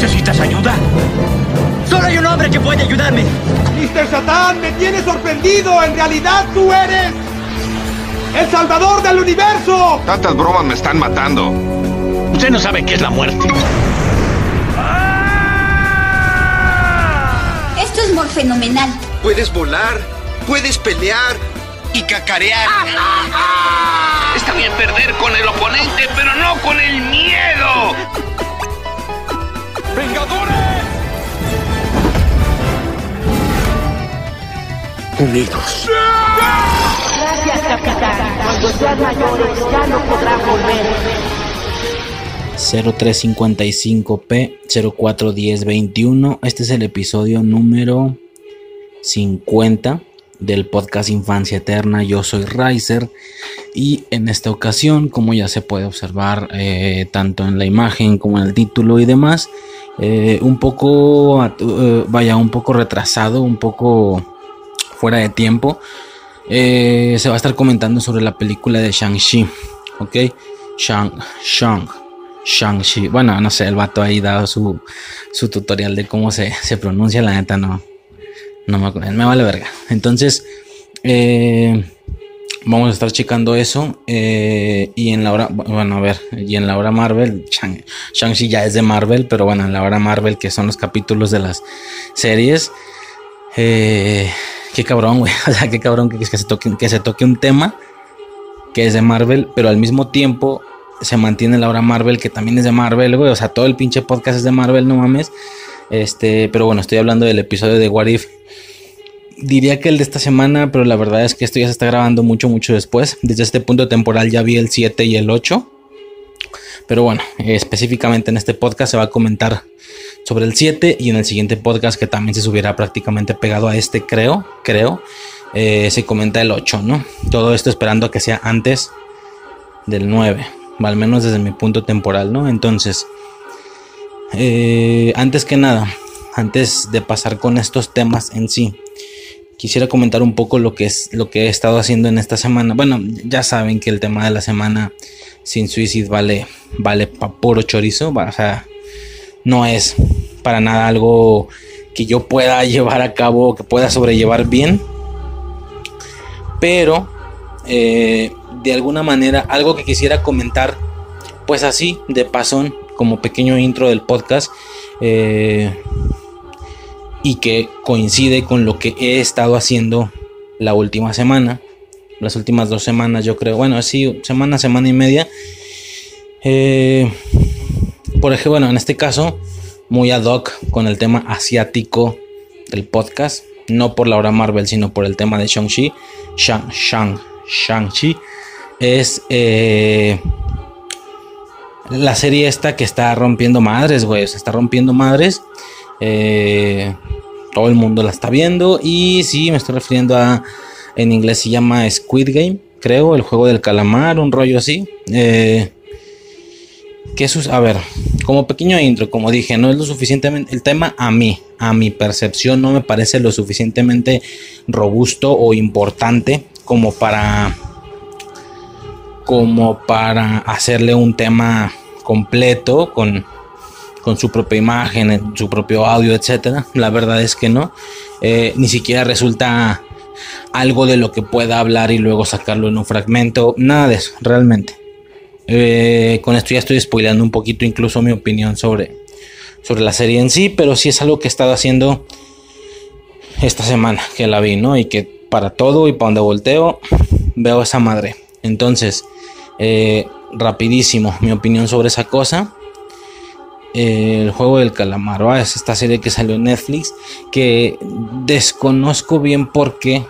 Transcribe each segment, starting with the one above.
¿Necesitas ayuda? Solo hay un hombre que puede ayudarme. Mr. Satán, me tiene sorprendido. En realidad tú eres el salvador del universo. Tantas bromas me están matando. Usted no sabe qué es la muerte. Esto es muy fenomenal. Puedes volar, puedes pelear y cacarear. Está bien perder con el oponente, pero no con el miedo. ¡Vengadores! Unidos. Gracias, capitán. Cuando sean mayores ya no podrán volver. 0355P 041021. Este es el episodio número 50 del podcast Infancia Eterna. Yo soy Riser y en esta ocasión, como ya se puede observar eh, tanto en la imagen como en el título y demás, eh, un poco, eh, vaya, un poco retrasado, un poco fuera de tiempo. se va a estar comentando sobre la película de Shang-Chi, ¿ok? Shang, Shang, Shang-Chi. Bueno, no sé, el vato ahí dado su, su tutorial de cómo se, se pronuncia, la neta no, no me, me vale verga. Entonces, eh, vamos a estar checando eso. eh, y en la hora, bueno, a ver, y en la hora Marvel, Shang- Shang-Chi ya es de Marvel, pero bueno, en la hora Marvel, que son los capítulos de las series. Eh, qué cabrón, güey. O sea, qué cabrón que, que se toque, que se toque un tema que es de Marvel, pero al mismo tiempo se mantiene la hora Marvel, que también es de Marvel, güey. O sea, todo el pinche podcast es de Marvel, no mames. Este, pero bueno, estoy hablando del episodio de What If. Diría que el de esta semana, pero la verdad es que esto ya se está grabando mucho, mucho después. Desde este punto temporal ya vi el 7 y el 8. Pero bueno, específicamente en este podcast se va a comentar sobre el 7 y en el siguiente podcast que también se subiera prácticamente pegado a este, creo, creo, eh, se comenta el 8, ¿no? Todo esto esperando a que sea antes del 9, o al menos desde mi punto temporal, ¿no? Entonces, eh, antes que nada, antes de pasar con estos temas en sí, quisiera comentar un poco lo que es lo que he estado haciendo en esta semana. Bueno, ya saben que el tema de la semana sin suicide vale vale puro chorizo, o sea, no es para nada algo que yo pueda llevar a cabo, que pueda sobrellevar bien, pero eh, de alguna manera algo que quisiera comentar, pues así de pasón, como pequeño intro del podcast. eh, y que coincide con lo que he estado haciendo la última semana, las últimas dos semanas, yo creo, bueno, así, semana, semana y media. Eh, por ejemplo, bueno, en este caso, muy ad hoc con el tema asiático del podcast, no por la hora Marvel, sino por el tema de Shang-Chi, Shang, Shang, Shang-Chi, es eh, la serie esta que está rompiendo madres, güey, o sea, está rompiendo madres. Eh, todo el mundo la está viendo. Y sí, me estoy refiriendo a. En inglés se llama Squid Game, creo, el juego del calamar, un rollo así. Eh, que sus, a ver, como pequeño intro, como dije, no es lo suficientemente. El tema a mí, a mi percepción, no me parece lo suficientemente robusto o importante como para. Como para hacerle un tema completo con con su propia imagen, su propio audio, etcétera. La verdad es que no. Eh, ni siquiera resulta algo de lo que pueda hablar y luego sacarlo en un fragmento. Nada de eso, realmente. Eh, con esto ya estoy spoileando un poquito, incluso mi opinión sobre, sobre la serie en sí, pero sí es algo que he estado haciendo esta semana que la vi, ¿no? Y que para todo y para donde volteo veo esa madre. Entonces, eh, rapidísimo, mi opinión sobre esa cosa el juego del calamar, es esta serie que salió en Netflix que desconozco bien por qué,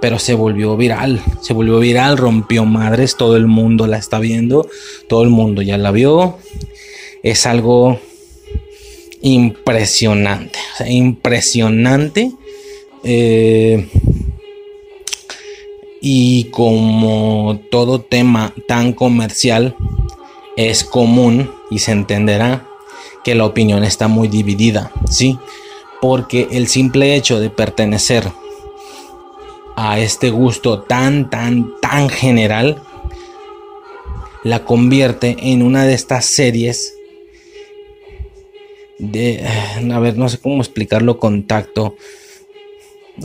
pero se volvió viral, se volvió viral, rompió madres, todo el mundo la está viendo, todo el mundo ya la vio, es algo impresionante, impresionante. eh, y como todo tema tan comercial es común y se entenderá que la opinión está muy dividida, ¿sí? Porque el simple hecho de pertenecer a este gusto tan, tan, tan general la convierte en una de estas series de, a ver, no sé cómo explicarlo con tacto.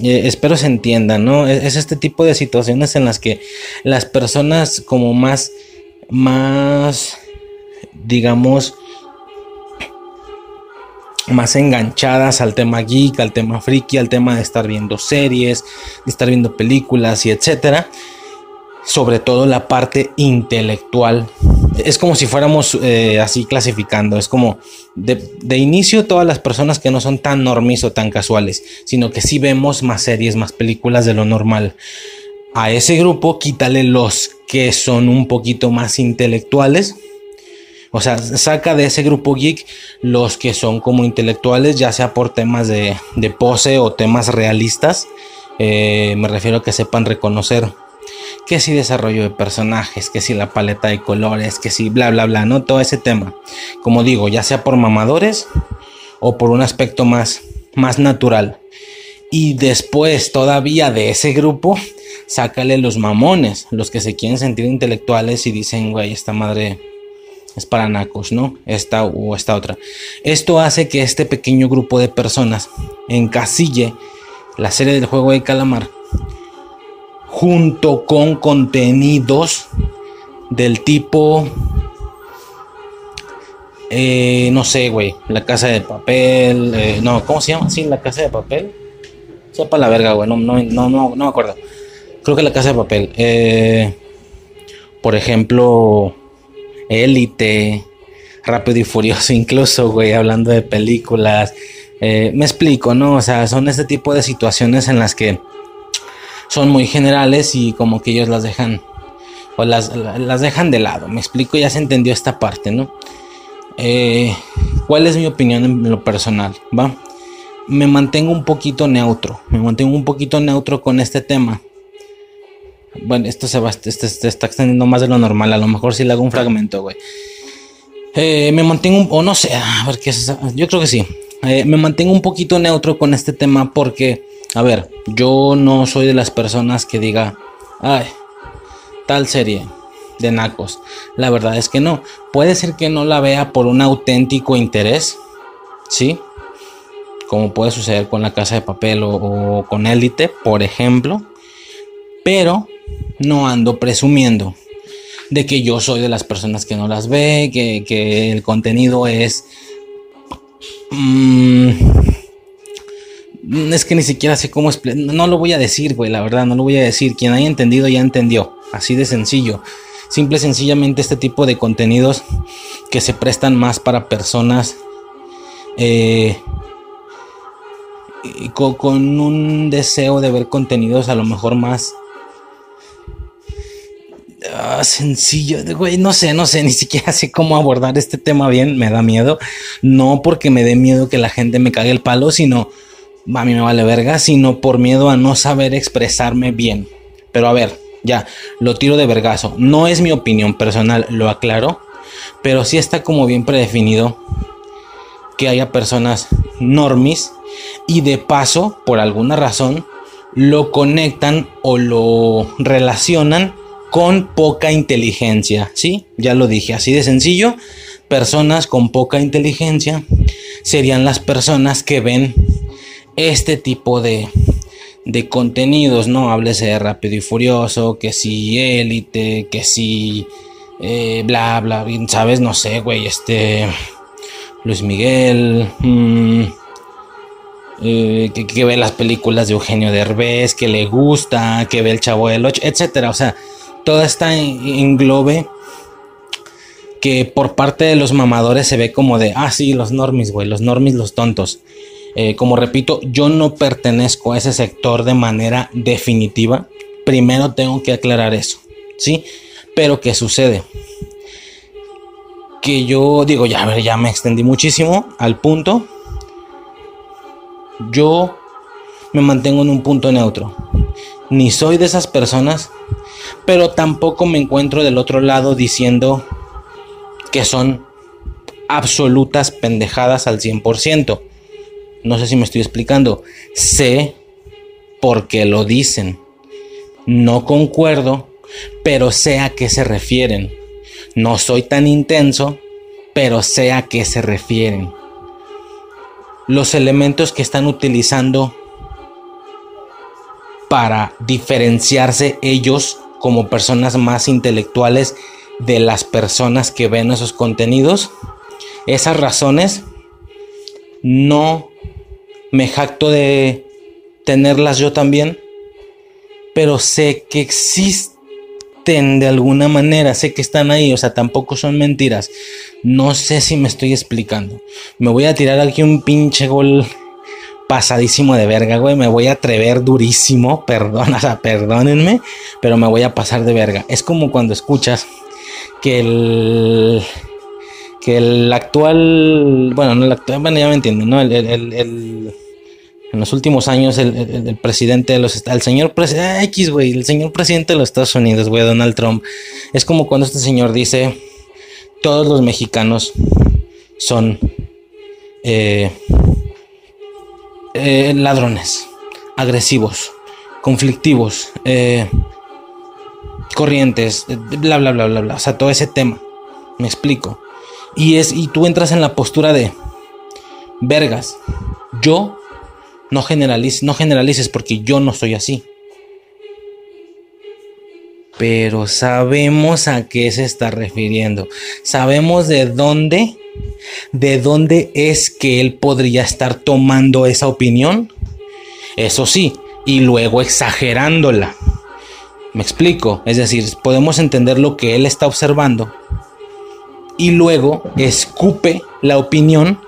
Eh, espero se entienda, ¿no? Es, es, este tipo de situaciones en las que las personas como más, más, digamos, más enganchadas al tema geek, al tema friki, al tema de estar viendo series, de estar viendo películas y etcétera. Sobre todo la parte intelectual. Es como si fuéramos eh, así clasificando. Es como de, de, inicio todas las personas que no son tan normis o tan casuales, sino que sí vemos más series, más películas de lo normal. A ese grupo quítale los que son un poquito más intelectuales, o sea, saca de ese grupo geek los que son como intelectuales, ya sea por temas de, pose o temas realistas. Eh, me refiero a que sepan reconocer que si desarrollo de personajes, que si la paleta de colores, que si bla bla bla, no todo ese tema. Como digo, ya sea por mamadores o por un aspecto más, más natural. Y después todavía de ese grupo, sácale los mamones, los que se quieren sentir intelectuales y dicen, güey, esta madre es para nacos, ¿no? Esta o esta otra. Esto hace que este pequeño grupo de personas encasille la serie del juego de calamar junto con contenidos del tipo eh, no sé, güey, la casa de papel, eh, no, ¿cómo se llama? Sí, la casa de papel. Sepa la verga, güey, no, no, no, no, me acuerdo. Creo que la casa de papel. Eh, por ejemplo, Élite, Rápido y Furioso, incluso, güey, hablando de películas. Eh, me explico, ¿no? O sea, son este tipo de situaciones en las que son muy generales y como que ellos las dejan o las, las dejan de lado. Me explico, ya se entendió esta parte, ¿no? Eh, ¿Cuál es mi opinión en lo personal? ¿Va? Me mantengo un poquito neutro, me mantengo un poquito neutro con este tema bueno, esto se va, este, este, está extendiendo más de lo normal. A lo mejor si le hago un fragmento, güey. Eh, me mantengo, o no sé, qué es. Yo creo que sí. Eh, me mantengo un poquito neutro con este tema porque, a ver, yo no soy de las personas que diga, ay, tal serie de nacos. La verdad es que no. Puede ser que no la vea por un auténtico interés, ¿sí? Como puede suceder con la casa de papel o, o con élite, por ejemplo. Pero no ando presumiendo de que yo soy de las personas que no las ve, que, el contenido es... Mm, es que ni siquiera sé cómo... No lo voy a decir, güey, la verdad, no lo voy a decir. Quien haya entendido ya entendió. Así de sencillo. Simple y sencillamente este tipo de contenidos que se prestan más para personas eh, con un deseo de ver contenidos a lo mejor más Ah, sencillo, güey, no sé, no sé, ni siquiera sé cómo abordar este tema bien, me da miedo. No porque me dé miedo que la gente me cague el palo, sino, a mí me vale verga, sino por miedo a no saber expresarme bien. Pero a ver, ya, lo tiro de vergazo. No es mi opinión personal, lo aclaro, pero sí está como bien predefinido que haya personas normis y de paso, por alguna razón, lo conectan o lo relacionan con poca inteligencia, ¿sí? Ya lo dije, así de sencillo. Personas con poca inteligencia serían las personas que ven este tipo de, de contenidos, ¿no? Háblese de Rápido y Furioso, que si Élite, que si eh, bla, bla, ¿sabes? No sé, güey, este... Luis Miguel, mm, eh, que, que, ve las películas de Eugenio Derbez, que le gusta, que ve el Chavo del Ocho, etcétera. O sea, toda esta englobe que por parte de los mamadores se ve como de, ah, sí, los normis, güey, los normis, los tontos. Eh, como repito, yo no pertenezco a ese sector de manera definitiva. Primero tengo que aclarar eso, ¿sí? Pero ¿qué sucede? Que yo digo, ya, a ver, ya me extendí muchísimo al punto. Yo me mantengo en un punto neutro. Ni soy de esas personas pero tampoco me encuentro del otro lado diciendo que son absolutas pendejadas al 100%. No sé si me estoy explicando. Sé por qué lo dicen. No concuerdo, pero sé a qué se refieren. No soy tan intenso, pero sé a qué se refieren. los elementos que están utilizando para diferenciarse ellos como personas más intelectuales de las personas que ven esos contenidos. Esas razones no me jacto de tenerlas yo también, pero sé que existen de alguna manera, sé que están ahí, o sea, tampoco son mentiras. No sé si me estoy explicando. Me voy a tirar aquí un pinche gol pasadísimo de verga, güey. Me voy a atrever durísimo, perdón, o sea, perdónenme, pero me voy a pasar de verga. Es como cuando escuchas que el que el actual, bueno, no el actual, bueno, ya me entienden, ¿no? El, en los últimos años, el, presidente de los, el señor presidente, X, güey, el señor presidente de los Estados Unidos, güey, Donald Trump, es como cuando este señor dice, todos los mexicanos son eh, eh, ladrones, agresivos, conflictivos, eh, corrientes, bla, bla, bla, bla, bla. O sea, todo ese tema. Me explico. Y, es, y tú entras en la postura de, vergas, yo no no generalices porque yo no soy así. Pero sabemos a qué se está refiriendo. Sabemos de dónde ¿De dónde es que él podría estar tomando esa opinión? Eso sí, y luego exagerándola. Me explico, es decir, podemos entender lo que él está observando y luego escupe la opinión,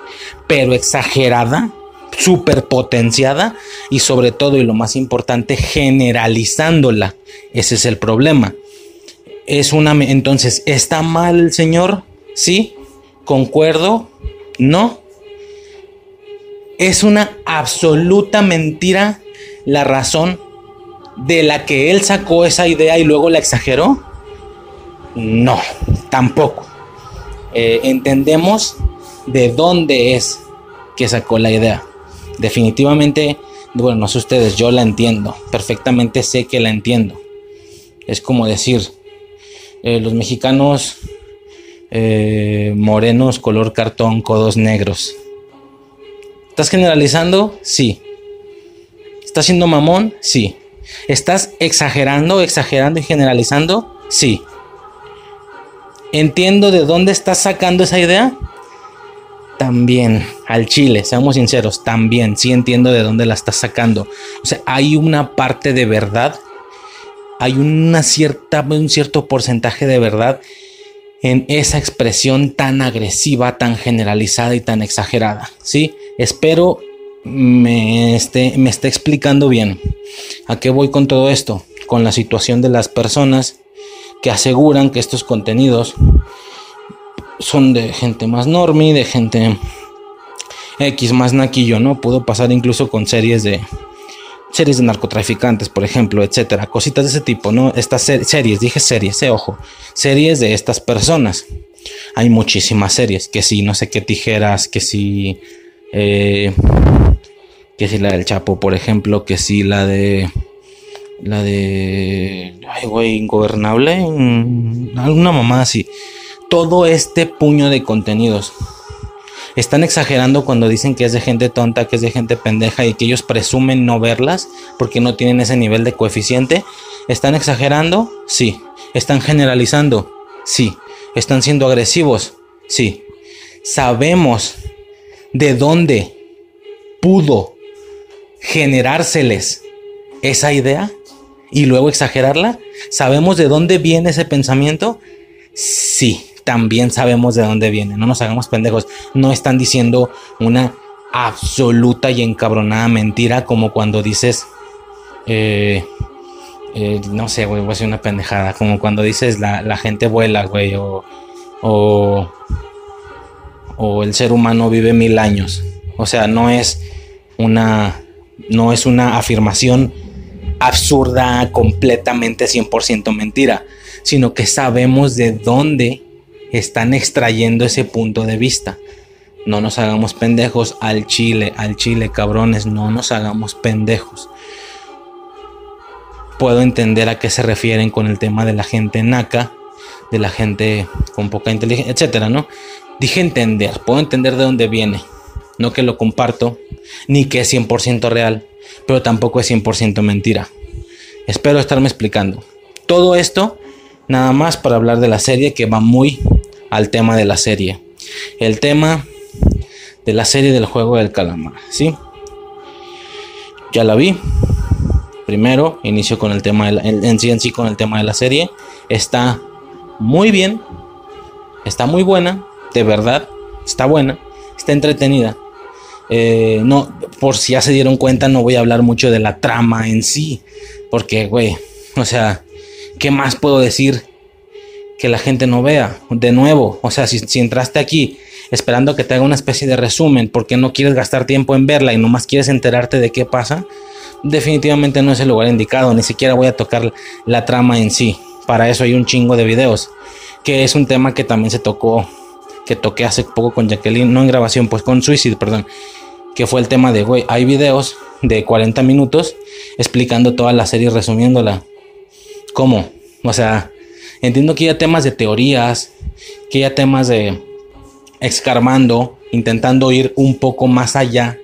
pero exagerada, superpotenciada y sobre todo y lo más importante generalizándola. Ese es el problema. Es una entonces, ¿está mal el señor? Sí, ¿Concuerdo? No. Es una absoluta mentira la razón de la que él sacó esa idea y luego la exageró. No, tampoco. Eh, entendemos de dónde es que sacó la idea. Definitivamente, bueno, no sé ustedes, yo la entiendo. Perfectamente sé que la entiendo. Es como decir, eh, los mexicanos eh, morenos, color cartón, codos negros. ¿Estás generalizando? Sí. ¿Estás siendo mamón? Sí. ¿Estás exagerando, exagerando y generalizando? Sí. ¿Entiendo de dónde estás sacando esa idea? También, al chile, seamos sinceros, también, sí entiendo de dónde la estás sacando. O sea, hay una parte de verdad, hay una cierta, un cierto porcentaje de verdad en esa expresión tan agresiva, tan generalizada y tan exagerada. ¿sí? Espero me esté, me explicando bien. ¿A qué voy con todo esto? Con la situación de las personas que aseguran que estos contenidos son de gente más normie, de gente X más naquillo, ¿no? Pudo pasar incluso con series de, series de narcotraficantes, por ejemplo, etcétera, cositas de ese tipo, ¿no? Estas series, dije series, eh, ojo, series de estas personas. Hay muchísimas series, que si no sé qué tijeras, que si. Eh, que si la del Chapo, por ejemplo, que si la de. La de. Ay, güey, ingobernable. Alguna mamá así. Todo este puño de contenidos están exagerando cuando dicen que es de gente tonta, que es de gente pendeja y que ellos presumen no verlas porque no tienen ese nivel de coeficiente. ¿Están exagerando? Sí. ¿Están generalizando? Sí. ¿Están siendo agresivos? Sí. Sabemos de dónde pudo generárseles esa idea y luego exagerarla. ¿Sabemos de dónde viene ese pensamiento? Sí también sabemos de dónde viene. No nos hagamos pendejos. No están diciendo una absoluta y encabronada mentira como cuando dices, eh, eh, no sé, güey, voy a decir una pendejada. Como cuando dices la, gente vuela, güey, o, o, o el ser humano vive mil años. O sea, no es una, no es una afirmación absurda, completamente 100% mentira, sino que sabemos de dónde están extrayendo ese punto de vista. No nos hagamos pendejos al chile, al chile, cabrones, no nos hagamos pendejos. Puedo entender a qué se refieren con el tema de la gente naca, de la gente con poca inteligencia, etcétera, ¿no? Dije entender, puedo entender de dónde viene. no que lo comparto, ni que es 100% real, pero tampoco es 100% mentira. Espero estarme explicando. Todo esto nada más para hablar de la serie que va muy al tema de la serie. El tema de la serie del juego del calamar, ¿sí? Ya la vi. Primero inicio con el tema de sí con el tema de la serie. Está muy bien. Está muy buena, de verdad. Está buena, está entretenida. Eh, no, por si ya se dieron cuenta, no voy a hablar mucho de la trama en sí. Porque, güey, o sea, ¿qué más puedo decir que la gente no vea? De nuevo, o sea, si, entraste aquí esperando que te haga una especie de resumen porque no quieres gastar tiempo en verla y nomás quieres enterarte de qué pasa, definitivamente no es el lugar indicado. Ni siquiera voy a tocar la trama en sí. Para eso hay un chingo de videos. Que es un tema que también se tocó que toqué hace poco con Jacqueline, no en grabación, pues con Suicide, perdón, que fue el tema de, güey, hay videos de 40 minutos explicando toda la serie, resumiéndola. ¿Cómo? O sea, entiendo que haya temas de teorías, que haya temas de escarmando, intentando ir un poco más allá,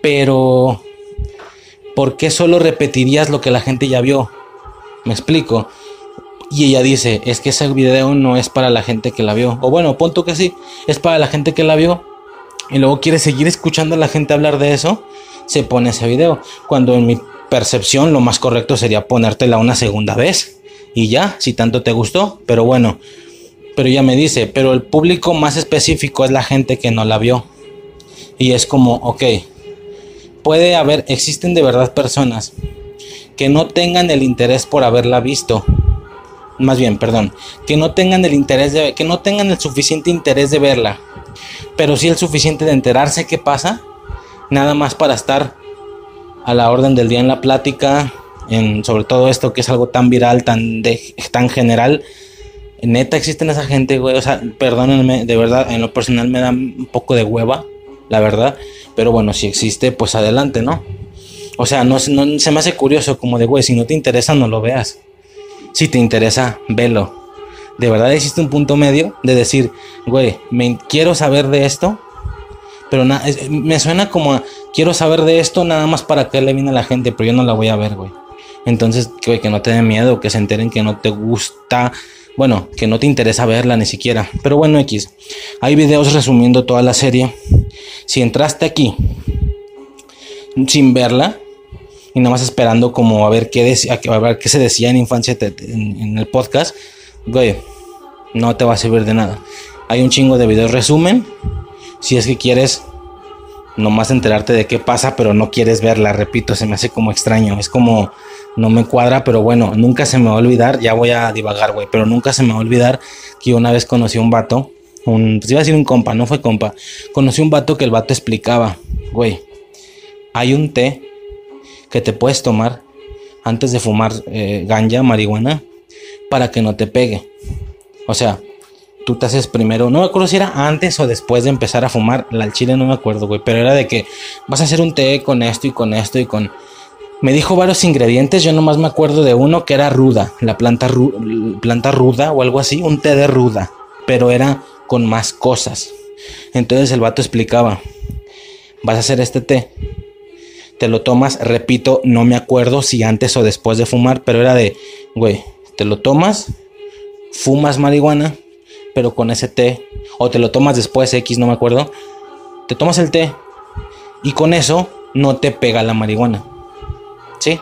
pero ¿por qué solo repetirías lo que la gente ya vio? Me explico. Y ella dice, es que ese video no es para la gente que la vio. O bueno, punto que sí, es para la gente que la vio. Y luego quiere seguir escuchando a la gente hablar de eso. Se pone ese video. Cuando en mi percepción lo más correcto sería ponértela una segunda vez. Y ya, si tanto te gustó. Pero bueno, pero ella me dice, pero el público más específico es la gente que no la vio. Y es como, ok, puede haber, existen de verdad personas que no tengan el interés por haberla visto más bien, perdón, que no tengan el interés de, que no tengan el suficiente interés de verla, pero sí el suficiente de enterarse qué pasa, nada más para estar a la orden del día en la plática, en sobre todo esto que es algo tan viral, tan tan general. Neta existen esa gente, güey, o sea, perdónenme, de verdad, en lo personal me da un poco de hueva, la verdad, pero bueno, si existe, pues adelante, ¿no? O sea, no, no se me hace curioso como de, güey, si no te interesa, no lo veas. Si te interesa, velo. De verdad existe un punto medio de decir, güey, me quiero saber de esto, pero me suena como quiero saber de esto nada más para que le viene a la gente, pero yo no la voy a ver, güey. Entonces, güey, que no te dé miedo, que se enteren que no te gusta, bueno, que no te interesa verla ni siquiera. Pero bueno, X. Hay videos resumiendo toda la serie. Si entraste aquí sin verla, y nada más esperando como a ver qué, decía, a ver qué se decía en infancia en, el podcast, güey, no te va a servir de nada. Hay un chingo de videos resumen. Si es que quieres nomás enterarte de qué pasa, pero no quieres verla, repito, se me hace como extraño. Es como, no me cuadra, pero bueno, nunca se me va a olvidar, ya voy a divagar, güey, pero nunca se me va a olvidar que una vez conocí a un vato, un, pues iba a decir un compa, no fue compa, conocí un vato que el vato explicaba, güey, hay un té que te puedes tomar antes de fumar eh, ganja, marihuana, para que no te pegue. O sea, tú te haces primero, no me acuerdo si era antes o después de empezar a fumar, la chile no me acuerdo, güey, pero era de que vas a hacer un té con esto y con esto y con... Me dijo varios ingredientes, yo nomás me acuerdo de uno que era ruda, la planta, planta ruda o algo así, un té de ruda, pero era con más cosas. Entonces el vato explicaba, vas a hacer este té, te lo tomas, repito, no me acuerdo si antes o después de fumar, pero era de, güey, te lo tomas, fumas marihuana, pero con ese té, o te lo tomas después, X, no me acuerdo, te tomas el té y con eso no te pega la marihuana. ¿Sí?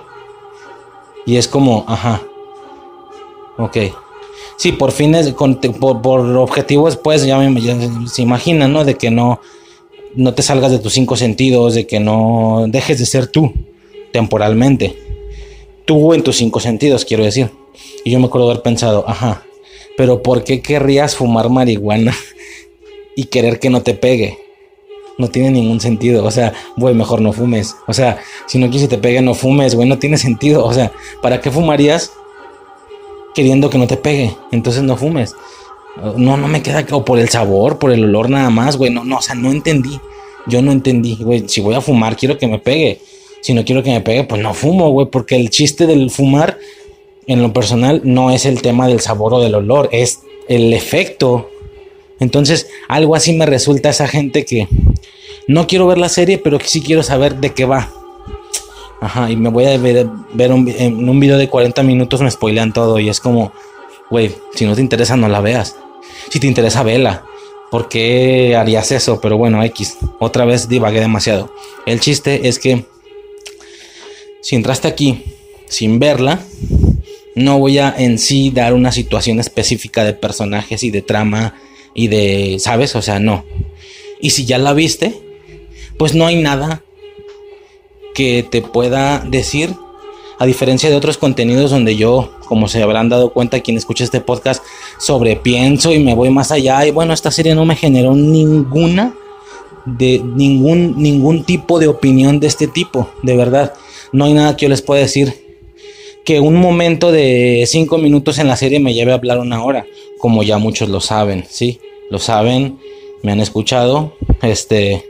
Y es como, ajá, ok. Sí, por fines, por, por objetivos, pues ya, me, se imaginan, ¿no? De que no, no te salgas de tus cinco sentidos, de que no dejes de ser tú temporalmente. Tú en tus cinco sentidos, quiero decir. Y yo me acuerdo haber pensado, ajá, pero ¿por qué querrías fumar marihuana y querer que no te pegue? No tiene ningún sentido. O sea, güey, mejor no fumes. O sea, si no quieres que te pegue, no fumes, güey, no tiene sentido. O sea, ¿para qué fumarías queriendo que no te pegue? Entonces no fumes. No, no me queda, o por el sabor, por el olor nada más, güey. No, no, o sea, no entendí. Yo no entendí, güey. Si voy a fumar, quiero que me pegue. Si no quiero que me pegue, pues no fumo, güey. Porque el chiste del fumar, en lo personal, no es el tema del sabor o del olor, es el efecto. Entonces, algo así me resulta esa gente que no quiero ver la serie, pero sí quiero saber de qué va. Ajá, y me voy a ver, un, en un video de 40 minutos, me spoilean todo y es como, güey, si no te interesa, no la veas. Si te interesa, vela. ¿Por qué harías eso? Pero bueno, X. Otra vez divagué demasiado. El chiste es que si entraste aquí sin verla, no voy a en sí dar una situación específica de personajes y de trama y de, ¿sabes? O sea, no. Y si ya la viste, pues no hay nada que te pueda decir, a diferencia de otros contenidos donde yo, como se habrán dado cuenta quien escucha este podcast, sobrepienso y me voy más allá. Y bueno, esta serie no me generó ninguna de ningún ningún tipo de opinión de este tipo, de verdad. No hay nada que yo les pueda decir que un momento de cinco minutos en la serie me lleve a hablar una hora, como ya muchos lo saben, sí, lo saben, me han escuchado, este,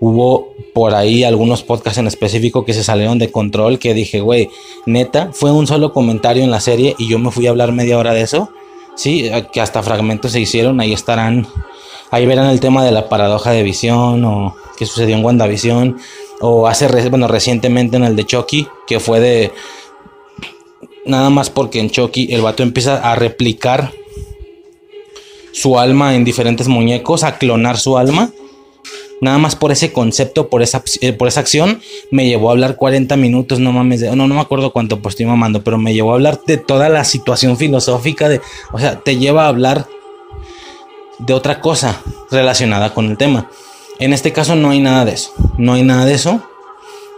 hubo por ahí algunos podcasts en específico que se salieron de control, que dije, güey, neta, fue un solo comentario en la serie y yo me fui a hablar media hora de eso, sí, que hasta fragmentos se hicieron, ahí estarán, ahí verán el tema de la paradoja de visión o qué sucedió en WandaVision, o hace, bueno, recientemente en el de Chucky, que fue de Nada más porque en Chucky el vato empieza a replicar su alma en diferentes muñecos, a clonar su alma. Nada más por ese concepto, por esa, eh, por esa acción, me llevó a hablar 40 minutos, no mames, no, no me acuerdo cuánto pues estoy mamando, pero me llevó a hablar de toda la situación filosófica, de, o sea, te lleva a hablar de otra cosa relacionada con el tema. En este caso no hay nada de eso, no hay nada de eso.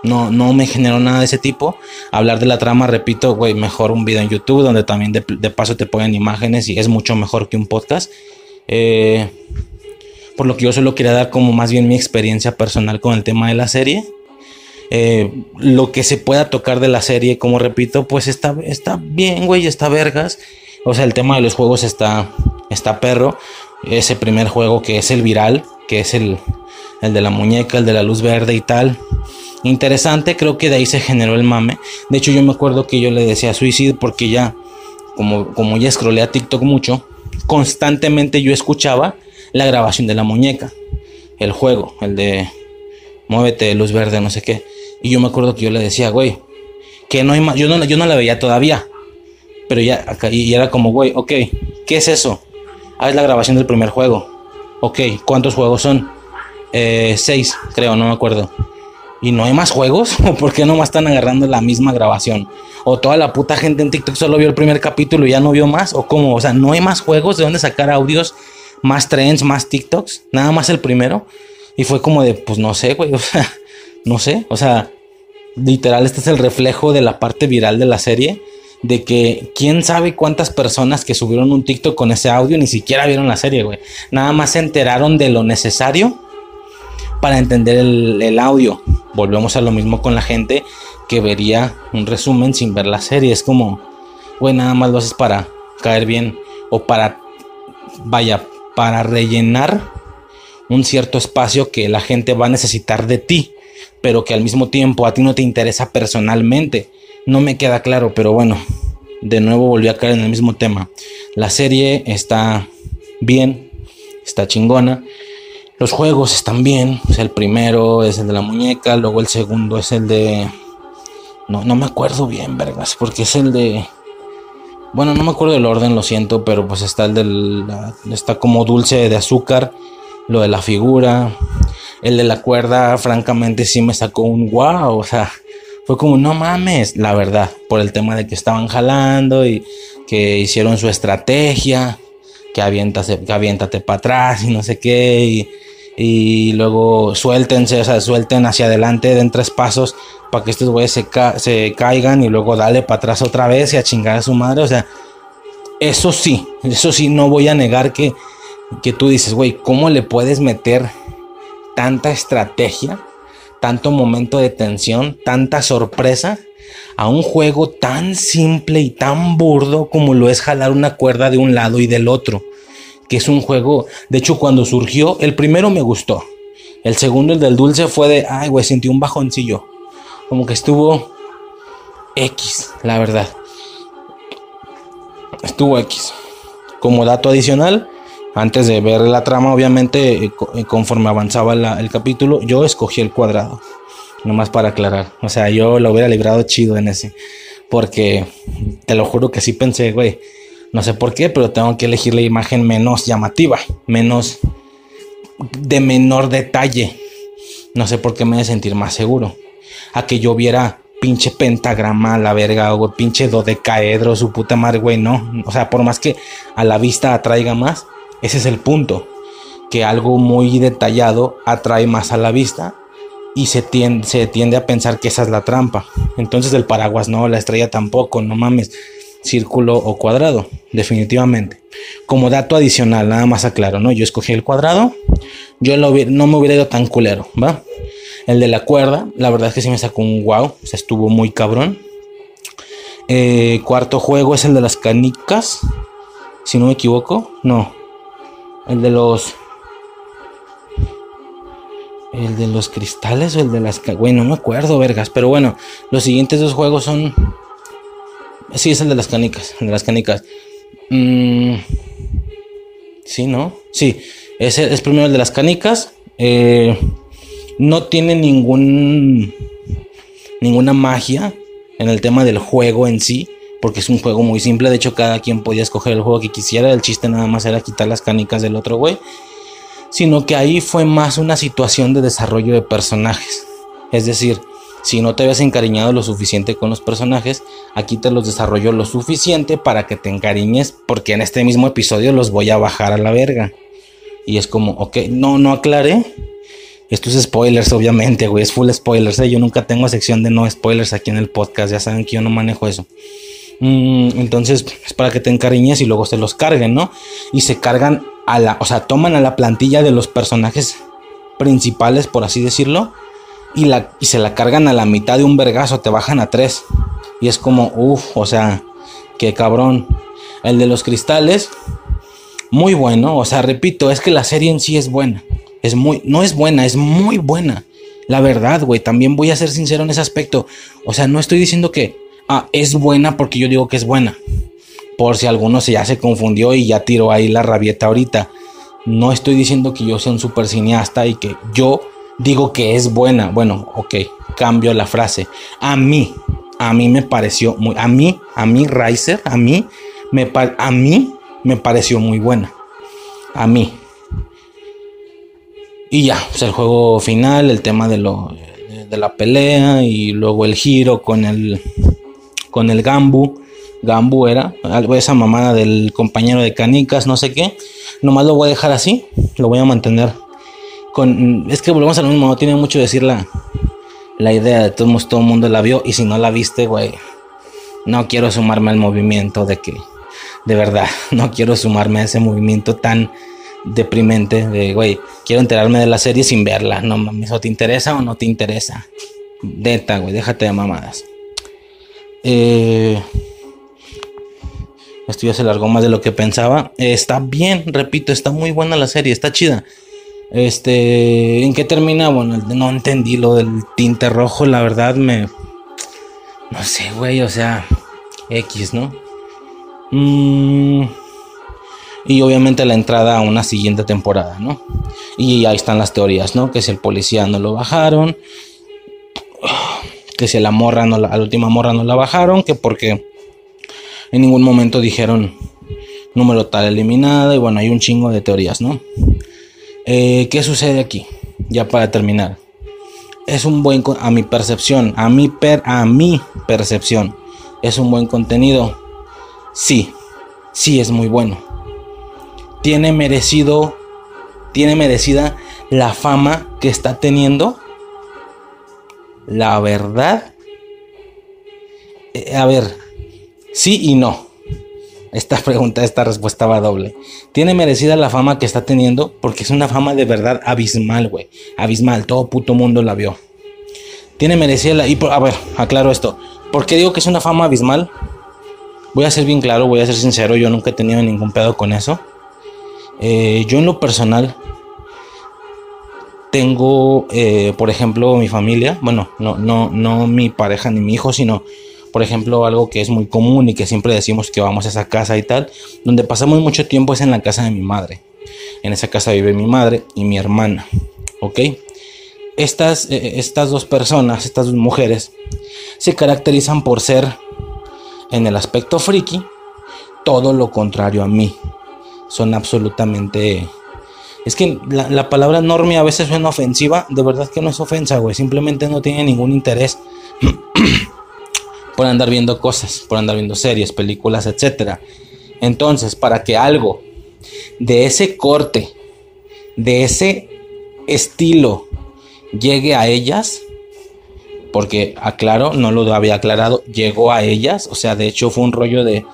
No, no me generó nada de ese tipo. Hablar de la trama, repito, güey, mejor un video en YouTube donde también de, paso te ponen imágenes y es mucho mejor que un podcast. Eh, por lo que yo solo quería dar como más bien mi experiencia personal con el tema de la serie. Eh, lo que se pueda tocar de la serie, como repito, pues está, está bien, güey, está vergas. O sea, el tema de los juegos está, está perro. Ese primer juego que es el viral, que es el, el de la muñeca, el de la luz verde y tal interesante, creo que de ahí se generó el mame. De hecho, yo me acuerdo que yo le decía suicidio porque ya, como, como ya scrollé a TikTok mucho, constantemente yo escuchaba la grabación de la muñeca, el juego, el de muévete, luz verde, no sé qué. Y yo me acuerdo que yo le decía, güey, que no hay más, yo no, yo no la veía todavía. Pero ya, acá, y era como, güey, ok, ¿qué es eso? Ah, es la grabación del primer juego. Ok, ¿cuántos juegos son? Eh, seis, creo, no me acuerdo. ¿Y no hay más juegos? ¿O por qué más están agarrando la misma grabación? ¿O toda la puta gente en TikTok solo vio el primer capítulo y ya no vio más? ¿O cómo? O sea, ¿no hay más juegos de dónde sacar audios, más trends, más TikToks? Nada más el primero. Y fue como de, pues no sé, güey. O sea, no sé. O sea, literal, este es el reflejo de la parte viral de la serie. De que quién sabe cuántas personas que subieron un TikTok con ese audio ni siquiera vieron la serie, güey. Nada más se enteraron de lo necesario para entender el, audio. Volvemos a lo mismo con la gente que vería un resumen sin ver la serie. Es como, güey, nada más lo haces para caer bien o para, vaya, para rellenar un cierto espacio que la gente va a necesitar de ti, pero que al mismo tiempo a ti no te interesa personalmente. No me queda claro, pero bueno, de nuevo volví a caer en el mismo tema. La serie está bien, está chingona. Los juegos están bien. el primero es el de la muñeca, luego el segundo es el de... No, no me acuerdo bien, vergas, porque es el de... Bueno, no me acuerdo del orden, lo siento, pero pues está el del... Está como dulce de azúcar, lo de la figura. El de la cuerda, francamente, sí me sacó un wow, o sea, fue como, no mames, la verdad, por el tema de que estaban jalando y que hicieron su estrategia, que aviéntate, que aviéntate para atrás y no sé qué, y y luego suéltense, o sea, suelten hacia adelante, den tres pasos para que estos güeyes se, se caigan y luego dale para atrás otra vez y a chingar a su madre, o sea, eso sí, eso sí, no voy a negar que, que tú dices, güey, ¿cómo le puedes meter tanta estrategia, tanto momento de tensión, tanta sorpresa a un juego tan simple y tan burdo como lo es jalar una cuerda de un lado y del otro? Que es un juego, de hecho cuando surgió, el primero me gustó, el segundo, el del dulce, fue de, ay, güey, sentí un bajoncillo, como que estuvo X, la verdad. Estuvo X. Como dato adicional, antes de ver la trama, obviamente, eh, eh, conforme avanzaba el capítulo, yo escogí el cuadrado. Nomás para aclarar. O sea, yo lo hubiera librado chido en ese. Porque te lo juro que sí pensé, güey. No sé por qué, pero tengo que elegir la imagen menos llamativa, menos de menor detalle. No sé por qué me de sentir más seguro. A que yo viera pinche pentagrama la verga o pinche dodecaedro, su puta madre, güey, no. O sea, por más que a la vista atraiga más, ese es el punto. Que algo muy detallado atrae más a la vista y se tiende a pensar que esa es la trampa. Entonces el paraguas no, la estrella tampoco, no mames. Círculo o cuadrado, definitivamente. Como dato adicional, nada más aclaro, ¿no? Yo escogí el cuadrado, yo lo no me hubiera ido tan culero, ¿va? El de la cuerda, la verdad es que sí me sacó un wow, o sea, estuvo muy cabrón. Eh, cuarto juego es el de las canicas, si no me equivoco, no. El de los... El de los cristales o el de las... Güey, no me acuerdo, vergas. Pero bueno, los siguientes dos juegos son... Sí, es el de las canicas. El de las canicas. Mm, Sí, ¿no? Sí. Ese es primero el de las canicas. Eh, no tiene ningún... Ninguna magia en el tema del juego en sí. Porque es un juego muy simple. De hecho, cada quien podía escoger el juego que quisiera. El chiste nada más era quitar las canicas del otro güey sino que ahí fue más una situación de desarrollo de personajes. Es decir, si no te habías encariñado lo suficiente con los personajes, aquí te los desarrollo lo suficiente para que te encariñes, porque en este mismo episodio los voy a bajar a la verga. Y es como, ok, no, no aclaré. Esto es spoilers, obviamente, güey, es full spoilers. ¿eh? Yo nunca tengo sección de no spoilers aquí en el podcast, ya saben que yo no manejo eso. Mm, entonces es para que te encariñes y luego se los carguen, ¿no? Y se cargan a la, o sea, toman a la plantilla de los personajes principales, por así decirlo, y, la, y se la cargan a la mitad de un vergazo, te bajan a tres. Y es como, uff, o sea, qué cabrón. El de los cristales, muy bueno, o sea, repito, es que la serie en sí es buena. Es muy, no es buena, es muy buena. La verdad, güey, también voy a ser sincero en ese aspecto. O sea, no estoy diciendo que ah, es buena porque yo digo que es buena. Por si alguno se ya se confundió y ya tiró ahí la rabieta ahorita. No estoy diciendo que yo sea un super cineasta y que yo digo que es buena. Bueno, ok, cambio la frase. A mí, a mí me pareció muy, a mí, a mí Riser, a mí, me, a mí me pareció muy buena. A mí. Y ya, pues el juego final, el tema de lo de la pelea y luego el giro con el con el Gambu. Gambu era esa mamada del compañero de canicas, no sé qué. Nomás lo voy a dejar así, lo voy a mantener es que volvemos a lo mismo, no tiene mucho decir la la idea de todos todo el mundo la vio y si no la viste, güey, no quiero sumarme al movimiento de que de verdad, no quiero sumarme a ese movimiento tan deprimente de, güey, quiero enterarme de la serie sin verla. No mames, o te interesa o no te interesa. Neta, güey, déjate de mamadas. Eh, esto ya se largó más de lo que pensaba. Está bien, repito, está muy buena la serie, está chida. Este, ¿en qué termina? Bueno, no entendí lo del tinte rojo, la verdad me... No sé, güey, o sea, X, ¿no? Mm, y obviamente la entrada a una siguiente temporada, ¿no? Y ahí están las teorías, ¿no? Que si el policía no lo bajaron, que si la morra no la, la última morra no la bajaron, que porque en ningún momento dijeron número tal eliminada, y bueno, hay un chingo de teorías, ¿no? Eh, ¿Qué sucede aquí? Ya para terminar. Es un buen, a mi percepción, a mi, per, a mi percepción, es un buen contenido. Sí, sí es muy bueno tiene merecido, tiene merecida la fama que está teniendo. La verdad, eh, a ver, sí y no. Esta pregunta, esta respuesta va doble. Tiene merecida la fama que está teniendo porque es una fama de verdad abismal, güey. Abismal, todo puto mundo la vio. Tiene merecida la... Y por- a ver, aclaro esto. ¿Por qué digo que es una fama abismal? Voy a ser bien claro, voy a ser sincero, yo nunca he tenido ningún pedo con eso. Eh, yo en lo personal tengo, eh, por ejemplo, mi familia, bueno, no, no, no mi pareja ni mi hijo, sino, por ejemplo, algo que es muy común y que siempre decimos que vamos a esa casa y tal, donde pasamos mucho tiempo es en la casa de mi madre. En esa casa vive mi madre y mi hermana. ¿Ok? Estas, eh, estas dos personas, estas dos mujeres, se caracterizan por ser, en el aspecto friki, todo lo contrario a mí. Son absolutamente... Es que la, la palabra normie a veces suena ofensiva. De verdad que no es ofensa, güey. Simplemente no tiene ningún interés por andar viendo cosas, por andar viendo series, películas, etc. Entonces, para que algo de ese corte, de ese estilo, llegue a ellas, porque aclaro, no lo había aclarado, llegó a ellas, o sea, de hecho fue un rollo de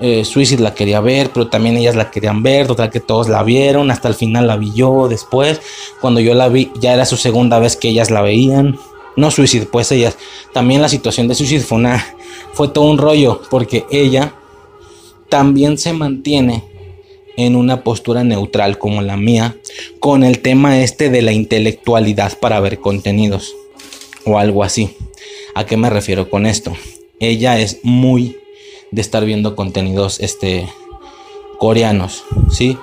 eh, Suicide la quería ver, pero también ellas la querían ver, total que todos la vieron, hasta el final la vi yo después, cuando yo la vi ya era su segunda vez que ellas la veían, no Suicide, pues ellas, también la situación de Suicide fue una, fue todo un rollo, porque ella también se mantiene en una postura neutral como la mía con el tema este de la intelectualidad para ver contenidos o algo así. ¿A qué me refiero con esto? Ella es muy de estar viendo contenidos este coreanos, ¿sí?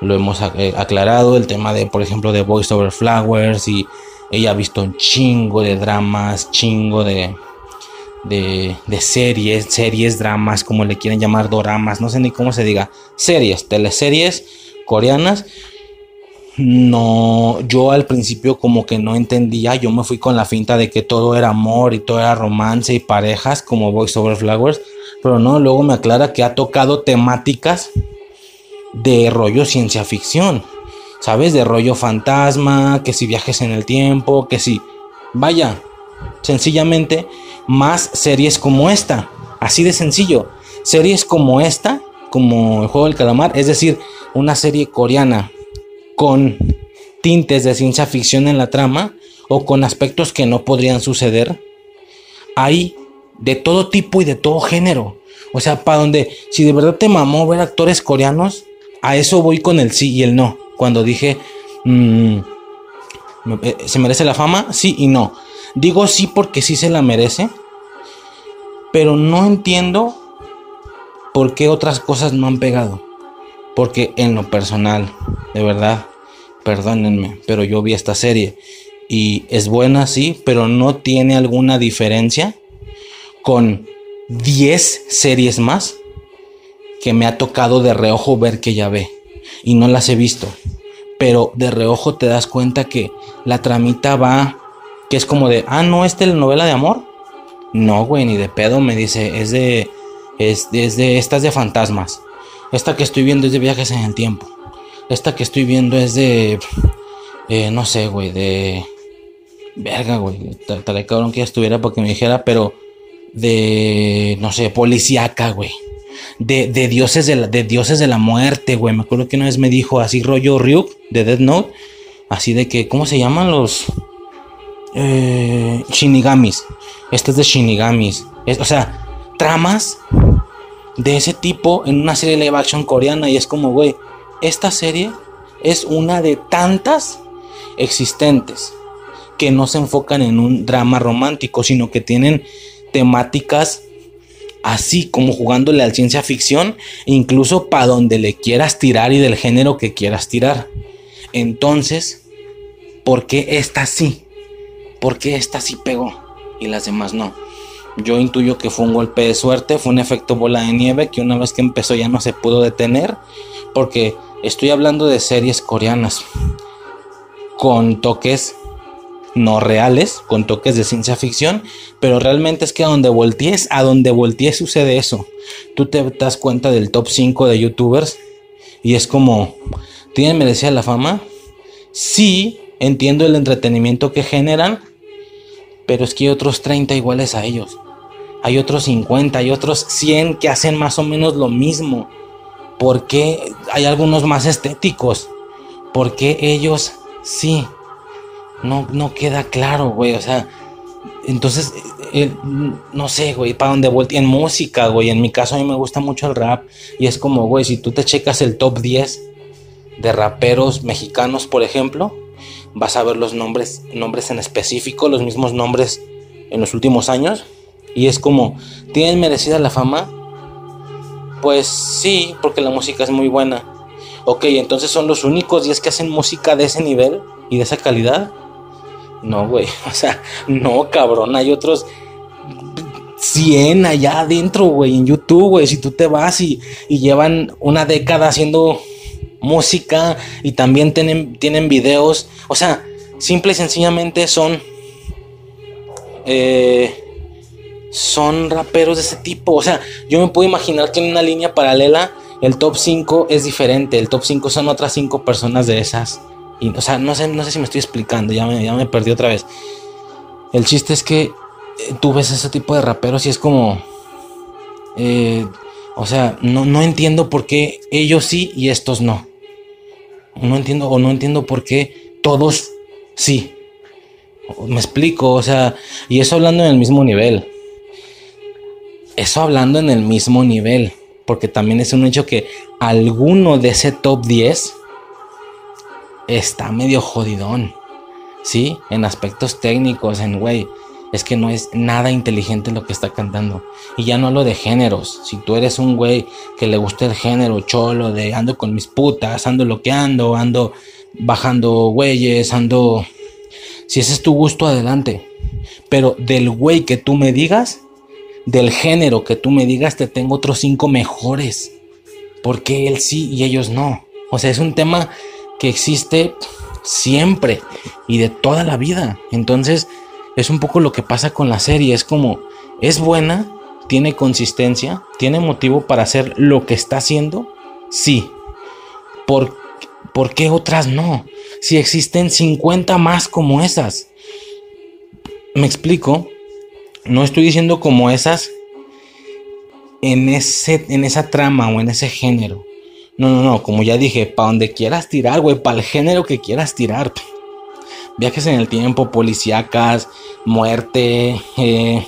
Lo hemos eh, aclarado el tema de por ejemplo de Voice Over Flowers y ella ha visto un chingo de dramas, chingo de de, series, series, dramas, como le quieren llamar, doramas, no sé ni cómo se diga, series, teleseries coreanas. No, yo al principio como que no entendía, yo me fui con la finta de que todo era amor y todo era romance y parejas como Voice Over Flowers, pero no, luego me aclara que ha tocado temáticas de rollo ciencia ficción, ¿sabes? De rollo fantasma, que si viajes en el tiempo, que si, vaya, sencillamente más series como esta. Así de sencillo. Series como esta, como el juego del calamar, es decir, una serie coreana con tintes de ciencia ficción en la trama o con aspectos que no podrían suceder. Hay de todo tipo y de todo género. O sea, para donde, si de verdad te mamó ver actores coreanos, a eso voy con el sí y el no. Cuando dije, mm, eh, ¿se merece la fama? Sí y no. Digo sí porque sí se la merece, pero no entiendo por qué otras cosas no han pegado. Porque en lo personal, de verdad, perdónenme, pero yo vi esta serie y es buena, sí, pero no tiene alguna diferencia con 10 series más que me ha tocado de reojo ver que ya ve y no las he visto. Pero de reojo te das cuenta que la tramita va que es como de, ah, no, es novela de amor. No, güey, ni de pedo, me dice, es de, es, de, esta es de fantasmas. Esta que estoy viendo es de viajes en el tiempo. Esta que estoy viendo es de, eh, no sé, güey, de, verga, güey, tal cabrón que ya estuviera porque me dijera, pero de, no sé, policíaca, güey. De, de, dioses de la, de dioses de la muerte, güey. Me acuerdo que una vez me dijo así rollo Ryuk de Dead Note. Así de que, ¿cómo se llaman los, eh, Shinigamis. Este es de Shinigamis. o sea, tramas de ese tipo en una serie de live action coreana. Y es como, güey, esta serie es una de tantas existentes que no se enfocan en un drama romántico, sino que tienen temáticas así como jugándole al ciencia ficción, incluso para donde le quieras tirar y del género que quieras tirar. Entonces, ¿por qué esta sí? ¿por qué esta sí pegó y las demás no? Yo intuyo que fue un golpe de suerte, fue un efecto bola de nieve que una vez que empezó ya no se pudo detener, porque estoy hablando de series coreanas con toques no reales, con toques de ciencia ficción, pero realmente es que a donde voltees, a donde voltees sucede eso. Tú te das cuenta del top 5 de youtubers y es como, ¿tienen merecida la fama? Sí, entiendo el entretenimiento que generan, pero es que hay otros 30 iguales a ellos. Hay otros 50, hay otros 100 que hacen más o menos lo mismo. ¿Por qué hay algunos más estéticos? ¿Por qué ellos sí? No, no queda claro, güey. O sea, entonces, eh, no sé, güey, para dónde vuelta. En música, güey. En mi caso, a mí me gusta mucho el rap. Y es como, güey, si tú te checas el top 10 de raperos mexicanos, por ejemplo, vas a ver los nombres, nombres en específico, los mismos nombres en los últimos años. Y es como, ¿tienen merecida la fama? Pues sí, porque la música es muy buena. Ok, entonces son los únicos 10 que hacen música de ese nivel y de esa calidad. No, güey. O sea, no, cabrón. Hay otros 100 allá adentro, güey, en YouTube, güey. Si tú te vas y, llevan una década haciendo música y también tienen, tienen videos. O sea, simple y sencillamente son. Eh, son raperos de ese tipo. O sea, yo me puedo imaginar que en una línea paralela el top 5 es diferente. El top 5 son otras 5 personas de esas. Y, o sea, no sé, no sé si me estoy explicando. Ya me, ya me perdí otra vez. El chiste es que eh, tú ves ese tipo de raperos y es como. Eh, o sea, no, no entiendo por qué ellos sí y estos no. No entiendo o no entiendo por qué todos sí. Me explico, o sea, y eso hablando en el mismo nivel. Eso hablando en el mismo nivel, porque también es un hecho que alguno de ese top 10 está medio jodidón. ¿Sí? En aspectos técnicos, en güey es que no es nada inteligente lo que está cantando. Y ya no hablo de géneros. Si tú eres un güey que le gusta el género cholo de ando con mis putas, ando lo que ando, ando bajando güeyes, ando... Si ese es tu gusto, adelante. Pero del güey que tú me digas, del género que tú me digas, te tengo otros cinco mejores. Porque él sí y ellos no. O sea, es un tema que existe siempre y de toda la vida. Entonces, es un poco lo que pasa con la serie. Es como, es buena, tiene consistencia, tiene motivo para hacer lo que está haciendo. Sí. ¿Por, ¿por qué otras no? Si existen 50 más como esas. Me explico. No estoy diciendo como esas en, ese, en esa trama o en ese género. No, no, no, como ya dije, para donde quieras tirar, güey, para el género que quieras tirar viajes en el tiempo, policíacas, muerte. Eh,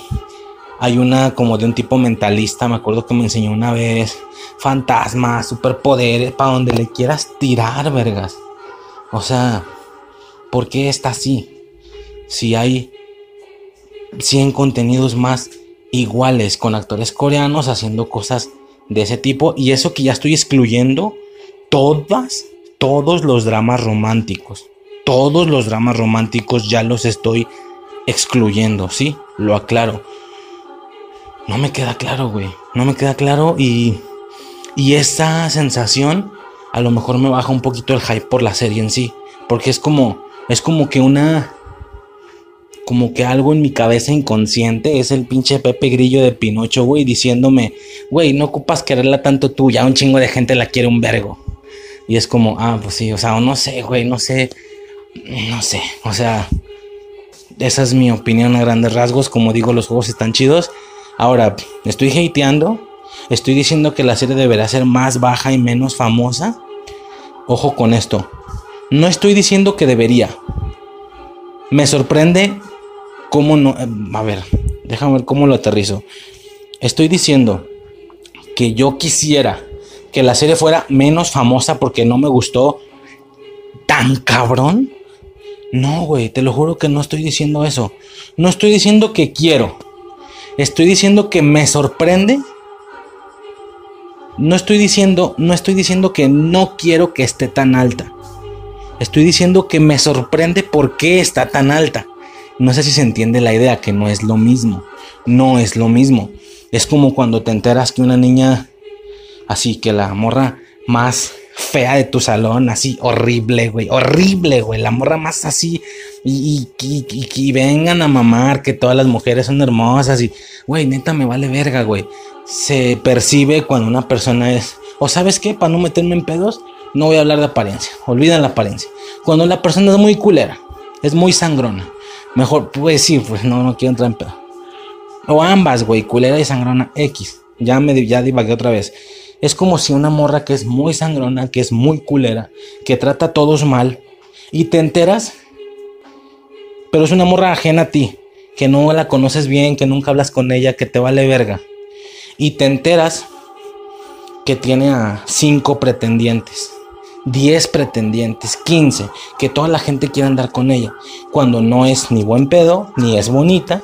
hay una como de un tipo mentalista, me acuerdo que me enseñó una vez. Fantasmas, superpoderes, para donde le quieras tirar, vergas. O sea, ¿por qué está así? Si hay 100 contenidos más iguales con actores coreanos haciendo cosas de ese tipo. Y eso que ya estoy excluyendo todas, todos los dramas románticos todos los dramas románticos ya los estoy excluyendo, ¿sí? Lo aclaro. No me queda claro, güey. No me queda claro y, y esa sensación a lo mejor me baja un poquito el hype por la serie en sí. Porque es como, es como que una, como que algo en mi cabeza inconsciente es el pinche Pepe Grillo de Pinocho, güey, diciéndome, güey, no ocupas quererla tanto tú, ya un chingo de gente la quiere un vergo. Y es como, ah, pues sí, o sea, no sé, güey, no sé no sé, o sea, esa es mi opinión a grandes rasgos. Como digo, los juegos están chidos. Ahora, estoy hateando. Estoy diciendo que la serie deberá ser más baja y menos famosa. Ojo con esto. No estoy diciendo que debería. Me sorprende cómo no... A ver, déjame ver cómo lo aterrizo. Estoy diciendo que yo quisiera que la serie fuera menos famosa porque no me gustó tan cabrón no, güey, te lo juro que no estoy diciendo eso. No estoy diciendo que quiero. Estoy diciendo que me sorprende. No estoy diciendo, no estoy diciendo que no quiero que esté tan alta. Estoy diciendo que me sorprende por qué está tan alta. No sé si se entiende la idea, que no es lo mismo. No es lo mismo. Es como cuando te enteras que una niña, así que la morra más fea de tu salón, así horrible, güey, horrible, güey, la morra más así, y, y, vengan a mamar que todas las mujeres son hermosas, y, güey, neta me vale verga, güey. Se percibe cuando una persona es, o sabes qué, para no meterme en pedos, no voy a hablar de apariencia, olviden la apariencia. Cuando la persona es muy culera, es muy sangrona, mejor, pues sí, pues no, no quiero entrar en pedo. O ambas, güey, culera y sangrona X. Ya me ya divagué otra vez. Es como si una morra que es muy sangrona, que es muy culera, que trata a todos mal, y te enteras, pero es una morra ajena a ti, que no la conoces bien, que nunca hablas con ella, que te vale verga. Y te enteras que tiene a cinco pretendientes, 10 pretendientes, 15, que toda la gente quiere andar con ella, cuando no es ni buen pedo, ni es bonita,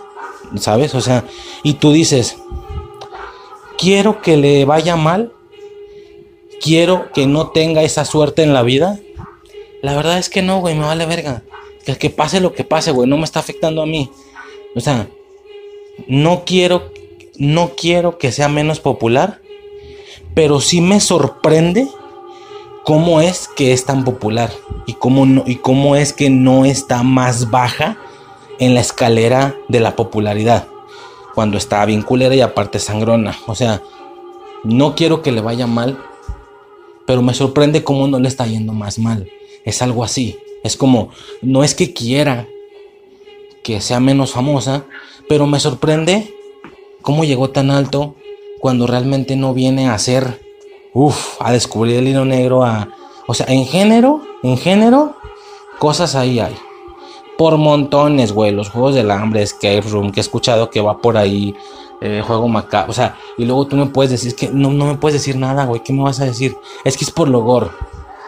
¿sabes? O sea, y tú dices, quiero que le vaya mal quiero que no tenga esa suerte en la vida. La verdad es que no, güey, me vale verga. Que, que pase lo que pase, güey, no me está afectando a mí. O sea, no quiero, no quiero que sea menos popular, pero sí me sorprende cómo es que es tan popular y cómo, y cómo es que no está más baja en la escalera de la popularidad. Cuando está bien culera y aparte sangrona. O sea, no quiero que le vaya mal, pero me sorprende cómo no le está yendo más mal. Es algo así. Es como, no es que quiera que sea menos famosa, pero me sorprende cómo llegó tan alto cuando realmente no viene a ser, uff, a descubrir el hilo negro, o sea, en género, en género, cosas ahí hay. Por montones, güey, los juegos del hambre, Escape Room, que he escuchado que va por ahí, eh, juego macabro, o sea, y luego tú me puedes decir, que no, no me puedes decir nada, güey, ¿qué me vas a decir? Es que es por lo gore.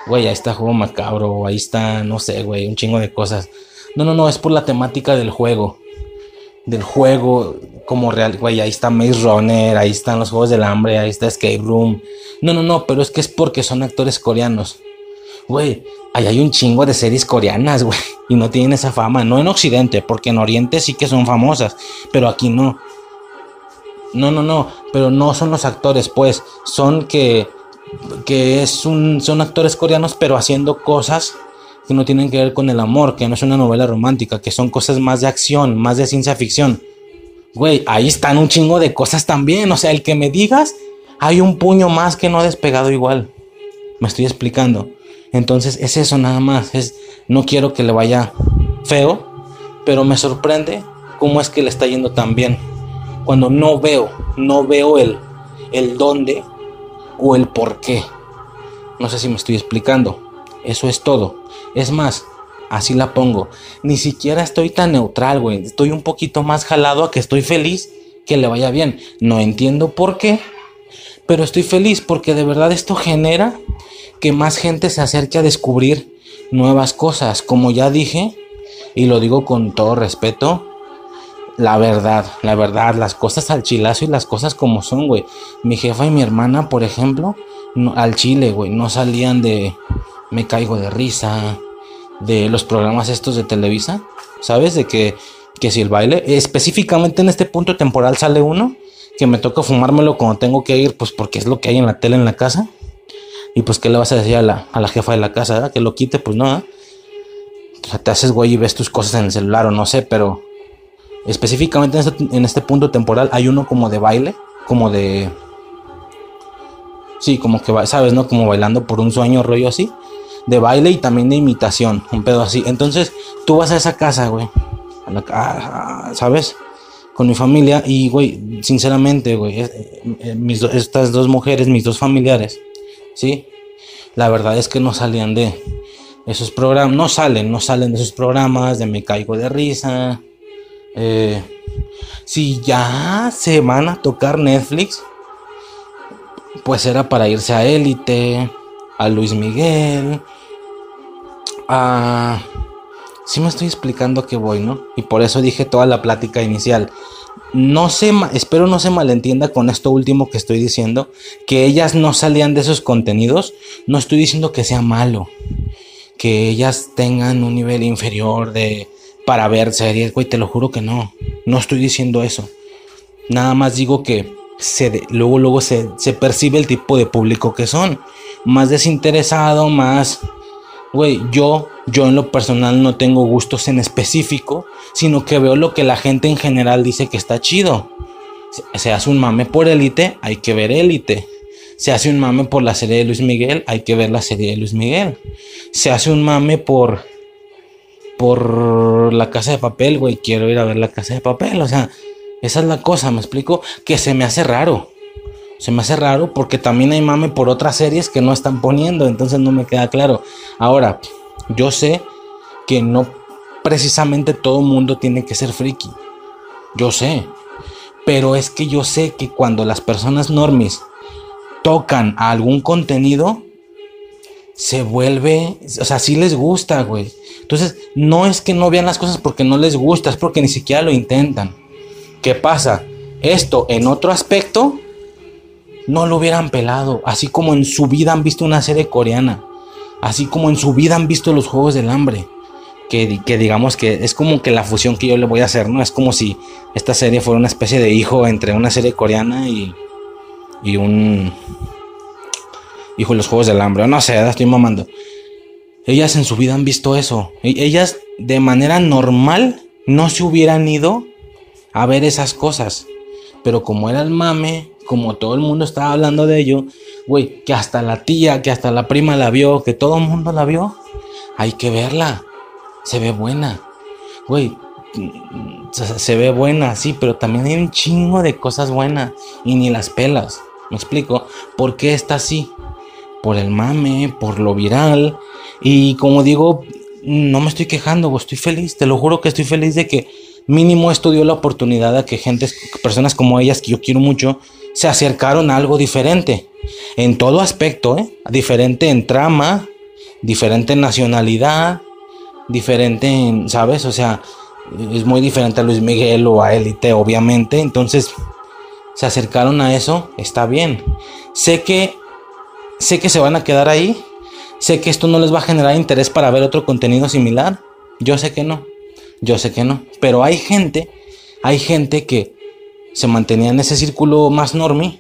Güey, ahí está juego macabro, ahí está, no sé, güey, un chingo de cosas. No, no, no, es por la temática del juego. Del juego como real, güey, ahí está Maze Runner, ahí están los juegos del hambre, ahí está Escape Room. No, no, no, pero es que es porque son actores coreanos. Güey, ahí hay un chingo de series coreanas, güey, y no tienen esa fama. No en Occidente, porque en Oriente sí que son famosas, pero aquí no. No, no, no, pero no son los actores, pues, son que que es un son actores coreanos pero haciendo cosas que no tienen que ver con el amor, que no es una novela romántica, que son cosas más de acción, más de ciencia ficción. Güey, ahí están un chingo de cosas también, o sea, el que me digas, hay un puño más que no ha despegado igual. Me estoy explicando. Entonces es eso nada más, es no quiero que le vaya feo, pero me sorprende cómo es que le está yendo tan bien cuando no veo, no veo el, el dónde o el por qué. No sé si me estoy explicando. Eso es todo. Es más, así la pongo. Ni siquiera estoy tan neutral, güey. Estoy un poquito más jalado a que estoy feliz que le vaya bien. No entiendo por qué, pero estoy feliz porque de verdad esto genera que más gente se acerque a descubrir nuevas cosas. Como ya dije, y lo digo con todo respeto, la verdad, la verdad, las cosas al chilazo y las cosas como son, güey. Mi jefa y mi hermana, por ejemplo, al chile, güey, no salían de Me caigo de risa, de los programas estos de Televisa, ¿sabes? De que, que si el baile, específicamente en este punto temporal sale uno, que me toca fumármelo cuando tengo que ir, pues porque es lo que hay en la tele en la casa. Y pues, ¿qué le vas a decir a la, a la jefa de la casa? Que lo quite, pues no. Sea, te haces güey y ves tus cosas en el celular o no sé, pero Específicamente en este, en este punto temporal hay uno como de baile, como de... Sí, como que, ¿sabes? ¿No? Como bailando por un sueño, rollo así. De baile y también de imitación, un pedo así. Entonces, tú vas a esa casa, güey. ¿Sabes? Con mi familia y, güey, sinceramente, güey, eh, eh, estas dos mujeres, mis dos familiares, ¿sí? La verdad es que no salían de esos programas, no salen, no salen de esos programas, de me caigo de risa, eh, si ya se van a tocar Netflix, pues era para irse a Élite, a Luis Miguel, a... Si me estoy explicando que voy, ¿no? Y por eso dije toda la plática inicial. No sé, espero no se malentienda con esto último que estoy diciendo, que ellas no salían de esos contenidos. No estoy diciendo que sea malo, que ellas tengan un nivel inferior de, para ver series, güey, te lo juro que no. No estoy diciendo eso. Nada más digo que se luego, luego se, se percibe el tipo de público que son. Más desinteresado, más... Güey, yo, yo en lo personal no tengo gustos en específico, sino que veo lo que la gente en general dice que está chido. Se hace un mame por élite, hay que ver élite. Se hace un mame por la serie de Luis Miguel, hay que ver la serie de Luis Miguel. Se hace un mame por por la casa de papel, güey, quiero ir a ver la casa de papel, o sea, esa es la cosa, me explico, que se me hace raro. Se me hace raro porque también hay mame por otras series que no están poniendo, entonces no me queda claro. Ahora, yo sé que no precisamente todo mundo tiene que ser friki. Yo sé. Pero es que yo sé que cuando las personas normis tocan a algún contenido, se vuelve, o sea, sí les gusta, güey. Entonces, no es que no vean las cosas porque no les gusta, es porque ni siquiera lo intentan. ¿Qué pasa? Esto en otro aspecto no lo hubieran pelado, así como en su vida han visto una serie coreana, así como en su vida han visto los Juegos del Hambre. Que, digamos que es como que la fusión que yo le voy a hacer, ¿no? Es como si esta serie fuera una especie de hijo entre una serie coreana y, y un... Hijo de los Juegos del Hambre, no sé, estoy mamando. Ellas en su vida han visto eso. E, ellas de manera normal no se hubieran ido a ver esas cosas. Pero como era el mame, como todo el mundo estaba hablando de ello, güey, que hasta la tía, que hasta la prima la vio, que todo el mundo la vio, hay que verla se ve buena. Güey, se, ve buena, sí, pero también hay un chingo de cosas buenas y ni las pelas. ¿Me explico? ¿Por qué está así? Por el mame, por lo viral. Y como digo, no me estoy quejando, estoy feliz. Te lo juro que estoy feliz de que mínimo esto dio la oportunidad a que gente, personas como ellas, que yo quiero mucho, se acercaron a algo diferente. En todo aspecto, ¿eh? Diferente en trama, diferente en nacionalidad, diferente, ¿sabes? O sea, es muy diferente a Luis Miguel o a Élite, obviamente. Entonces, se acercaron a eso, está bien. Sé que, sé que se van a quedar ahí. Sé que esto no les va a generar interés para ver otro contenido similar. Yo sé que no. Yo sé que no. Pero hay gente, hay gente que se mantenía en ese círculo más normie,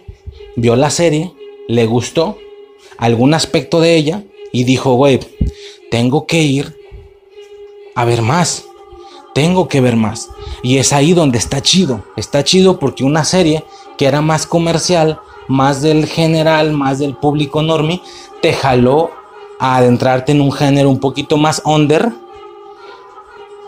vio la serie, le gustó algún aspecto de ella y dijo, güey, tengo que ir a ver más. Tengo que ver más. Y es ahí donde está chido. Está chido porque una serie que era más comercial, más del general, más del público normie, te jaló a adentrarte en un género un poquito más under.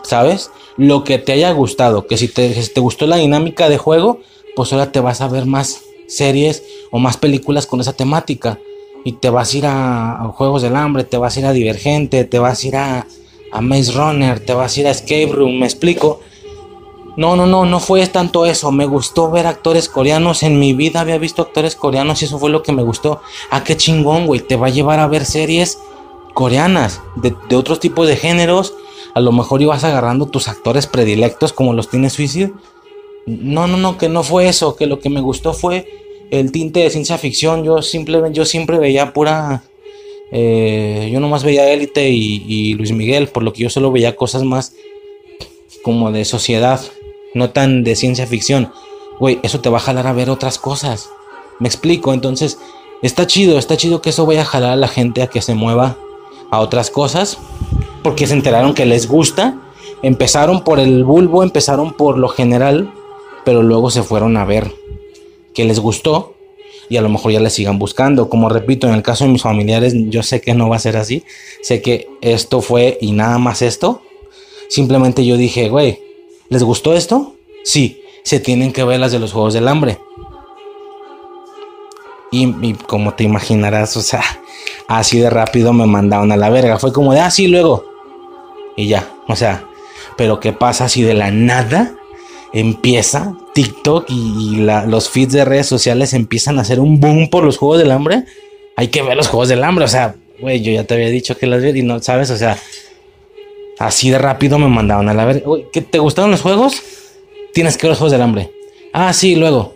¿Sabes? Lo que te haya gustado. Que si te, te gustó la dinámica de juego, pues ahora te vas a ver más series o más películas con esa temática. Y te vas a ir a, Juegos del Hambre, te vas a ir a Divergente, te vas a ir a Maze Runner, te vas a ir a Escape Room, me explico. No, no, no, no fue tanto eso. Me gustó ver actores coreanos. En mi vida había visto actores coreanos y eso fue lo que me gustó. Ah, qué chingón, güey. Te va a llevar a ver series coreanas de, otros tipos de géneros. A lo mejor ibas agarrando tus actores predilectos como los tiene Suicide. No, no, no, que no fue eso. Que lo que me gustó fue el tinte de ciencia ficción. Yo simplemente, yo siempre veía pura eh, yo nomás veía Élite y, Luis Miguel, por lo que yo solo veía cosas más como de sociedad, no tan de ciencia ficción. Güey, eso te va a jalar a ver otras cosas. Me explico, entonces está chido, está chido que eso vaya a jalar a la gente a que se mueva a otras cosas, porque se enteraron que les gusta. Empezaron por el bulbo, empezaron por lo general, pero luego se fueron a ver que les gustó y a lo mejor ya le sigan buscando. Como repito, en el caso de mis familiares, yo sé que no va a ser así. Sé que esto fue y nada más esto. Simplemente yo dije, güey, ¿les gustó esto? Sí, se tienen que ver las de los Juegos del Hambre. Y, como te imaginarás, o sea, así de rápido me mandaron a la verga. Fue como de, ah, sí, luego. Y ya, o sea, pero ¿qué pasa si de la nada empieza TikTok y, los feeds de redes sociales empiezan a hacer un boom por los juegos del hambre, hay que ver los juegos del hambre. O sea, güey, yo ya te había dicho que las vi y no, ¿sabes? O sea, así de rápido me mandaban a la ver. ¿qué te gustaron los juegos? Tienes que ver los juegos del hambre. Ah, sí, luego.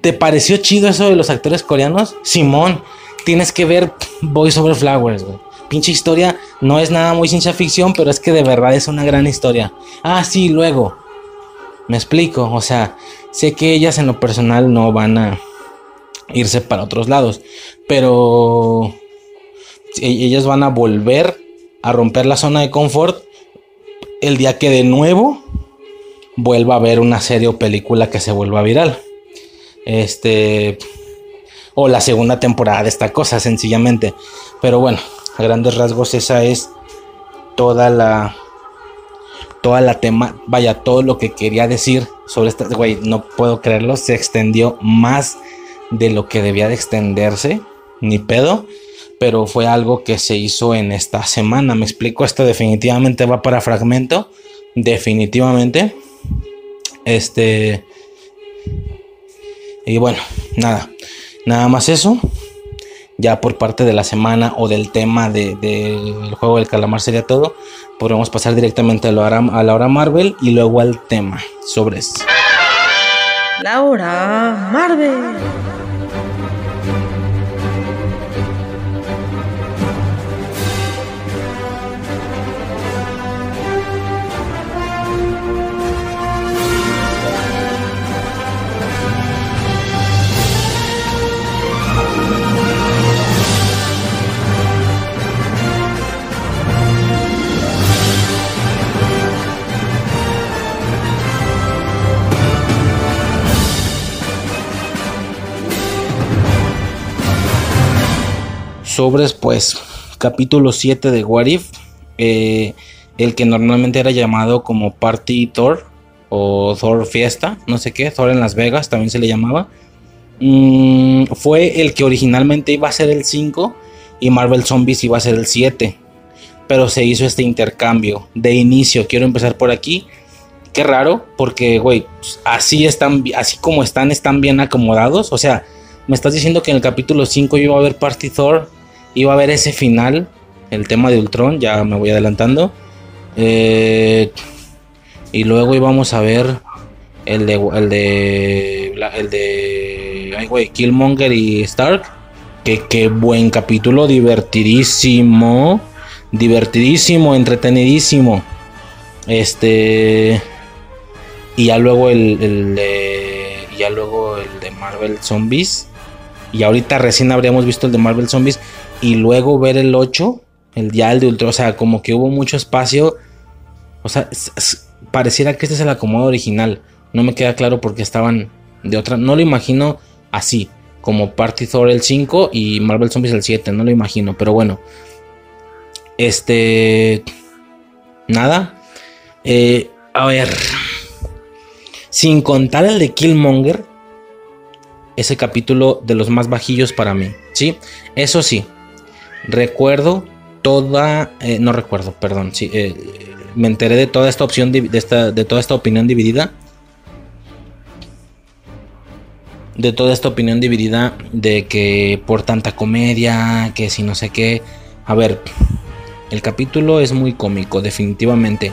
¿Te pareció chido eso de los actores coreanos? Simón, tienes que ver Boys Over Flowers, güey. Pinche historia no es nada muy ciencia ficción, pero es que de verdad es una gran historia. Ah, sí, luego. Me explico, o sea, sé que ellas en lo personal no van a irse para otros lados, pero e-, ellas van a volver a romper la zona de confort el día que de nuevo vuelva a ver una serie o película que se vuelva viral. Este o la segunda temporada de esta cosa sencillamente, pero bueno, a grandes rasgos esa es toda la toda la tema, vaya, todo lo que quería decir sobre esta, güey, no puedo creerlo, se extendió más de lo que debía de extenderse, ni pedo, pero fue algo que se hizo en esta semana, me explico, esto definitivamente va para fragmento, definitivamente, este, y bueno, nada, nada más eso, ya por parte de la semana o del tema del de, juego del calamar sería todo. Podemos pasar directamente a la, hora, a la hora Marvel y luego al tema sobre eso. La hora Marvel. Sobres, pues, capítulo 7 de What If. eh, el que normalmente era llamado como Party Thor o Thor Fiesta, no sé qué, Thor en Las Vegas también se le llamaba. Mm, fue el que originalmente iba a ser el 5 y Marvel Zombies iba a ser el 7. Pero se hizo este intercambio de inicio. Quiero empezar por aquí. Qué raro, porque, güey, así están, así como están, están bien acomodados. O sea, me estás diciendo que en el capítulo 5 iba a haber Party Thor, iba a haber ese final, el tema de Ultron, ya me voy adelantando. Eh, y luego íbamos a ver el de, el de, el de, ay, güey, Killmonger y Stark. Que qué buen capítulo, divertidísimo, divertidísimo, entretenidísimo. Este. Y ya luego el, el de. Ya luego el de Marvel Zombies. Y ahorita recién habríamos visto el de Marvel Zombies. Y luego ver el 8. El el de Ultron. O sea, como que hubo mucho espacio. O sea, pareciera que este es el acomodo original. No me queda claro porque estaban de otra. No lo imagino así. Como Party Thor el 5 y Marvel Zombies el 7. No lo imagino. Pero bueno. Este. Nada. Eh, a ver. Sin contar el de Killmonger. Ese capítulo de los más bajillos para mí. ¿Sí? Eso sí. Recuerdo toda. eh, no recuerdo, perdón. Eh, me enteré de toda esta opción. De, esta, de toda esta opinión dividida. De toda esta opinión dividida. De que por tanta comedia. Que si no sé qué. A ver. El capítulo es muy cómico, definitivamente.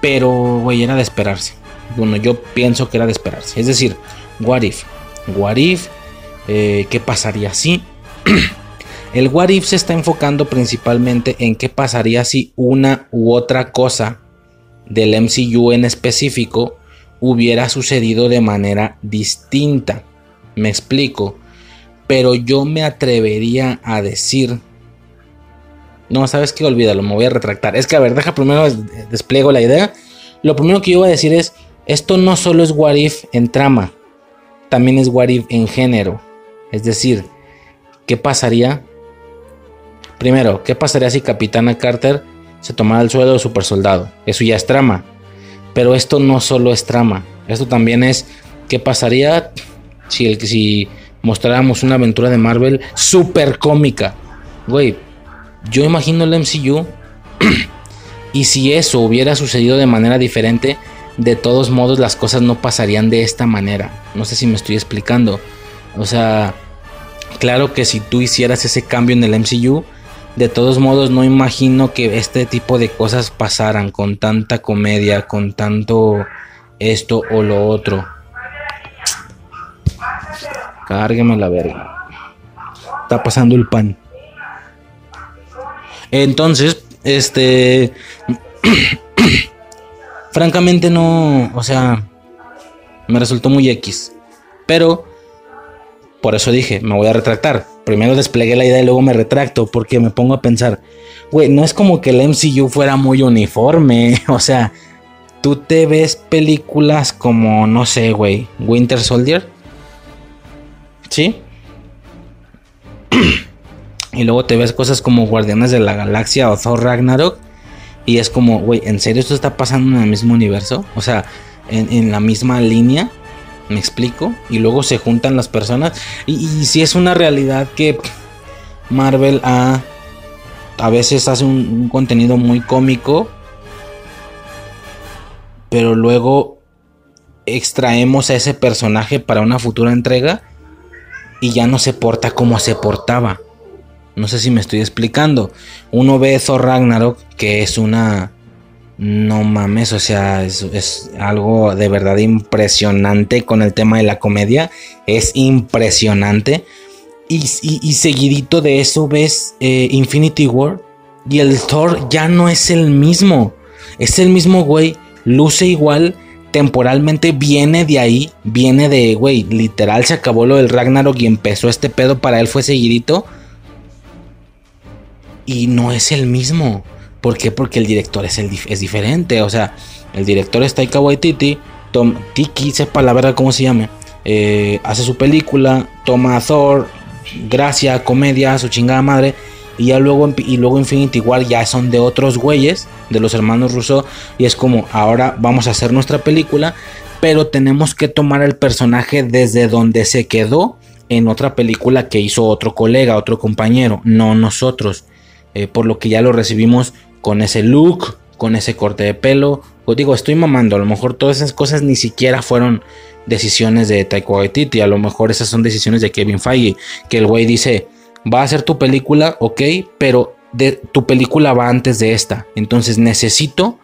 Pero, güey, era de esperarse. Bueno, yo pienso que era de esperarse. Es decir, what if? What if? Eh, ¿Qué pasaría si? El what if se está enfocando principalmente en qué pasaría si una u otra cosa del MCU en específico hubiera sucedido de manera distinta. Me explico. Pero yo me atrevería a decir no, sabes que olvídalo, me voy a retractar. Es que, a ver, deja primero des- despliego la idea. Lo primero que yo voy a decir es: esto no solo es What If en trama, también es What If en género. Es decir, ¿qué pasaría? Primero, ¿qué pasaría si Capitana Carter se tomara el suelo de super soldado? Eso ya es trama. Pero esto no solo es trama, esto también es ¿qué pasaría si, si mostráramos una aventura de Marvel súper cómica? Güey, yo imagino el MCU y si eso hubiera sucedido de manera diferente, de todos modos las cosas no pasarían de esta manera. No sé si me estoy explicando. O sea, claro que si tú hicieras ese cambio en el MCU, de todos modos no imagino que este tipo de cosas pasaran con tanta comedia, con tanto esto o lo otro. Cárgueme la verga. Está pasando el pan. Entonces, este. francamente no. O sea. Me resultó muy X. Pero. Por eso dije, me voy a retractar. Primero desplegué la idea y luego me retracto. Porque me pongo a pensar. Güey, no es como que el MCU fuera muy uniforme. O sea. Tú te ves películas como, no sé, güey. Winter Soldier. ¿Sí? Y luego te ves cosas como Guardianes de la Galaxia o Thor Ragnarok. Y es como, güey, ¿en serio esto está pasando en el mismo universo? O sea, en, en la misma línea. ¿Me explico? Y luego se juntan las personas. Y, si es una realidad que Marvel ha, a veces hace un, un contenido muy cómico. Pero luego extraemos a ese personaje para una futura entrega. Y ya no se porta como se portaba. No sé si me estoy explicando. Uno ve Thor Ragnarok, que es una. No mames, o sea, es, algo de verdad impresionante con el tema de la comedia. Es impresionante. Y seguidito de eso ves eh, Infinity War. Y el Thor ya no es el mismo. Es el mismo güey. Luce igual. Temporalmente viene de ahí. Viene de, güey, literal se acabó lo del Ragnarok y empezó este pedo para él fue seguidito y no es el mismo. ¿Por qué? Porque el director es, es diferente. O sea, el director es Taika Waititi. Tom, Tiki, sepa la verdad cómo se llame. eh, hace su película, toma a Thor, gracia, comedia, su chingada madre. Y ya luego, y luego Infinity War ya son de otros güeyes, de los hermanos Russo. Y es como, ahora vamos a hacer nuestra película, pero tenemos que tomar el personaje desde donde se quedó en otra película que hizo otro colega, otro compañero, no nosotros. Eh, por lo que ya lo recibimos con ese look, con ese corte de pelo. Os digo, estoy mamando, a lo mejor todas esas cosas ni siquiera fueron decisiones de Taika Waititi, a lo mejor esas son decisiones de Kevin Feige, que el güey dice, va a ser tu película, ok, pero de, tu película va antes de esta. Entonces necesito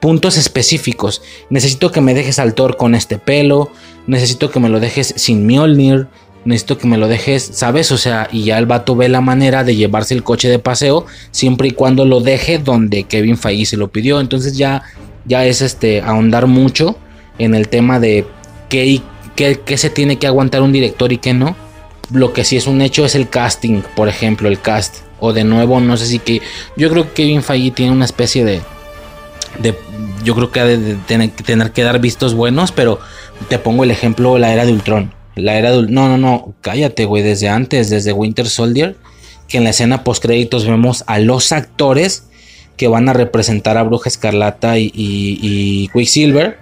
puntos específicos. Necesito que me dejes al Thor con este pelo. Necesito que me lo dejes sin Mjolnir. Necesito que me lo dejes, ¿sabes? O sea, y ya el vato ve la manera de llevarse el coche de paseo siempre y cuando lo deje donde Kevin Feige se lo pidió. Entonces ya, ya es este ahondar mucho en el tema de qué, qué, qué se tiene que aguantar un director y qué no. Lo que sí es un hecho es el casting, por ejemplo, el cast. O de nuevo, no sé si que. Yo creo que Kevin Feige tiene una especie de. de yo creo que ha de tener, tener, que dar vistos buenos, pero te pongo el ejemplo, la era de Ultron. La era de. No, no, no, cállate, güey. Desde antes, desde Winter Soldier, que en la escena post créditos vemos a los actores que van a representar a Bruja Escarlata y, y, Quicksilver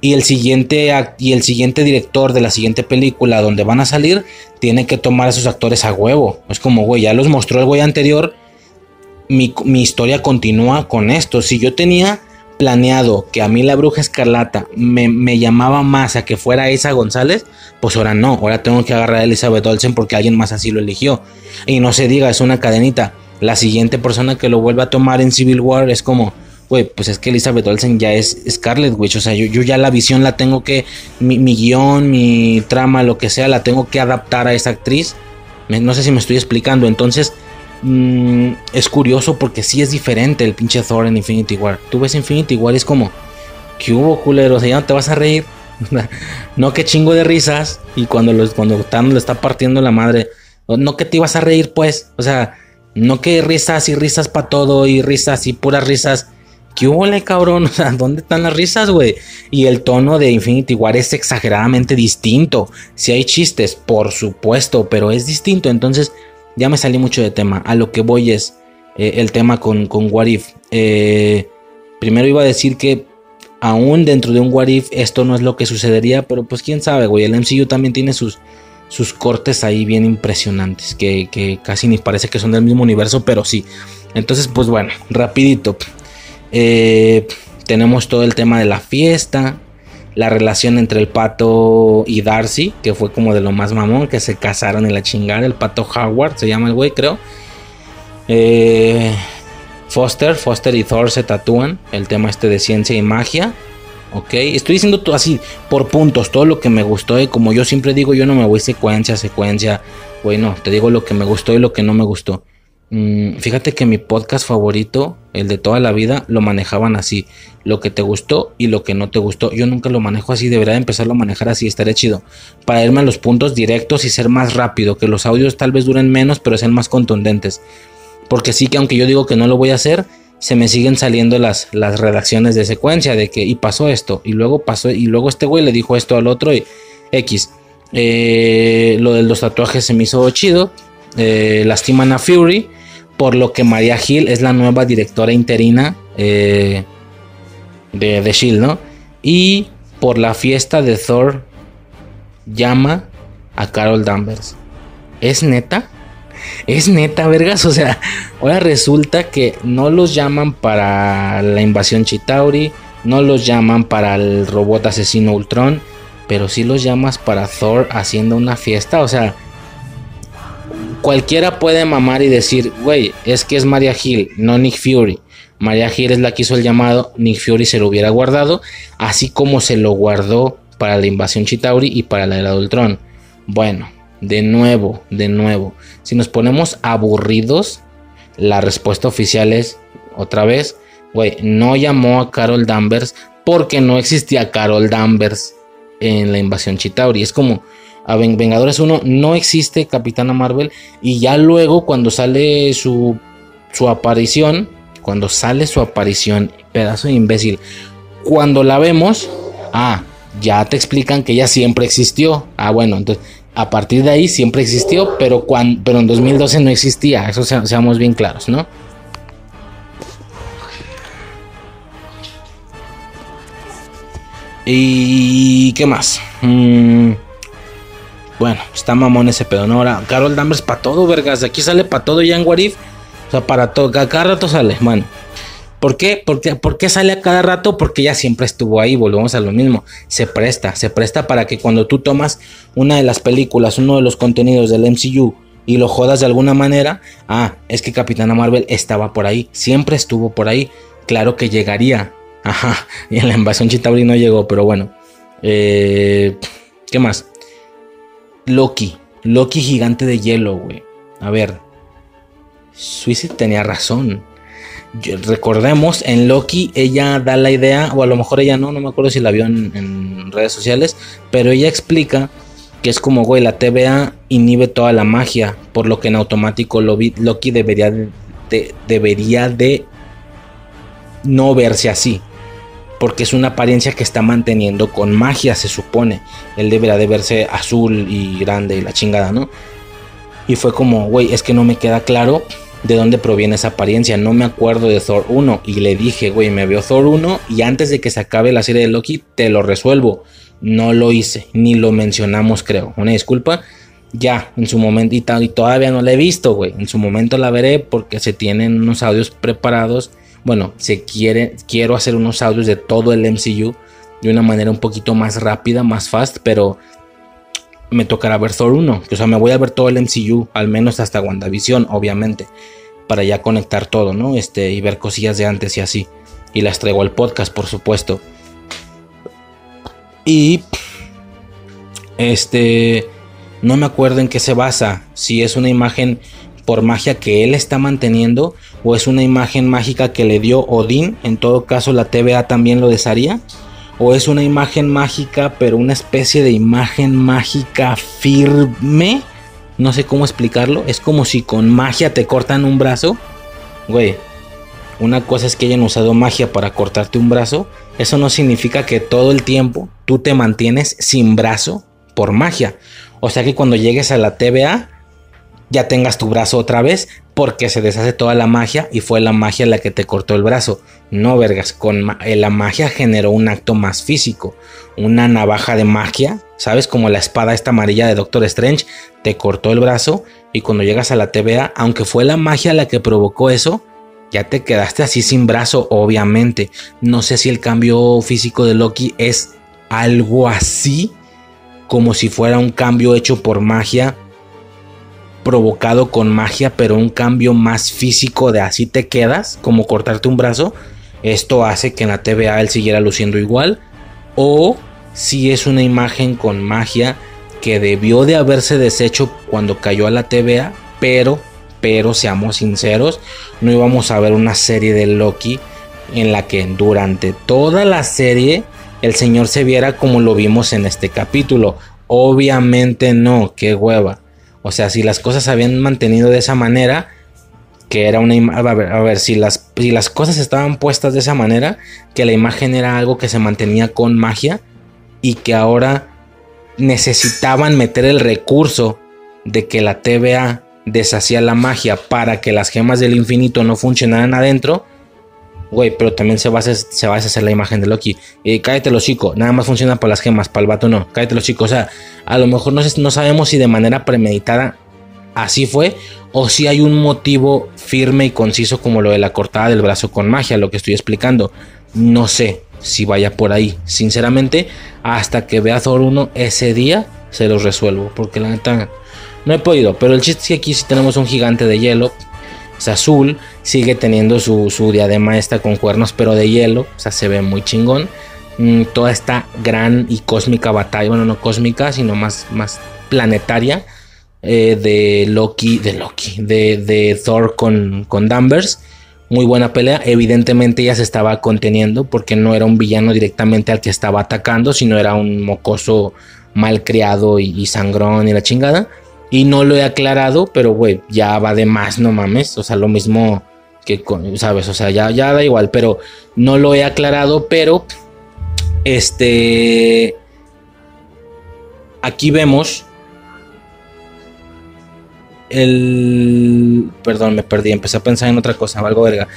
y el siguiente y el siguiente director de la siguiente película donde van a salir tiene que tomar a esos actores a huevo. Es como, güey, ya los mostró el güey anterior. Mi, mi, historia continúa con esto. Si yo tenía planeado que a mí la bruja escarlata me, me, llamaba más a que fuera esa González, pues ahora no. Ahora tengo que agarrar a Elizabeth Olsen porque alguien más así lo eligió. Y no se diga, es una cadenita. La siguiente persona que lo vuelva a tomar en Civil War es como, güey, pues es que Elizabeth Olsen ya es Scarlet Witch, o sea, yo, yo ya la visión la tengo que, mi, mi, guion, mi trama, lo que sea, la tengo que adaptar a esa actriz. No sé si me estoy explicando, entonces mmm, es curioso porque sí es diferente el pinche Thor en Infinity War. Tú ves Infinity War y es como, ¿qué hubo, culero? O sea, ya no te vas a reír. no que chingo de risas y cuando, los, cuando Thanos le está partiendo la madre, no que te ibas a reír, pues, o sea, no que risas y risas para todo y risas y puras risas ¿Qué hubo, cabrón? O sea, ¿dónde están las risas, güey? Y el tono de Infinity War es exageradamente distinto. Si hay chistes, por supuesto, pero es distinto. Entonces, ya me salí mucho de tema. A lo que voy es eh, el tema con, con What If. Eh, primero iba a decir que aún dentro de un What If esto no es lo que sucedería, pero pues quién sabe, güey. El MCU también tiene sus, sus cortes ahí bien impresionantes, que, que casi ni parece que son del mismo universo, pero sí. Entonces, pues bueno, rapidito. Eh, tenemos todo el tema de la fiesta, la relación entre el pato y Darcy, que fue como de lo más mamón, que se casaron en la chingada. El pato Howard se llama el güey, creo. Eh, Foster, Foster y Thor se tatúan. El tema este de ciencia y magia. Ok, estoy diciendo así por puntos, todo lo que me gustó. Y como yo siempre digo, yo no me voy secuencia, secuencia. Bueno, te digo lo que me gustó y lo que no me gustó. Mm, fíjate que mi podcast favorito, el de toda la vida, lo manejaban así. Lo que te gustó y lo que no te gustó. Yo nunca lo manejo así, debería empezarlo a manejar así, estaría chido. Para irme a los puntos directos y ser más rápido. Que los audios tal vez duren menos, pero sean más contundentes. Porque sí que aunque yo digo que no lo voy a hacer, se me siguen saliendo las, las redacciones de secuencia de que y pasó esto, y luego pasó, y luego este güey le dijo esto al otro y X. Eh, lo de los tatuajes se me hizo chido. Eh, lastiman a Fury por lo que María Gil es la nueva directora interina eh, de The Shield, ¿no? Y por la fiesta de Thor llama a Carol Danvers. ¿Es neta? Es neta, vergas. O sea, ahora resulta que no los llaman para la invasión Chitauri, no los llaman para el robot asesino Ultron, pero sí los llamas para Thor haciendo una fiesta. O sea, cualquiera puede mamar y decir, güey, es que es Maria Hill, no Nick Fury. Maria Hill es la que hizo el llamado, Nick Fury se lo hubiera guardado, así como se lo guardó para la invasión Chitauri y para la era de. Bueno, de nuevo, de nuevo, si nos ponemos aburridos, la respuesta oficial es, otra vez, güey, no llamó a Carol Danvers porque no existía Carol Danvers en la invasión Chitauri. Es como, a Vengadores 1 no existe Capitana Marvel y ya luego cuando sale su, su aparición, cuando sale su aparición, pedazo de imbécil, cuando la vemos, ah, ya te explican que ella siempre existió. Ah, bueno, entonces A partir de ahí siempre existió, pero, cuando, pero en 2012 no existía, eso seamos bien claros, ¿no? ¿Y qué más? Mm, bueno, está mamón ese pedo, ¿no? Ahora, Carol Danvers para todo, vergas. De aquí sale para todo ya en Warif. O sea, para todo, cada rato sale, bueno. ¿Por qué? Porque, ¿Por qué sale a cada rato? Porque ella siempre estuvo ahí, volvemos a lo mismo. Se presta, se presta para que cuando tú tomas una de las películas, uno de los contenidos del MCU y lo jodas de alguna manera, ah, es que Capitana Marvel estaba por ahí, siempre estuvo por ahí. Claro que llegaría. Ajá, y en la invasión Chitauri no llegó, pero bueno. Eh, ¿Qué más? Loki, Loki gigante de hielo, güey. A ver, Suicide tenía razón. Recordemos, en Loki ella da la idea, o a lo mejor ella no, no me acuerdo si la vio en, redes sociales, pero ella explica que es como, güey, la TVA inhibe toda la magia, por lo que en automático Loki debería de, debería de no verse así, porque es una apariencia que está manteniendo con magia, se supone. Él debería de verse azul y grande y la chingada, ¿no? Y fue como, güey, es que no me queda claro de dónde proviene esa apariencia. No me acuerdo de Thor 1 y le dije, güey, me veo Thor 1 y antes de que se acabe la serie de Loki te lo resuelvo. No lo hice, ni lo mencionamos, creo. Una disculpa. Ya, en su momento, y, y todavía no la he visto, güey. En su momento la veré porque se tienen unos audios preparados. Bueno, se quiere, quiero hacer unos audios de todo el MCU de una manera un poquito más rápida, más fast, pero me tocará ver Thor 1. O sea, me voy a ver todo el MCU, al menos hasta WandaVision, obviamente. Para ya conectar todo, ¿no? Este, y ver cosillas de antes y así. Y las traigo al podcast, por supuesto. Y. Este. No me acuerdo en qué se basa. Si es una imagen por magia que él está manteniendo. O es una imagen mágica que le dio Odín. En todo caso, la TVA también lo desharía o es una imagen mágica, pero una especie de imagen mágica firme. No sé cómo explicarlo. Es como si con magia te cortan un brazo. Güey, una cosa es que hayan usado magia para cortarte un brazo. Eso no significa que todo el tiempo tú te mantienes sin brazo por magia. O sea que cuando llegues a la TVA ya tengas tu brazo otra vez porque se deshace toda la magia y fue la magia la que te cortó el brazo. No, vergas, con eh, la magia generó un acto más físico, una navaja de magia, ¿sabes? Como la espada esta amarilla de Doctor Strange, te cortó el brazo y cuando llegas a la TVA, aunque fue la magia la que provocó eso, ya te quedaste así sin brazo, obviamente. No sé si el cambio físico de Loki es algo así, como si fuera un cambio hecho por magia provocado con magia, pero un cambio más físico de así te quedas, como cortarte un brazo, esto hace que en la TVA él siguiera luciendo igual. O si es una imagen con magia que debió de haberse deshecho cuando cayó a la TVA, pero, pero seamos sinceros, no íbamos a ver una serie de Loki en la que durante toda la serie el señor se viera como lo vimos en este capítulo. Obviamente no, qué hueva. O sea, si las cosas se habían mantenido de esa manera, que era una a ver, a ver si las si las cosas estaban puestas de esa manera, que la imagen era algo que se mantenía con magia y que ahora necesitaban meter el recurso de que la TVA deshacía la magia para que las gemas del infinito no funcionaran adentro, Güey, pero también se va, a hacer, se va a la imagen de Loki. Y cállate los chicos, nada más funciona para las gemas, para el vato no. Cállate los chicos, o sea, a lo mejor no, no sabemos si de manera premeditada así fue o si hay un motivo firme y conciso como lo de la cortada del brazo con magia, lo que estoy explicando. No sé si vaya por ahí. Sinceramente, hasta que vea Thor 1 ese día, se los resuelvo. Porque la neta, no he podido. Pero el chiste es que aquí sí tenemos un gigante de hielo es azul, sigue teniendo su, diadema esta con cuernos pero de hielo, o sea, se ve muy chingón. Mm, toda esta gran y cósmica batalla, bueno, no cósmica, sino más, más planetaria eh, de Loki, de Loki, de, de Thor con, con Danvers. Muy buena pelea. Evidentemente ella se estaba conteniendo porque no era un villano directamente al que estaba atacando, sino era un mocoso malcriado y, y sangrón y la chingada. Y no lo he aclarado, pero güey, ya va de más, no mames. O sea, lo mismo que, con, ¿sabes? O sea, ya, ya da igual, pero no lo he aclarado, pero este... Aquí vemos el... Perdón, me perdí, empecé a pensar en otra cosa, algo verga.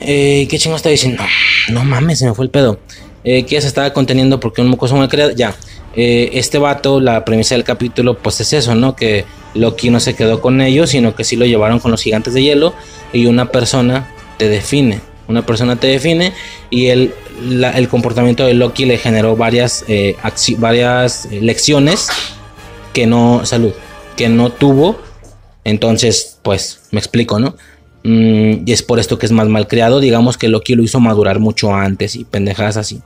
Eh, ¿Qué chingo está diciendo? No mames, se me fue el pedo. Eh, ya se estaba conteniendo porque un mocoso me creado. Ya, eh, este vato, la premisa del capítulo, pues es eso, ¿no? Que Loki no se quedó con ellos, sino que sí lo llevaron con los gigantes de hielo y una persona te define. Una persona te define y el, comportamiento de Loki le generó varias, eh, varias lecciones que no, salud, que no tuvo. Entonces, pues, me explico, ¿no? Mm, y es por esto que es más mal creado. Digamos que Loki lo hizo madurar mucho antes y pendejadas así.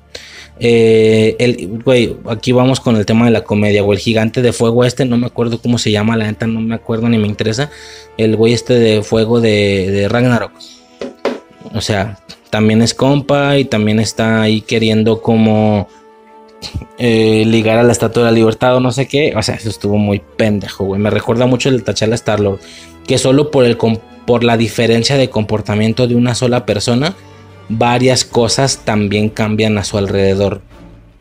Eh, el, güey, aquí vamos con el tema de la comedia, o El gigante de fuego este, no me acuerdo cómo se llama, la neta no me acuerdo ni me interesa. El güey este de fuego de, de Ragnarok. O sea, también es compa y también está ahí queriendo como eh, ligar a la Estatua de la Libertad o no sé qué. O sea, eso estuvo muy pendejo, güey. Me recuerda mucho el Tachala Star-Lord. Que solo por el, por la diferencia de comportamiento de una sola persona, varias cosas también cambian a su alrededor.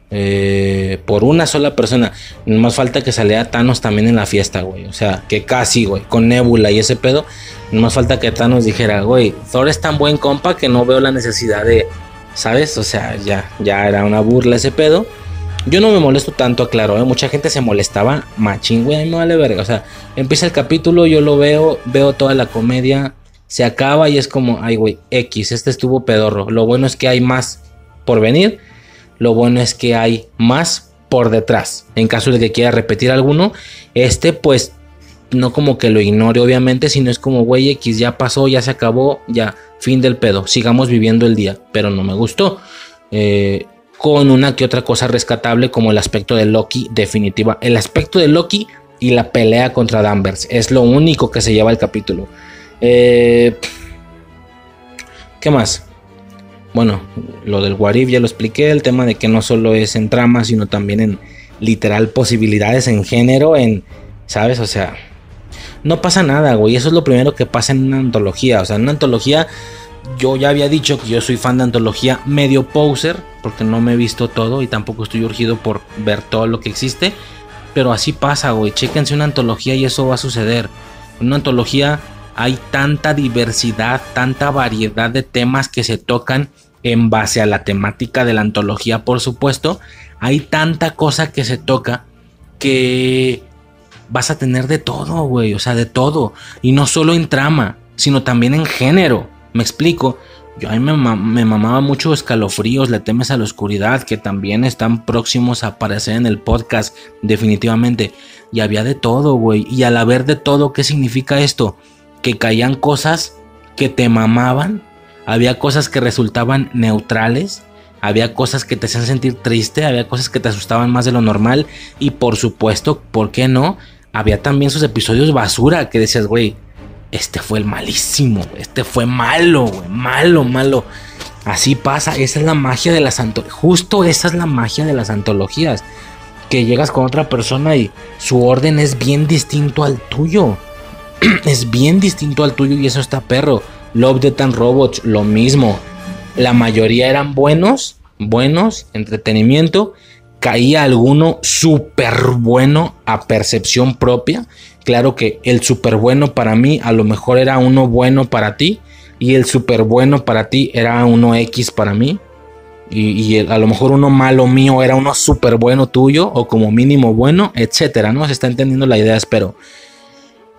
Eh, por una sola persona. Más falta que saliera Thanos también en la fiesta, güey. O sea, que casi, güey, con Nebula y ese pedo. Más falta que Thanos dijera, güey, Thor es tan buen compa que no veo la necesidad de, ¿sabes? O sea, ya, ya era una burla ese pedo. Yo no me molesto tanto, claro, ¿eh? mucha gente se molestaba machín, güey, a me vale verga. O sea, empieza el capítulo, yo lo veo, veo toda la comedia, se acaba y es como, ay, güey, X, este estuvo pedorro. Lo bueno es que hay más por venir, lo bueno es que hay más por detrás. En caso de que quiera repetir alguno, este pues no como que lo ignore obviamente, sino es como, güey, X ya pasó, ya se acabó, ya, fin del pedo, sigamos viviendo el día, pero no me gustó. Eh, con una que otra cosa rescatable como el aspecto de Loki definitiva. El aspecto de Loki y la pelea contra Danvers es lo único que se lleva el capítulo. Eh, ¿Qué más? Bueno, lo del Warif ya lo expliqué, el tema de que no solo es en trama, sino también en literal posibilidades en género, en, ¿sabes? O sea, no pasa nada, güey, eso es lo primero que pasa en una antología, o sea, en una antología yo ya había dicho que yo soy fan de antología medio poser, porque no me he visto todo y tampoco estoy urgido por ver todo lo que existe. Pero así pasa, güey. Chéquense una antología y eso va a suceder. Una antología hay tanta diversidad, tanta variedad de temas que se tocan en base a la temática de la antología, por supuesto. Hay tanta cosa que se toca que vas a tener de todo, güey. O sea, de todo. Y no solo en trama, sino también en género. Me explico. Yo a mí me, mamaba mucho escalofríos, le temes a la oscuridad, que también están próximos a aparecer en el podcast, definitivamente. Y había de todo, güey. Y al haber de todo, ¿qué significa esto? Que caían cosas que te mamaban, había cosas que resultaban neutrales, había cosas que te hacían sentir triste, había cosas que te asustaban más de lo normal. Y por supuesto, ¿por qué no? Había también sus episodios basura que decías, güey, este fue el malísimo, este fue malo, malo, malo. Así pasa, esa es la magia de las antologías. Justo esa es la magia de las antologías. Que llegas con otra persona y su orden es bien distinto al tuyo. es bien distinto al tuyo y eso está perro. Love, Death and Robots, lo mismo. La mayoría eran buenos, buenos, entretenimiento. Caía alguno súper bueno a percepción propia Claro que el súper bueno para mí a lo mejor era uno bueno para ti y el súper bueno para ti era uno X para mí. Y, a lo mejor uno malo mío era uno súper bueno tuyo o como mínimo bueno, etcétera, ¿no? Se está entendiendo la idea, espero.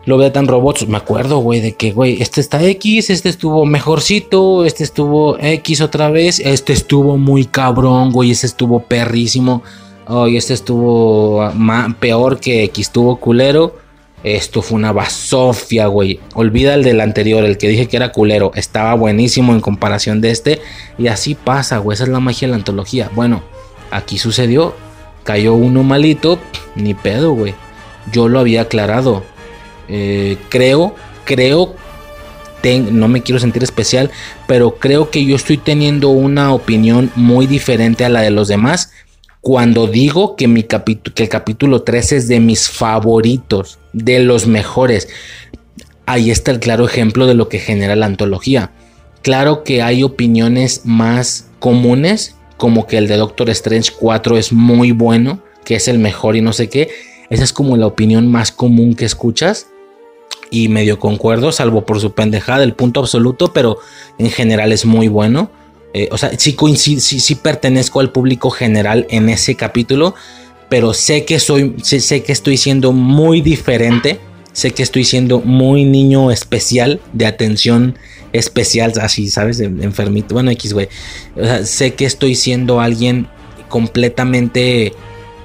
Lo veo tan robots, me acuerdo, güey, de que, güey, este está X, este estuvo mejorcito, este estuvo X otra vez, este estuvo muy cabrón, güey, este estuvo perrísimo, oh, este estuvo peor que X, estuvo culero. Esto fue una basofia, güey. Olvida el del anterior, el que dije que era culero. Estaba buenísimo en comparación de este. Y así pasa, güey. Esa es la magia de la antología. Bueno, aquí sucedió. Cayó uno malito. Ni pedo, güey. Yo lo había aclarado. Eh, creo, creo. no me quiero sentir especial. Pero creo que yo estoy teniendo una opinión muy diferente a la de los demás cuando digo que, el capítulo 3 es de mis favoritos, de los mejores. Ahí está el claro ejemplo de lo que genera la antología. Claro que hay opiniones más comunes, como que el de Doctor Strange 4 es muy bueno, que es el mejor y no sé qué. Esa es como la opinión más común que escuchas. Y medio concuerdo, salvo por su pendejada del punto absoluto, pero en general es muy bueno. Eh, o sea, sí, sí, pertenezco al público general en ese capítulo, pero sé que soy, sé, que estoy siendo muy diferente, sé que estoy siendo muy niño especial, de atención especial, así, ¿sabes? enfermito, bueno, X, güey. Sé que estoy siendo alguien completamente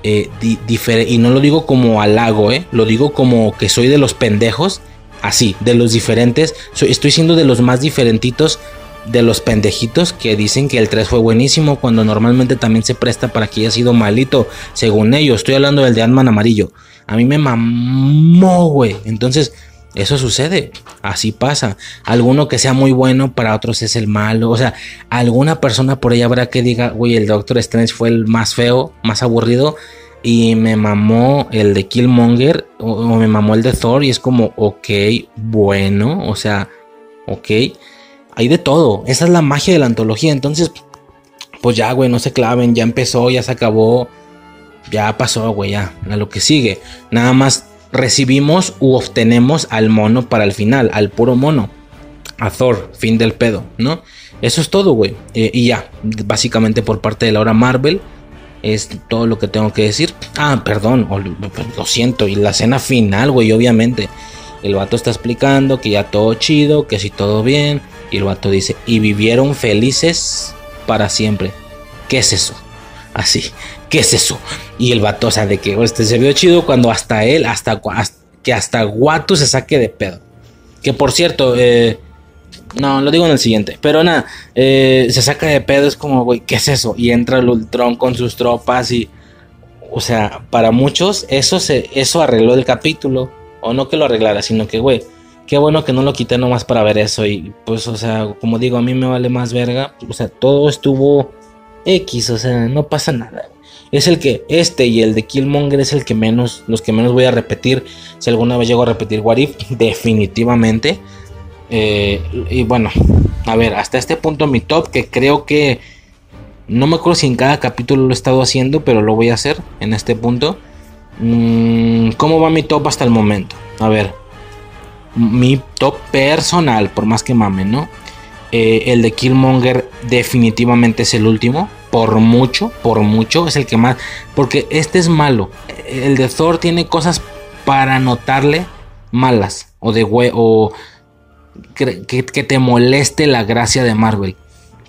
eh, diferente, y no lo digo como halago, ¿eh? Lo digo como que soy de los pendejos, así, de los diferentes, estoy siendo de los más diferentitos de los pendejitos que dicen que el 3 fue buenísimo cuando normalmente también se presta para que haya sido malito, según ellos. Estoy hablando del de Ant-Man amarillo. A mí me mamó, güey. Entonces, eso sucede. Así pasa. Alguno que sea muy bueno, para otros es el malo. O sea, alguna persona por ahí habrá que diga, güey, el Doctor Strange fue el más feo, más aburrido. Y me mamó el de Killmonger o, me mamó el de Thor. Y es como, ok, bueno, o sea, ok hay de todo. Esa es la magia de la antología. Entonces, pues ya, güey, no se claven. Ya empezó, ya se acabó. Ya pasó, güey, ya. A lo que sigue. Nada más recibimos u obtenemos al mono para el final. Al puro mono. A Thor, fin del pedo, ¿no? Eso es todo, güey. Eh, y ya, básicamente por parte de la hora Marvel. Es todo lo que tengo que decir. Ah, perdón, lo siento. Y la escena final, güey, obviamente. El vato está explicando que ya todo chido, que si todo bien y el vato dice, y vivieron felices para siempre. ¿Qué es eso? Así, ¿qué es eso? Y el vato, o sea, de que este se vio chido cuando hasta él, hasta, que hasta Guatu se saque de pedo. Que por cierto, eh, no, lo digo en el siguiente. Pero nada, eh, se saca de pedo, es como, güey, ¿qué es eso? Y entra el Ultron con sus tropas y... O sea, para muchos eso, se, eso arregló el capítulo. O no que lo arreglara, sino que, güey, Qué bueno que no lo quité nomás para ver eso. Y pues, o sea, como digo, a mí me vale más verga. O sea, todo estuvo X, o sea, no pasa nada. Es el que, este y el de Killmonger es el que menos, los que menos voy a repetir. Si alguna vez llego a repetir What definitivamente. Eh, y bueno, a ver, hasta este punto mi top, que creo que no me acuerdo si en cada capítulo lo he estado haciendo, pero lo voy a hacer en este punto. Mm, ¿Cómo va mi top hasta el momento? A ver, mi top personal, por más que mame, ¿no? Eh, el de Killmonger definitivamente es el último. Por mucho, por mucho. Es el que más. Porque este es malo. El de Thor tiene cosas para notarle malas. O de o que, te moleste la gracia de Marvel.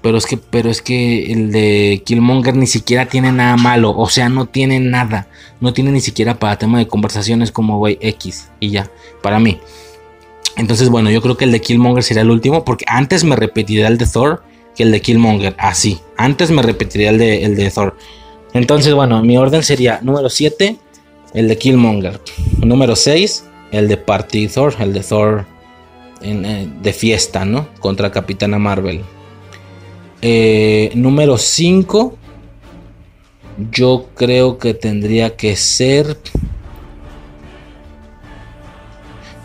Pero es que, pero es que el de Killmonger ni siquiera tiene nada malo. O sea, no tiene nada. No tiene ni siquiera para tema de conversaciones como güey X. Y ya. Para mí. Entonces, bueno, yo creo que el de Killmonger sería el último, porque antes me repetiría el de Thor que el de Killmonger. Así, antes me repetiría el de, el de Thor. Entonces, bueno, mi orden sería número 7, el de Killmonger. Número 6, el de Party Thor, el de Thor eh, de fiesta, ¿no? Contra Capitana Marvel. Eh, número 5, yo creo que tendría que ser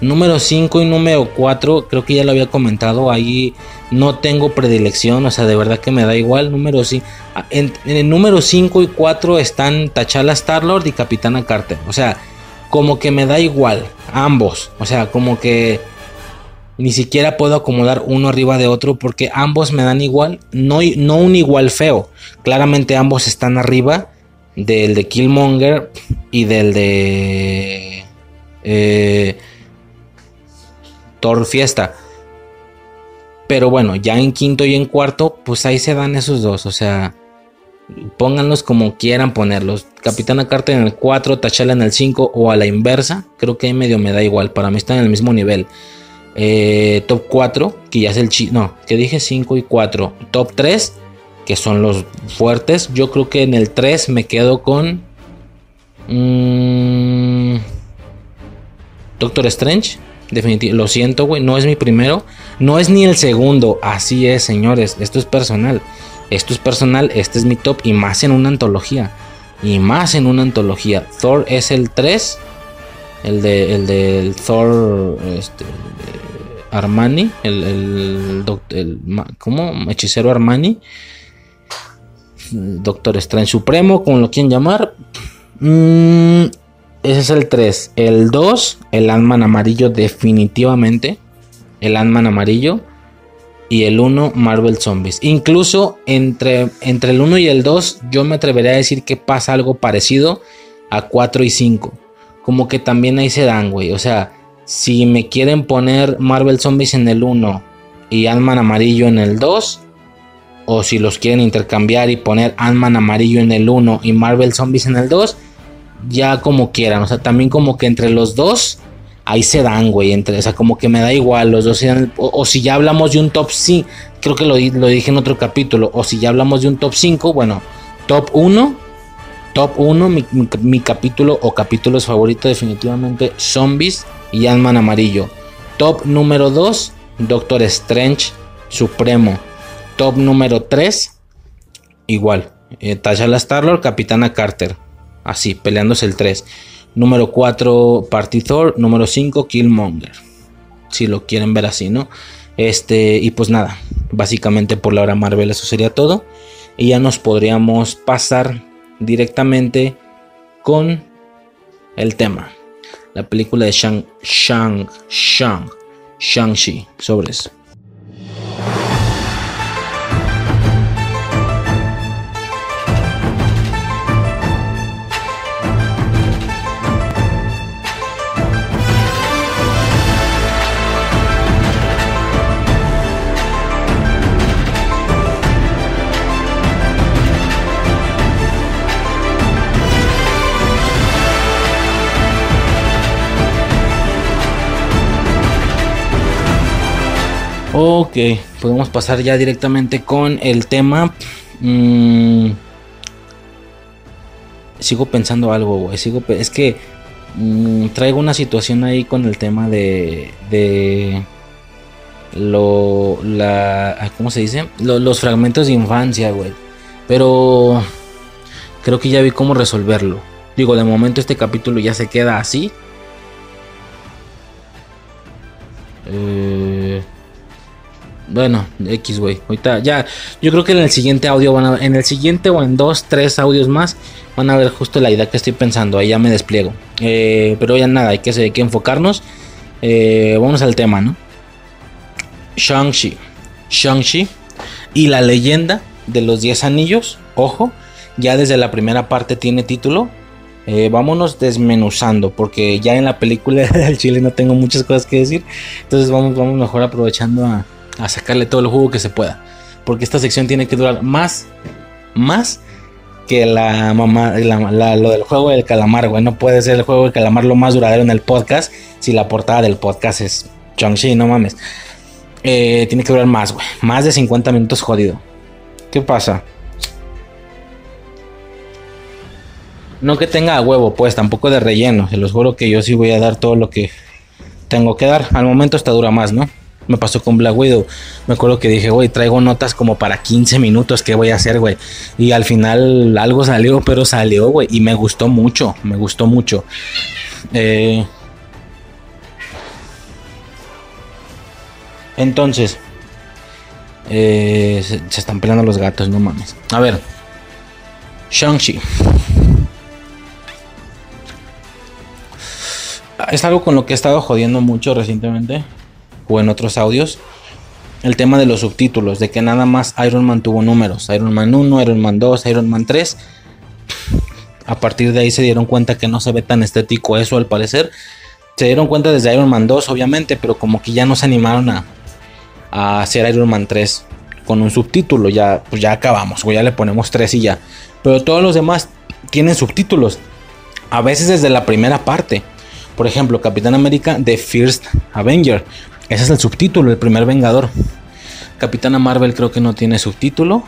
Número 5 y número 4, creo que ya lo había comentado, ahí no tengo predilección, o sea, de verdad que me da igual. Número 5, ah, en, el número 5 y 4 están Tachala Starlord y Capitana Carter, o sea, como que me da igual, ambos, o sea, como que ni siquiera puedo acomodar uno arriba de otro porque ambos me dan igual, no, no un igual feo, claramente ambos están arriba del de Killmonger y del de... Eh, Thor Fiesta. Pero bueno, ya en quinto y en cuarto, pues ahí se dan esos dos. O sea, pónganlos como quieran ponerlos. Capitana Carter en el 4, Tachala en el 5 o a la inversa. Creo que ahí medio me da igual. Para mí están en el mismo nivel. Eh, top 4, que ya es el chi. No, que dije 5 y 4. Top 3, que son los fuertes. Yo creo que en el 3 me quedo con. Mmm, Doctor Strange. Definitivamente, lo siento, güey, no es mi primero, no es ni el segundo, así es, señores, esto es personal, esto es personal, este es mi top y más en una antología, y más en una antología. Thor es el 3, el de el Thor este, Armani, el, el, el, ¿cómo? Hechicero Armani. Doctor Strange Supremo, como lo quieren llamar. Mm, ese es el 3. El 2, el Ant-Man amarillo definitivamente. El Ant-Man amarillo. Y el 1, Marvel Zombies. Incluso entre, entre el 1 y el 2, yo me atrevería a decir que pasa algo parecido a 4 y 5. Como que también ahí se dan, güey. O sea, si me quieren poner Marvel Zombies en el 1 y Ant-Man amarillo en el 2, o si los quieren intercambiar y poner Ant-Man amarillo en el 1 y Marvel Zombies en el 2, ya como quieran. O sea, también como que entre los dos, ahí se dan, güey. O sea, como que me da igual. Los dos o, si ya hablamos de un top 5, creo que lo, dije en otro capítulo. O si ya hablamos de un top 5, bueno, top 1, top 1, mi, capítulo o capítulos favorito definitivamente, Zombies y amarillo. Top número 2, Doctor Strange Supremo. Top número 3, igual. Eh, Tasha Star-Lord, Capitana Carter. Así, peleándose el 3. Número 4, Party Thor. Número 5, Killmonger. Si lo quieren ver así, ¿no? Este, y pues nada, básicamente por la hora Marvel eso sería todo. Y ya nos podríamos pasar directamente con el tema. La película de Shang, Shang, Shang, Shang-Chi, sobre Ok, podemos pasar ya directamente con el tema. Mm, sigo pensando algo, güey. Sigo, es que mm, traigo una situación ahí con el tema de, de lo, la, ¿cómo se dice? los fragmentos de infancia, güey. Pero creo que ya vi cómo resolverlo. Digo, de momento este capítulo ya se queda así. Eh, bueno, X, güey. Ahorita ya. Yo creo que en el siguiente audio van a En el siguiente o en dos, tres audios más. Van a ver justo la idea que estoy pensando. Ahí ya me despliego. Eh, pero ya nada, hay que, hay que enfocarnos. Eh, vamos al tema, ¿no? Shang-Chi. Shang-Chi. Y la leyenda de los 10 anillos. Ojo. Ya desde la primera parte tiene título. Eh, vámonos desmenuzando. Porque ya en la película del Chile no tengo muchas cosas que decir. Entonces vamos, vamos mejor aprovechando a a sacarle todo el jugo que se pueda. Porque esta sección tiene que durar más, más que la mamá, lo del juego del calamar, güey. No puede ser el juego del calamar lo más duradero en el podcast si la portada del podcast es Chang-Chi, no mames. Eh, tiene que durar más, güey. Más de 50 minutos jodido. ¿Qué pasa? No que tenga huevo, pues tampoco de relleno. Se los juro que yo sí voy a dar todo lo que tengo que dar. Al momento esta dura más, ¿no? Me pasó con Black Widow. Me acuerdo que dije, güey, traigo notas como para 15 minutos, ¿qué voy a hacer, güey? Y al final algo salió, pero salió, güey. Y me gustó mucho, me gustó mucho. Eh, entonces, eh, se, se, están peleando los gatos, no mames. A ver, Shang-Chi. Es algo con lo que he estado jodiendo mucho recientemente o en otros audios, el tema de los subtítulos, de que nada más Iron Man tuvo números, Iron Man 1, Iron Man 2, Iron Man 3. A partir de ahí se dieron cuenta que no se ve tan estético eso al parecer. Se dieron cuenta desde Iron Man 2 obviamente, pero como que ya no se animaron a, a hacer Iron Man 3 con un subtítulo, ya pues ya acabamos, o ya le ponemos 3 y ya. Pero todos los demás tienen subtítulos. A veces desde la primera parte. Por ejemplo, Capitán América The First Avenger ese es el subtítulo, el primer Vengador. Capitana Marvel creo que no tiene subtítulo.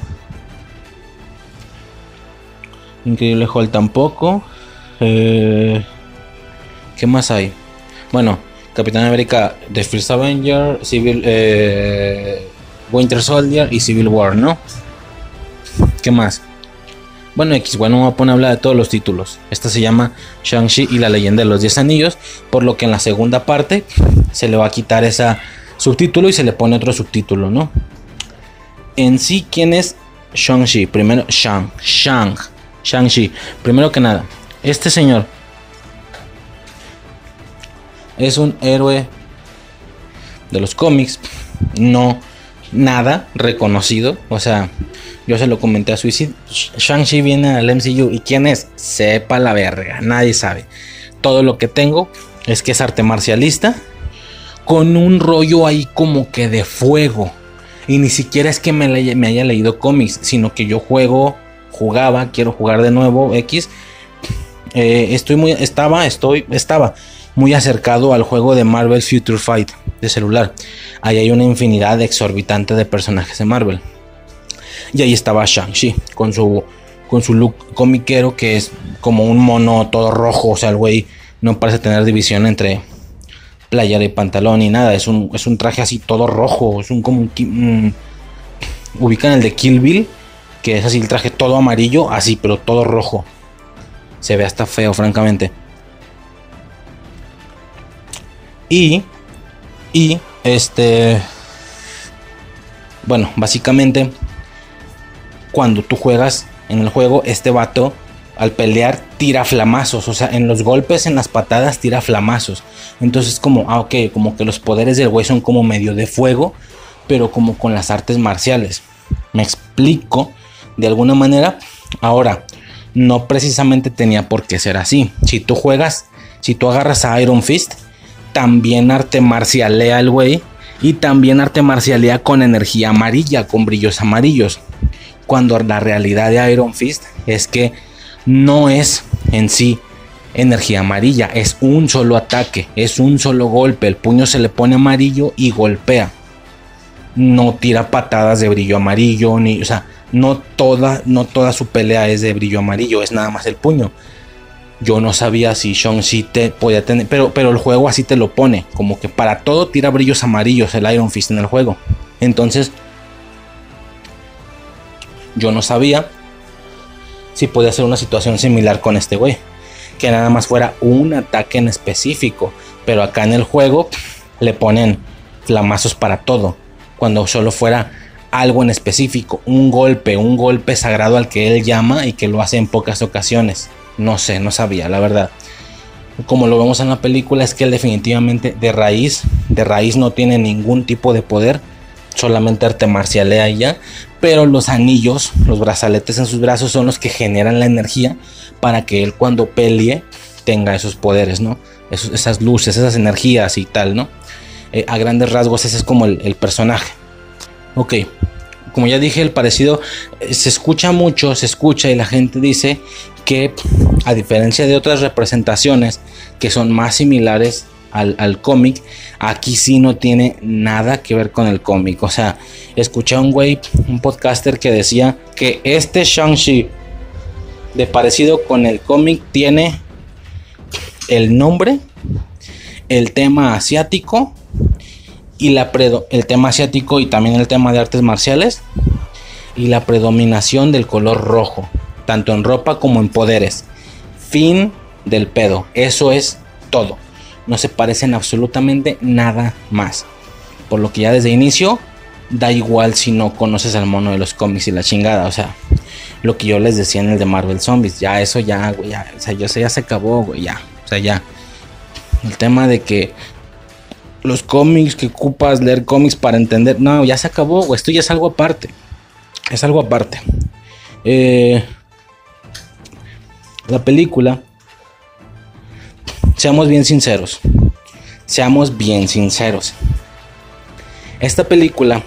Increíble Hulk tampoco. Eh, ¿Qué más hay? Bueno, Capitán América The First Avenger, Civil, eh, Winter Soldier y Civil War, ¿no? ¿Qué más? Bueno, X, bueno, vamos a poner a hablar de todos los títulos. Esta se llama Shang-Chi y la leyenda de los 10 anillos, por lo que en la segunda parte se le va a quitar ese subtítulo y se le pone otro subtítulo, ¿no? En sí, ¿quién es Shang-Chi? Primero, Shang, Shang, Shang-Chi. Primero que nada, este señor es un héroe de los cómics, no nada reconocido, o sea, yo se lo comenté a Suicide, Shang-Chi viene al MCU y quién es, sepa la verga, nadie sabe. Todo lo que tengo es que es arte marcialista con un rollo ahí como que de fuego. Y ni siquiera es que me, haya leído cómics, sino que yo juego, jugaba, quiero jugar de nuevo X. Eh, estoy muy, estaba, estoy, estaba muy acercado al juego de Marvel Future Fight de celular. Ahí hay una infinidad exorbitante de personajes de Marvel. Y ahí estaba Shang-Chi con su, con su look comiquero que es como un mono todo rojo. O sea, el güey no parece tener división entre playera y pantalón y nada. Es un, es un traje así todo rojo. Es un como un... ubican el de Kill Bill. Que es así el traje todo amarillo. Así, pero todo rojo. Se ve hasta feo, francamente. Y... Y... Este... Bueno, básicamente... Cuando tú juegas en el juego, este vato al pelear tira flamazos, o sea, en los golpes, en las patadas tira flamazos. Entonces como, ah, ok, como que los poderes del güey son como medio de fuego, pero como con las artes marciales. Me explico de alguna manera. Ahora, no precisamente tenía por qué ser así. Si tú juegas, si tú agarras a Iron Fist, también arte marcialea el güey y también arte marcialea con energía amarilla, con brillos amarillos. Cuando la realidad de Iron Fist es que no es en sí energía amarilla, es un solo ataque, es un solo golpe, el puño se le pone amarillo y golpea. No tira patadas de brillo amarillo, ni, o sea, no toda, no toda su pelea es de brillo amarillo, es nada más el puño. Yo no sabía si Shang-Chi te podía tener, pero, pero el juego así te lo pone, como que para todo tira brillos amarillos el Iron Fist en el juego. Entonces, yo no sabía si podía ser una situación similar con este güey. Que nada más fuera un ataque en específico. Pero acá en el juego le ponen flamazos para todo. Cuando solo fuera algo en específico. Un golpe, un golpe sagrado al que él llama y que lo hace en pocas ocasiones. No sé, no sabía, la verdad. Como lo vemos en la película, es que él definitivamente de raíz, de raíz no tiene ningún tipo de poder solamente arte marcialea y ya, pero los anillos, los brazaletes en sus brazos son los que generan la energía para que él cuando pelee tenga esos poderes, ¿no? esas luces, esas energías y tal, ¿no? Eh, a grandes rasgos ese es como el, personaje. Ok, como ya dije, el parecido eh, se escucha mucho, se escucha y la gente dice que a diferencia de otras representaciones que son más similares al, cómic, aquí sí no tiene nada que ver con el cómic. O sea, escuché a un güey, un podcaster que decía que este Shang-Chi de parecido con el cómic tiene el nombre, el tema asiático y la el tema asiático y también el tema de artes marciales y la predominación del color rojo, tanto en ropa como en poderes. Fin del pedo. Eso es todo no se parecen absolutamente nada más. Por lo que ya desde inicio da igual si no conoces al mono de los cómics y la chingada, o sea, lo que yo les decía en el de Marvel Zombies, ya eso ya, güey, o sea, ya, ya se acabó, güey, ya, o sea, ya. El tema de que los cómics que ocupas leer cómics para entender, no, ya se acabó, esto ya es algo aparte. Es algo aparte. Eh, la película Seamos bien sinceros. Seamos bien sinceros. Esta película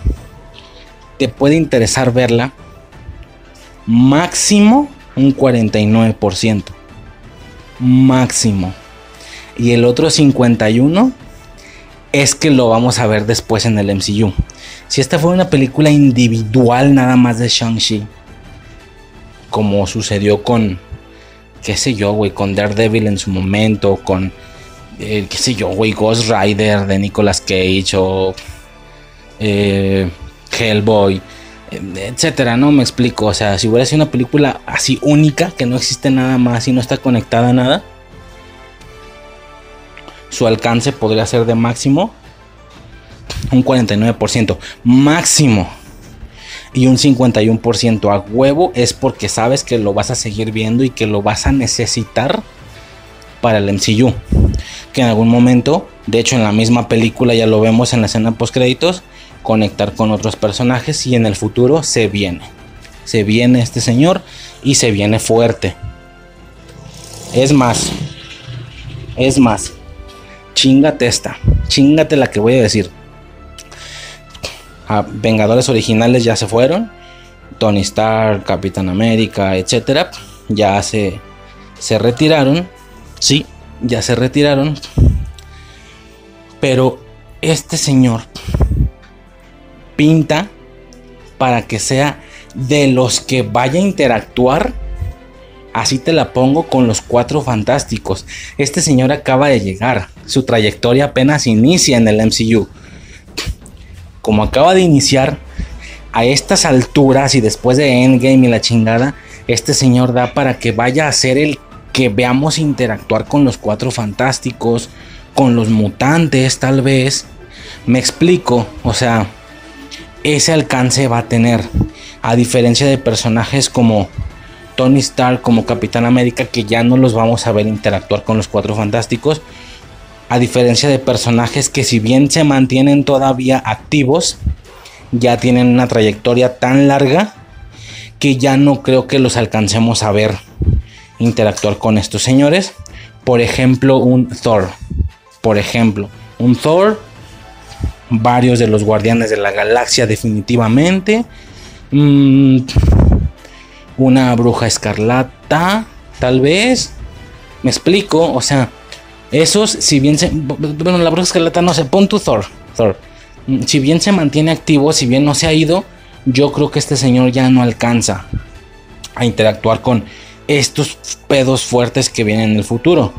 te puede interesar verla máximo un 49%. Máximo. Y el otro 51 es que lo vamos a ver después en el MCU. Si esta fue una película individual nada más de Shang-Chi, como sucedió con qué sé yo, güey, con Daredevil en su momento, con, eh, qué sé yo, güey, Ghost Rider de Nicolas Cage o eh, Hellboy, etcétera, ¿no? Me explico, o sea, si hubiera sido una película así única, que no existe nada más y no está conectada a nada, su alcance podría ser de máximo un 49%, máximo y un 51% a huevo es porque sabes que lo vas a seguir viendo y que lo vas a necesitar para el MCU. Que en algún momento De hecho, en la misma película ya lo vemos en la escena post créditos, conectar con otros personajes y en el futuro se viene. Se viene este señor y se viene fuerte. Es más, es más, chingate esta, chingate la que voy a decir. A Vengadores originales ya se fueron. Tony Stark, Capitán América, etcétera, ya se, se retiraron. Sí, ya se retiraron. Pero este señor pinta para que sea de los que vaya a interactuar. Así te la pongo con los cuatro fantásticos. Este señor acaba de llegar. Su trayectoria apenas inicia en el MCU. Como acaba de iniciar, a estas alturas y después de Endgame y la chingada, este señor da para que vaya a ser el que veamos interactuar con los cuatro fantásticos, con los mutantes tal vez. Me explico, o sea, ese alcance va a tener. A diferencia de personajes como Tony Stark, como Capitán América, que ya no los vamos a ver interactuar con los Cuatro Fantásticos. A diferencia de personajes que si bien se mantienen todavía activos, ya tienen una trayectoria tan larga que ya no creo que los alcancemos a ver interactuar con estos señores. Por ejemplo, un Thor. Por ejemplo, un Thor varios de los guardianes de la galaxia definitivamente. Mm, una bruja escarlata, tal vez. Me explico, o sea, esos, si bien se... Bueno, la bruja escarlata no sé, pon tu Thor. Thor. Mm, si bien se mantiene activo, si bien no se ha ido, yo creo que este señor ya no alcanza a interactuar con estos pedos fuertes que vienen en el futuro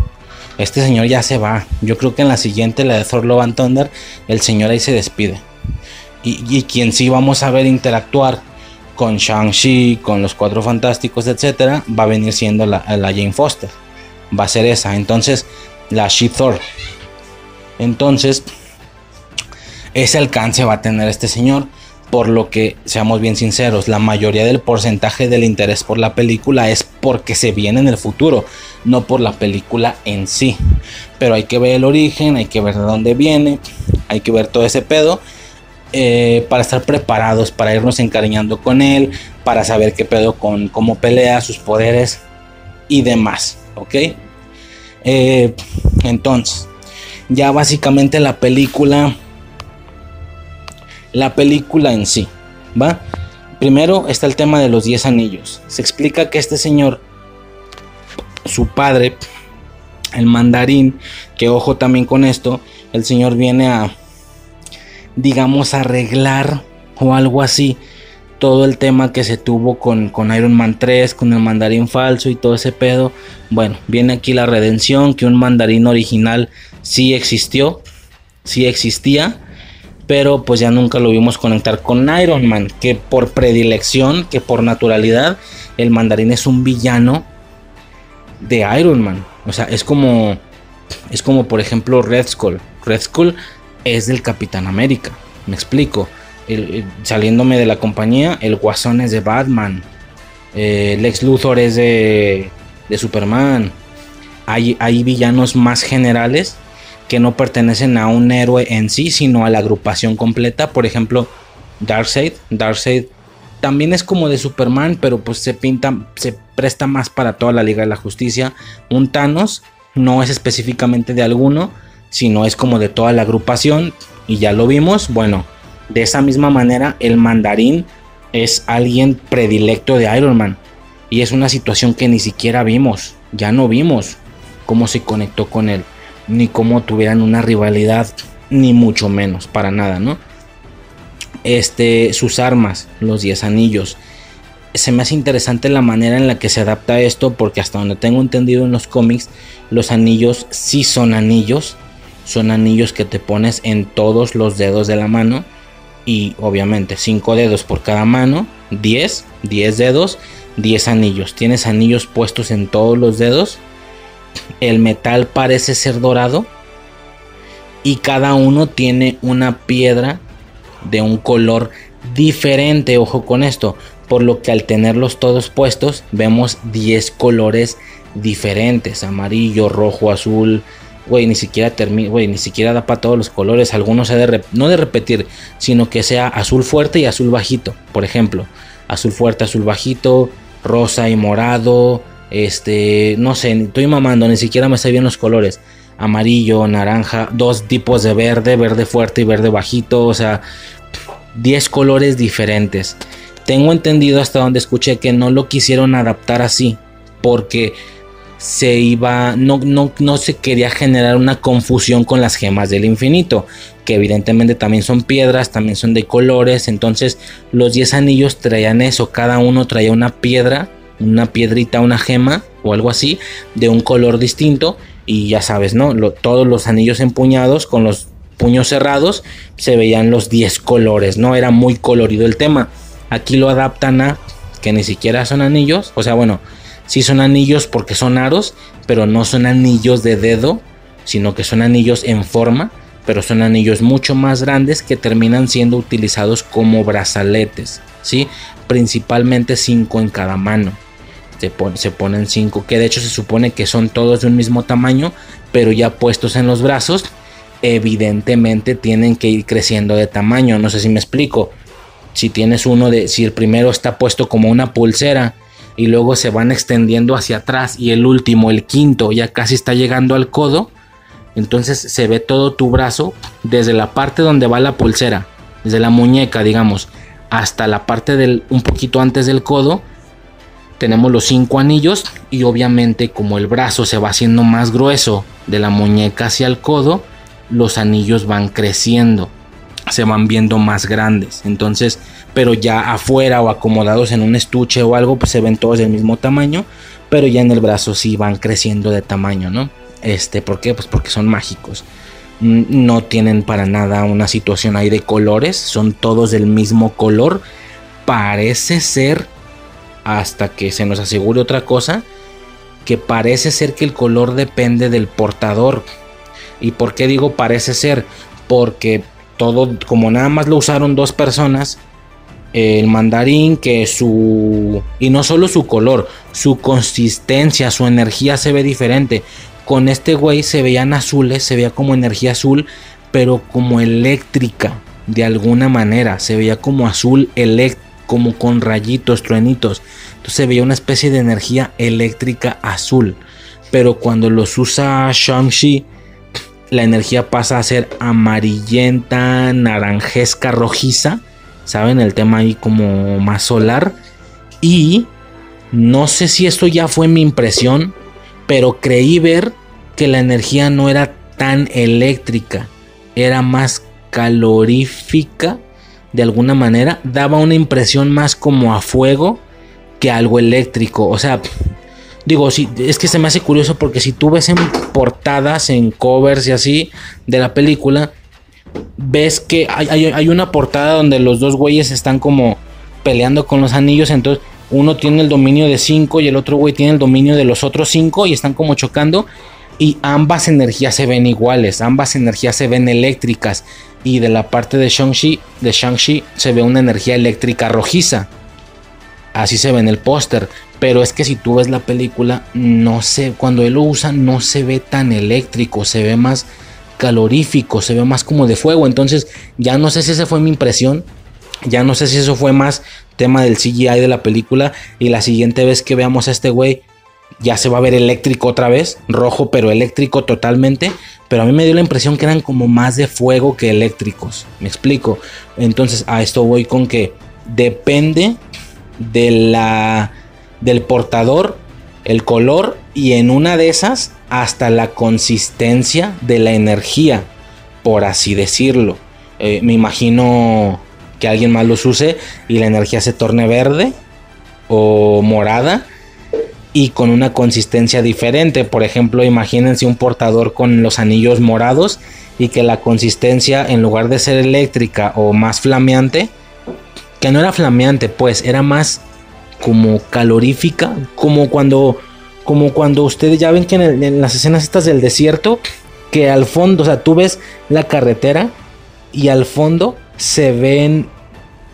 este señor ya se va. Yo creo que en la siguiente, la de Thor Love and Thunder, el señor ahí se despide. Y, quien sí vamos a ver interactuar con Shang-Chi, con los Cuatro Fantásticos, etcétera, va a venir siendo la, la Jane Foster. Va a ser esa. Entonces, la She-Thor. Entonces, ese alcance va a tener este señor por lo que, seamos bien sinceros, la mayoría del porcentaje del interés por la película es porque se viene en el futuro, no por la película en sí. Pero hay que ver el origen, hay que ver de dónde viene, hay que ver todo ese pedo. Eh, para estar preparados, para irnos encariñando con él, para saber qué pedo con cómo pelea, sus poderes y demás, ¿ok? Eh, entonces, ya básicamente la película la película en sí, ¿va? Primero está el tema de los 10 anillos. Se explica que este señor, su padre, el mandarín, que ojo también con esto, el señor viene a, digamos, arreglar o algo así todo el tema que se tuvo con, con, Iron Man 3, con el mandarín falso y todo ese pedo. Bueno, viene aquí la redención, que un mandarín original sí existió, sí existía, pero pues ya nunca lo vimos conectar con Iron Man, que por predilección, que por naturalidad, el mandarín es un villano de Iron Man. O sea, es como, es como por ejemplo Red Skull. Red Skull es del Capitán América, me explico. saliéndome de la compañía, el Guasón es de Batman, el ex Luthor es de, de Superman. Hay, hay villanos más generales que no pertenecen a un héroe en sí, sino a la agrupación completa. Por ejemplo, Darkseid. Darkseid también es como de Superman, pero pues se pinta, se presta más para toda la Liga de la Justicia. Un Thanos no es específicamente de alguno, sino es como de toda la agrupación. Y ya lo vimos. Bueno, de esa misma manera, el mandarín es alguien predilecto de Iron Man. Y es una situación que ni siquiera vimos. Ya no vimos cómo se conectó con él ni cómo tuvieran una rivalidad, ni mucho menos, para nada, ¿no? Este, sus armas, los 10 anillos. Se me hace interesante la manera en la que se adapta esto, porque hasta donde tengo entendido en los cómics, los anillos sí son anillos, son anillos que te pones en todos los dedos de la mano, y obviamente 5 dedos por cada mano, 10, 10 dedos, 10 anillos. Tienes anillos puestos en todos los dedos el metal parece ser dorado y cada uno tiene una piedra de un color diferente, ojo con esto, por lo que al tenerlos todos puestos vemos 10 colores diferentes, amarillo, rojo, azul, güey, ni siquiera termina, güey, ni siquiera da para todos los colores. Algunos de no de repetir, sino que sea azul fuerte y azul bajito, por ejemplo. Azul fuerte, azul bajito, rosa y morado, este, no sé, estoy mamando, ni siquiera me sé bien los colores. Amarillo, naranja, dos tipos de verde, verde fuerte y verde bajito, o sea, 10 colores diferentes. Tengo entendido hasta donde escuché que no lo quisieron adaptar así, porque se iba, no, no, no se quería generar una confusión con las gemas del infinito, que evidentemente también son piedras, también son de colores, entonces los 10 anillos traían eso, cada uno traía una piedra, una piedrita, una gema o algo así, de un color distinto, y ya sabes, ¿no? todos los anillos empuñados con los puños cerrados se veían los 10 colores, ¿no? Era muy colorido el tema. Aquí lo adaptan a que ni siquiera son anillos, o sea, bueno, sí son anillos porque son aros, pero no son anillos de dedo, sino que son anillos en forma, pero son anillos mucho más grandes que terminan siendo utilizados como brazaletes, ¿sí? Principalmente cinco en cada mano. Se ponen cinco, que de hecho se supone que son todos de un mismo tamaño, pero ya puestos en los brazos, evidentemente tienen que ir creciendo de tamaño. No sé si me explico. Si tienes uno de, si el primero está puesto como una pulsera, y luego se van extendiendo hacia atrás y el último, el quinto, ya casi está llegando al codo. Entonces se ve todo tu brazo desde la parte donde va la pulsera, desde la muñeca, digamos, hasta la parte del un poquito antes del codo. Tenemos los cinco anillos y obviamente como el brazo se va haciendo más grueso de la muñeca hacia el codo, los anillos van creciendo, se van viendo más grandes. Entonces pero ya afuera o acomodados en un estuche o algo, pues se ven todos del mismo tamaño, pero ya en el brazo sí van creciendo de tamaño, ¿no? Este, ¿por qué? Pues porque son mágicos. No tienen para nada una situación ahí de colores, son todos del mismo color. Parece ser, hasta que se nos asegure otra cosa, que parece ser que el color depende del portador. ¿Y por qué digo parece ser? Porque todo, como nada más lo usaron dos personas, el mandarín que su y no solo su color, su consistencia, su energía se ve diferente. Con este güey se veían azules, se veía como energía azul, pero como eléctrica de alguna manera, se veía como azul como con rayitos, truenitos. Entonces se veía una especie de energía eléctrica azul. Pero cuando los usa Shang-Chi, la energía pasa a ser amarillenta, naranjesca, rojiza ¿saben? El tema ahí como más solar. Y no sé si esto ya fue mi impresión, pero creí ver que la energía no era tan eléctrica, era más calorífica de alguna manera, daba una impresión más como a fuego que algo eléctrico, o sea, digo, es que se me hace curioso porque si tú ves en portadas, en covers y así de la película, ves que hay, una portada donde los dos güeyes están como peleando con los anillos, entonces uno tiene el dominio de 5 y el otro güey tiene el dominio de los otros 5 y están como chocando y ambas energías se ven iguales, ambas energías se ven eléctricas y de la parte de Shang-Chi, de Shang-Chi se ve una energía eléctrica rojiza. Así se ve en el póster, pero es que si tú ves la película, no sé, cuando él lo usa no se ve tan eléctrico, se ve más calorífico, se ve más como de fuego. Entonces, ya no sé si esa fue mi impresión. Ya no sé si eso fue más tema del CGI de la película. Y la siguiente vez que veamos a este güey, ya se va a ver eléctrico otra vez. Rojo, pero eléctrico totalmente. Pero a mí me dio la impresión que eran como más de fuego que eléctricos. Me explico. Entonces, a esto voy con que depende de la, del portador, el color. Y en una de esas hasta la consistencia de la energía, por así decirlo. Eh, me imagino que alguien más los use y la energía se torne verde o morada y con una consistencia diferente. Por ejemplo, imagínense un portador con los anillos morados y que la consistencia en lugar de ser eléctrica o más flameante, que no era flameante, pues era más como calorífica, como cuando como cuando ustedes ya ven que en, las escenas estas del desierto, que al fondo, o sea, tú ves la carretera y al fondo se ven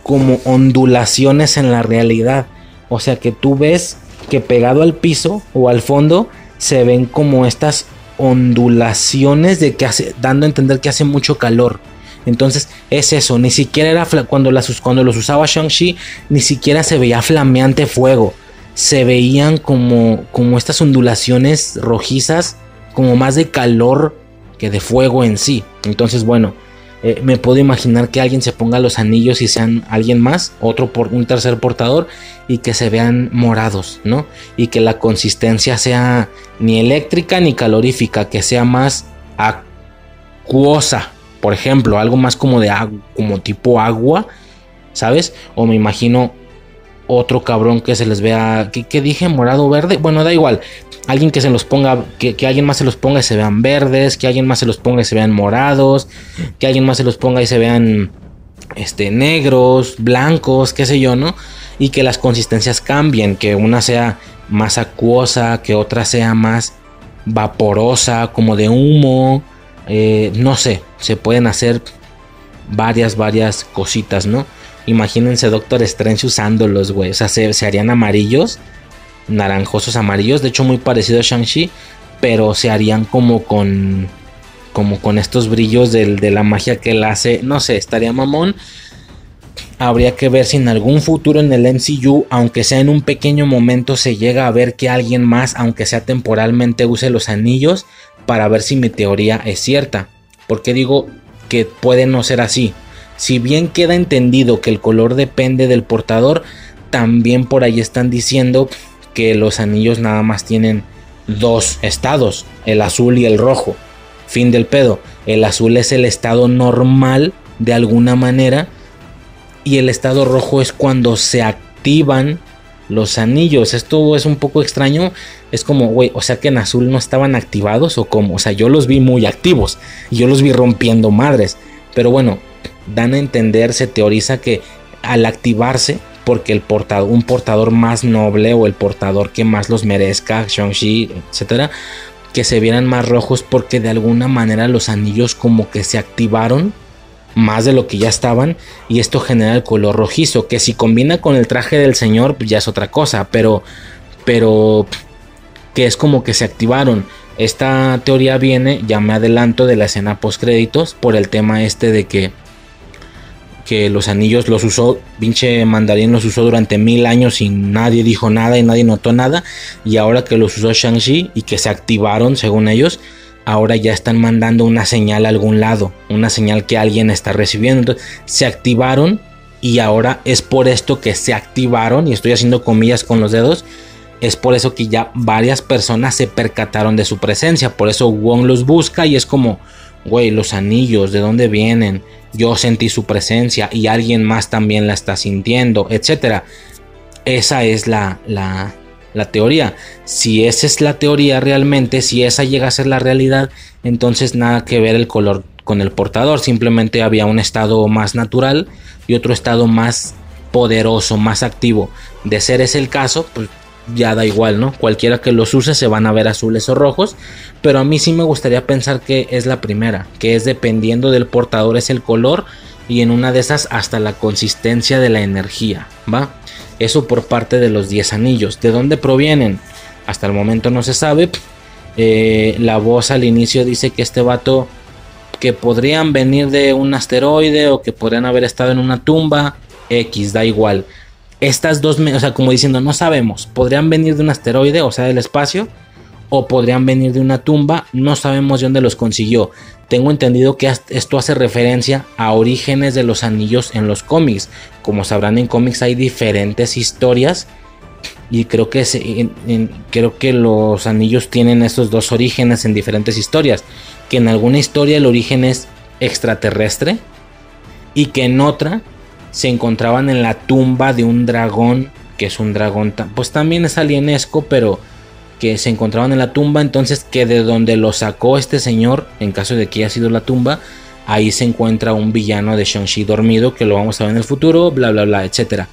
como ondulaciones en la realidad. O sea que tú ves que pegado al piso o al fondo se ven como estas ondulaciones de que hace, dando a entender que hace mucho calor. Entonces es eso, ni siquiera era cuando, las, los usaba Shang-Chi, ni siquiera se veía flameante fuego. Se veían como, como estas ondulaciones rojizas, como más de calor que de fuego en sí. Entonces, bueno, eh, me puedo imaginar que alguien se ponga los anillos y sean alguien más, otro por un tercer portador y que se vean morados, ¿no? Y que la consistencia sea ni eléctrica ni calorífica, que sea más acuosa, por ejemplo, algo más como de como tipo agua, ¿sabes? O me imagino otro cabrón que se les vea, ¿qué, dije? Morado, verde, bueno, da igual, alguien que se los ponga, que, alguien más se los ponga y se vean verdes, que alguien más se los ponga y se vean morados, que alguien más se los ponga y se vean este, negros, blancos, qué sé yo, ¿no? Y que las consistencias cambien, que una sea más acuosa, que otra sea más vaporosa, como de humo, eh, no sé, se pueden hacer varias, varias cositas, ¿no? Imagínense Doctor Strange usándolos, güey, o sea, se harían amarillos naranjosos amarillos, de hecho muy parecido a Shang-Chi, pero se harían como con como con estos brillos de la magia que él hace, no sé, estaría mamón. Habría que ver si en algún futuro en el MCU, aunque sea en un pequeño momento, se llega a ver que alguien más, aunque sea temporalmente, use los anillos para ver si mi teoría es cierta. Porque digo que puede no ser así. Si bien queda entendido que el color depende del portador, también por ahí están diciendo que los anillos nada más tienen dos estados, el azul y el rojo. Fin del pedo. El azul es el estado normal de alguna manera y el estado rojo es cuando se activan los anillos. Esto es un poco extraño. Es como, güey, o sea que en azul no estaban activados o como, o sea, yo los vi muy activos y yo los vi rompiendo madres. Pero bueno, dan a entender, se teoriza que al activarse porque el un portador más noble o el portador que más los merezca, Shang-Chi, etcétera, que se vieran más rojos porque de alguna manera los anillos como que se activaron más de lo que ya estaban y esto genera el color rojizo que si combina con el traje del señor pues ya es otra cosa pero pero que es como que se activaron esta teoría viene ya me adelanto de la escena post créditos por el tema este de que que los anillos los usó, pinche mandarín los usó durante mil años y nadie dijo nada y nadie notó nada. Y ahora que los usó Shang-Chi y que se activaron según ellos, ahora ya están mandando una señal a algún lado, una señal que alguien está recibiendo. Entonces se activaron y ahora es por esto que se activaron y estoy haciendo comillas con los dedos. Es por eso que ya varias personas se percataron de su presencia. Por eso Wong los busca y es como, güey, los anillos, ¿de dónde vienen? yo sentí su presencia y alguien más también la está sintiendo, etcétera. Esa es la, la, la teoría. Si esa es la teoría realmente, si esa llega a ser la realidad, entonces nada que ver el color con el portador. Simplemente había un estado más natural y otro estado más poderoso, más activo. De ser ese el caso, pues ya da igual, ¿no? Cualquiera que los use se van a ver azules o rojos, pero a mí sí me gustaría pensar que es la primera, que es dependiendo del portador es el color y en una de esas hasta la consistencia de la energía, ¿va? Eso por parte de los 10 anillos. ¿De dónde provienen? Hasta el momento no se sabe. Eh, la voz al inicio dice que este vato que podrían venir de un asteroide o que podrían haber estado en una tumba, X, da igual estas dos, o sea, como diciendo, no sabemos, podrían venir de un asteroide, o sea, del espacio, o podrían venir de una tumba, no sabemos de dónde los consiguió. Tengo entendido que esto hace referencia a orígenes de los anillos en los cómics. Como sabrán en cómics hay diferentes historias y creo que, creo que los anillos tienen estos dos orígenes en diferentes historias. Que en alguna historia el origen es extraterrestre y que en otra se encontraban en la tumba de un dragón, que es un dragón, pues también es alienesco, pero que se encontraban en la tumba, entonces que de donde lo sacó este señor, en caso de que haya sido la tumba, ahí se encuentra un villano de Shang-Chi dormido, que lo vamos a ver en el futuro, bla, bla, bla, etcétera.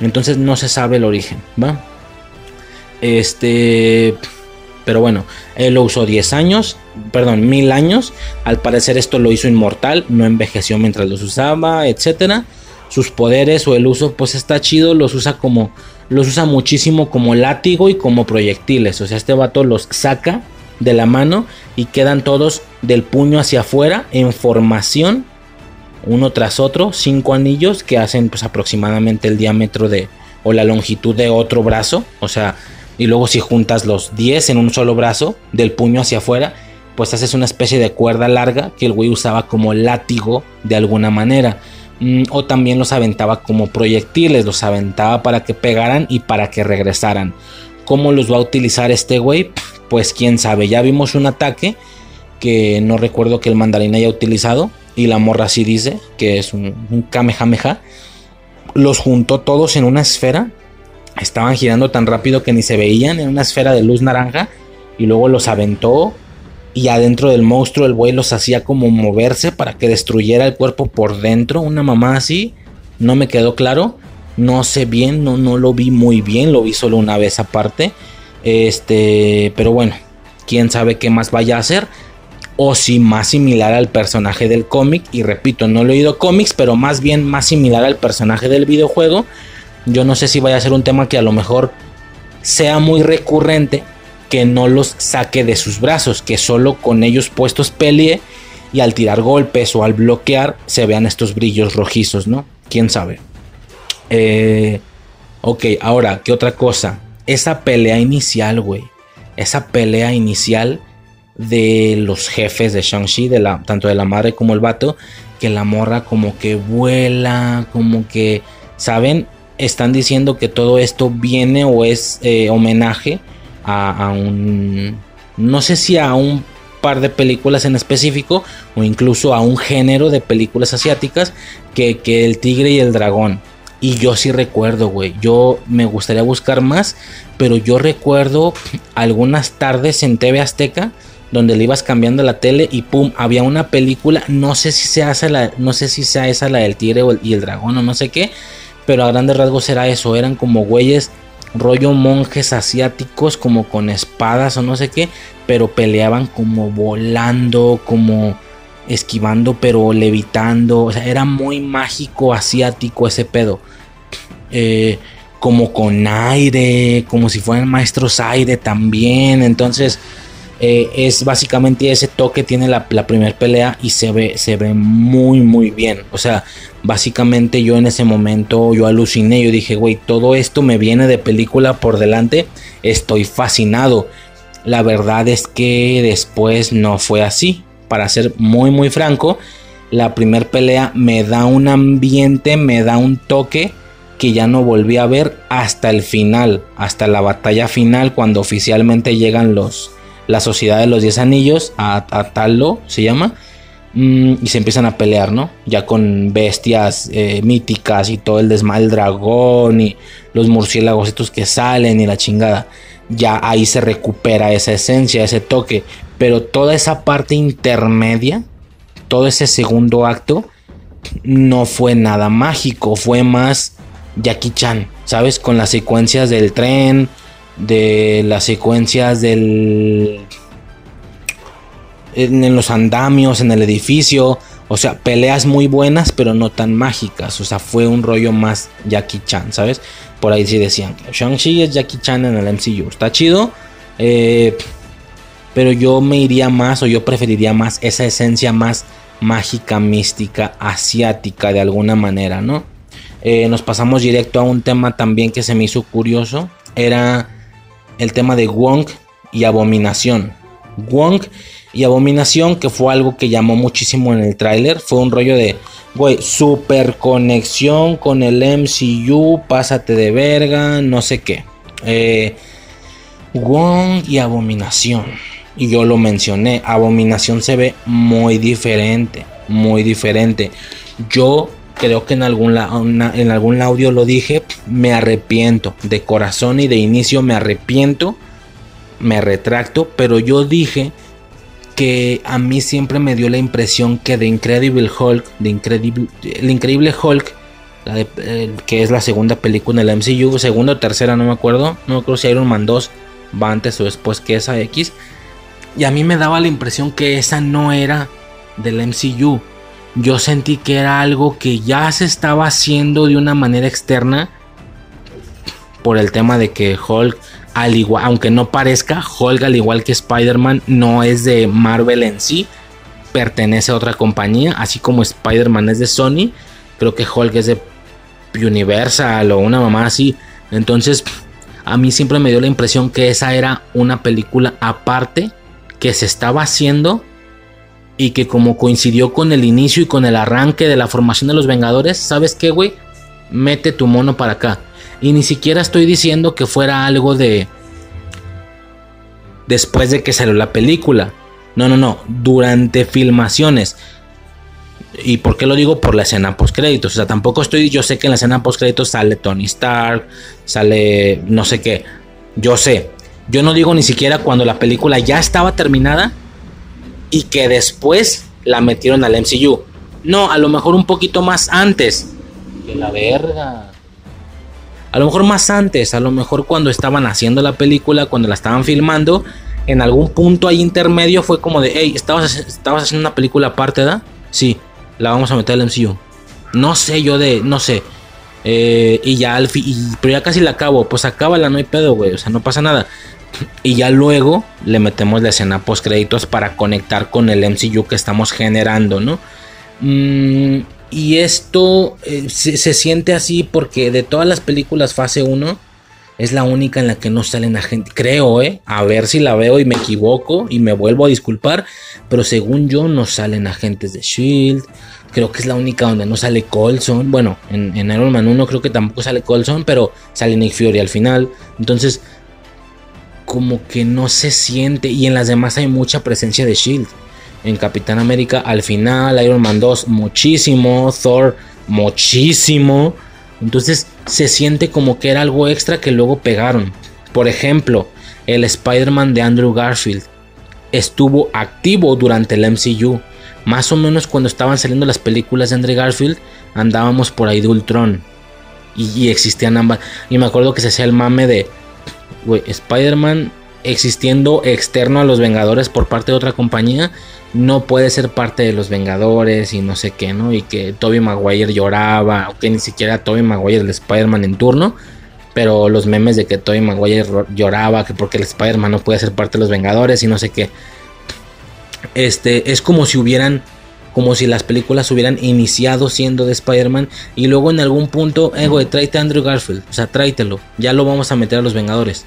Entonces no se sabe el origen, ¿va? Este... Pero bueno, él lo usó 10 años, perdón, mil años. Al parecer esto lo hizo inmortal, no envejeció mientras los usaba, etcétera sus poderes o el uso, pues está chido, los usa como, los usa muchísimo como látigo y como proyectiles. O sea, este vato los saca de la mano y quedan todos del puño hacia afuera en formación uno tras otro, cinco anillos que hacen pues aproximadamente el diámetro de o la longitud de otro brazo, o sea, y luego si juntas los 10 en un solo brazo del puño hacia afuera, pues haces una especie de cuerda larga que el güey usaba como látigo de alguna manera. Mm, o también los aventaba como proyectiles, los aventaba para que pegaran y para que regresaran. ¿Cómo los va a utilizar este güey? Pues quién sabe, ya vimos un ataque que no recuerdo que el mandarín haya utilizado y la morra sí dice que es un, un kamehameha. Los juntó todos en una esfera. Estaban girando tan rápido que ni se veían en una esfera de luz naranja y luego los aventó y adentro del monstruo el güey los hacía como moverse para que destruyera el cuerpo por dentro, una mamá así, no me quedó claro, no sé bien, no, no lo vi muy bien, lo vi solo una vez aparte, este, pero bueno, quién sabe qué más vaya a hacer, o si más similar al personaje del cómic, y repito, no he leído cómics, pero más bien más similar al personaje del videojuego, yo no sé si vaya a ser un tema que a lo mejor sea muy recurrente, que no los saque de sus brazos, que solo con ellos puestos pelee y al tirar golpes o al bloquear se vean estos brillos rojizos, ¿no? ¿Quién sabe? Eh, ok, ahora, ¿qué otra cosa? Esa pelea inicial, güey. Esa pelea inicial de los jefes de Shang-Chi, de tanto de la madre como el vato, que la morra como que vuela, como que, ¿saben? Están diciendo que todo esto viene o es eh, homenaje a, un, no sé si a un par de películas en específico o incluso a un género de películas asiáticas que, que el tigre y el dragón. Y yo sí recuerdo, güey. Yo me gustaría buscar más, pero yo recuerdo algunas tardes en TV Azteca donde le ibas cambiando la tele y pum, había una película, no sé si sea esa la, no sé si sea esa la del tigre y el dragón o no sé qué, pero a grandes rasgos era eso, eran como güeyes rollo monjes asiáticos como con espadas o no sé qué, pero peleaban como volando, como esquivando pero levitando, o sea, era muy mágico asiático ese pedo. Eh, como con aire, como si fueran maestros aire también, entonces eh, es básicamente ese toque tiene la, primera pelea y se ve, se ve muy muy bien. O sea, básicamente yo en ese momento yo aluciné, yo dije, güey, todo esto me viene de película por delante, estoy fascinado. La verdad es que después no fue así. Para ser muy muy franco, la primera pelea me da un ambiente, me da un toque que ya no volví a ver hasta el final, hasta la batalla final cuando oficialmente llegan los la Sociedad de los Diez Anillos, a, Talo se llama, mm, y se empiezan a pelear, ¿no? Ya con bestias eh, míticas y todo el desmal dragón y los murciélagos que salen y la chingada. Ya ahí se recupera esa esencia, ese toque, pero toda esa parte intermedia, todo ese segundo acto, no fue nada mágico, fue más Jackie Chan, ¿sabes? Con las secuencias del tren, de las secuencias del en, los andamios, en el edificio, o sea, peleas muy buenas, pero no tan mágicas. O sea, fue un rollo más Jackie Chan, ¿sabes? Por ahí sí decían Shang-Chi es Jackie Chan en el MCU. Está chido. Eh, pero yo me iría más o yo preferiría más esa esencia más mágica, mística, asiática de alguna manera, ¿no? Eh, nos pasamos directo a un tema también que se me hizo curioso. Era el tema de Wong y Abominación. Wong y Abominación, que fue algo que llamó muchísimo en el tráiler, fue un rollo de, güey, super conexión con el MCU, pásate de verga, no sé qué. Eh, Wong y Abominación. Y yo lo mencioné, Abominación se ve muy diferente, muy diferente. Yo creo que en algún, en algún audio lo dije, me arrepiento, de corazón y de inicio me arrepiento, me retracto, pero yo dije que a mí siempre me dio la impresión que The Incredible Hulk, de Incredible, el Increíble Hulk, que es la segunda película en el MCU, segunda o tercera, no me acuerdo, no me acuerdo si Iron Man 2 va antes o después que esa X, y a mí me daba la impresión que esa no era del MCU yo sentí que era algo que ya se estaba haciendo de una manera externa por el tema de que Hulk al igual, aunque no parezca, Hulk al igual que Spider-Man no es de Marvel en sí, pertenece a otra compañía, así como Spider-Man es de Sony, creo que Hulk es de Universal o una mamá así. Entonces, a mí siempre me dio la impresión que esa era una película aparte que se estaba haciendo y que como coincidió con el inicio y con el arranque de la formación de los Vengadores, ¿sabes qué, güey? Mete tu mono para acá. Y ni siquiera estoy diciendo que fuera algo de... Después de que salió la película. No, no, no. Durante filmaciones. ¿Y por qué lo digo? Por la escena post créditos. O sea, tampoco estoy. Yo sé que en la escena post créditos sale Tony Stark, sale no sé qué. Yo sé. Yo no digo ni siquiera cuando la película ya estaba terminada y que después la metieron al MCU. No, a lo mejor un poquito más antes. Que la verga. A lo mejor más antes, a lo mejor cuando estaban haciendo la película, cuando la estaban filmando, en algún punto ahí intermedio fue como de, hey, estabas, estabas haciendo una película aparte, ¿da? Sí, la vamos a meter al MCU. No sé yo de, no sé. Eh, y ya al fin, pero ya casi la acabo, pues acábala, no hay pedo, güey, o sea, no pasa nada. Y ya luego le metemos la escena post créditos para conectar con el MCU que estamos generando, ¿no? Mm, y esto eh, se, siente así porque de todas las películas fase 1 es la única en la que no salen agentes. Creo, ¿eh? A ver si la veo y me equivoco y me vuelvo a disculpar. Pero según yo no salen agentes de Shield. Creo que es la única donde no sale Colson. Bueno, en, en Iron Man 1 creo que tampoco sale Colson, pero sale Nick Fury al final. Entonces, como que no se siente. Y en las demás hay mucha presencia de Shield. En Capitán América al final, Iron Man 2 muchísimo, Thor muchísimo. Entonces se siente como que era algo extra que luego pegaron. Por ejemplo, el Spider-Man de Andrew Garfield estuvo activo durante el MCU. Más o menos cuando estaban saliendo las películas de Andrew Garfield, andábamos por ahí de Ultron. Y, y existían ambas. Y me acuerdo que se hacía el mame de, Spider-Man existiendo externo a los Vengadores por parte de otra compañía, no puede ser parte de los Vengadores y no sé qué, ¿no? Y que Toby Maguire lloraba, o que ni siquiera Toby Maguire el Spider-Man en turno, pero los memes de que Toby Maguire lloraba, que porque el Spider-Man no puede ser parte de los Vengadores y no sé qué. Este, es como si hubieran, como si las películas hubieran iniciado siendo de Spider-Man y luego en algún punto, eh, güey, tráete a Andrew Garfield, o sea, tráetelo, ya lo vamos a meter a los Vengadores,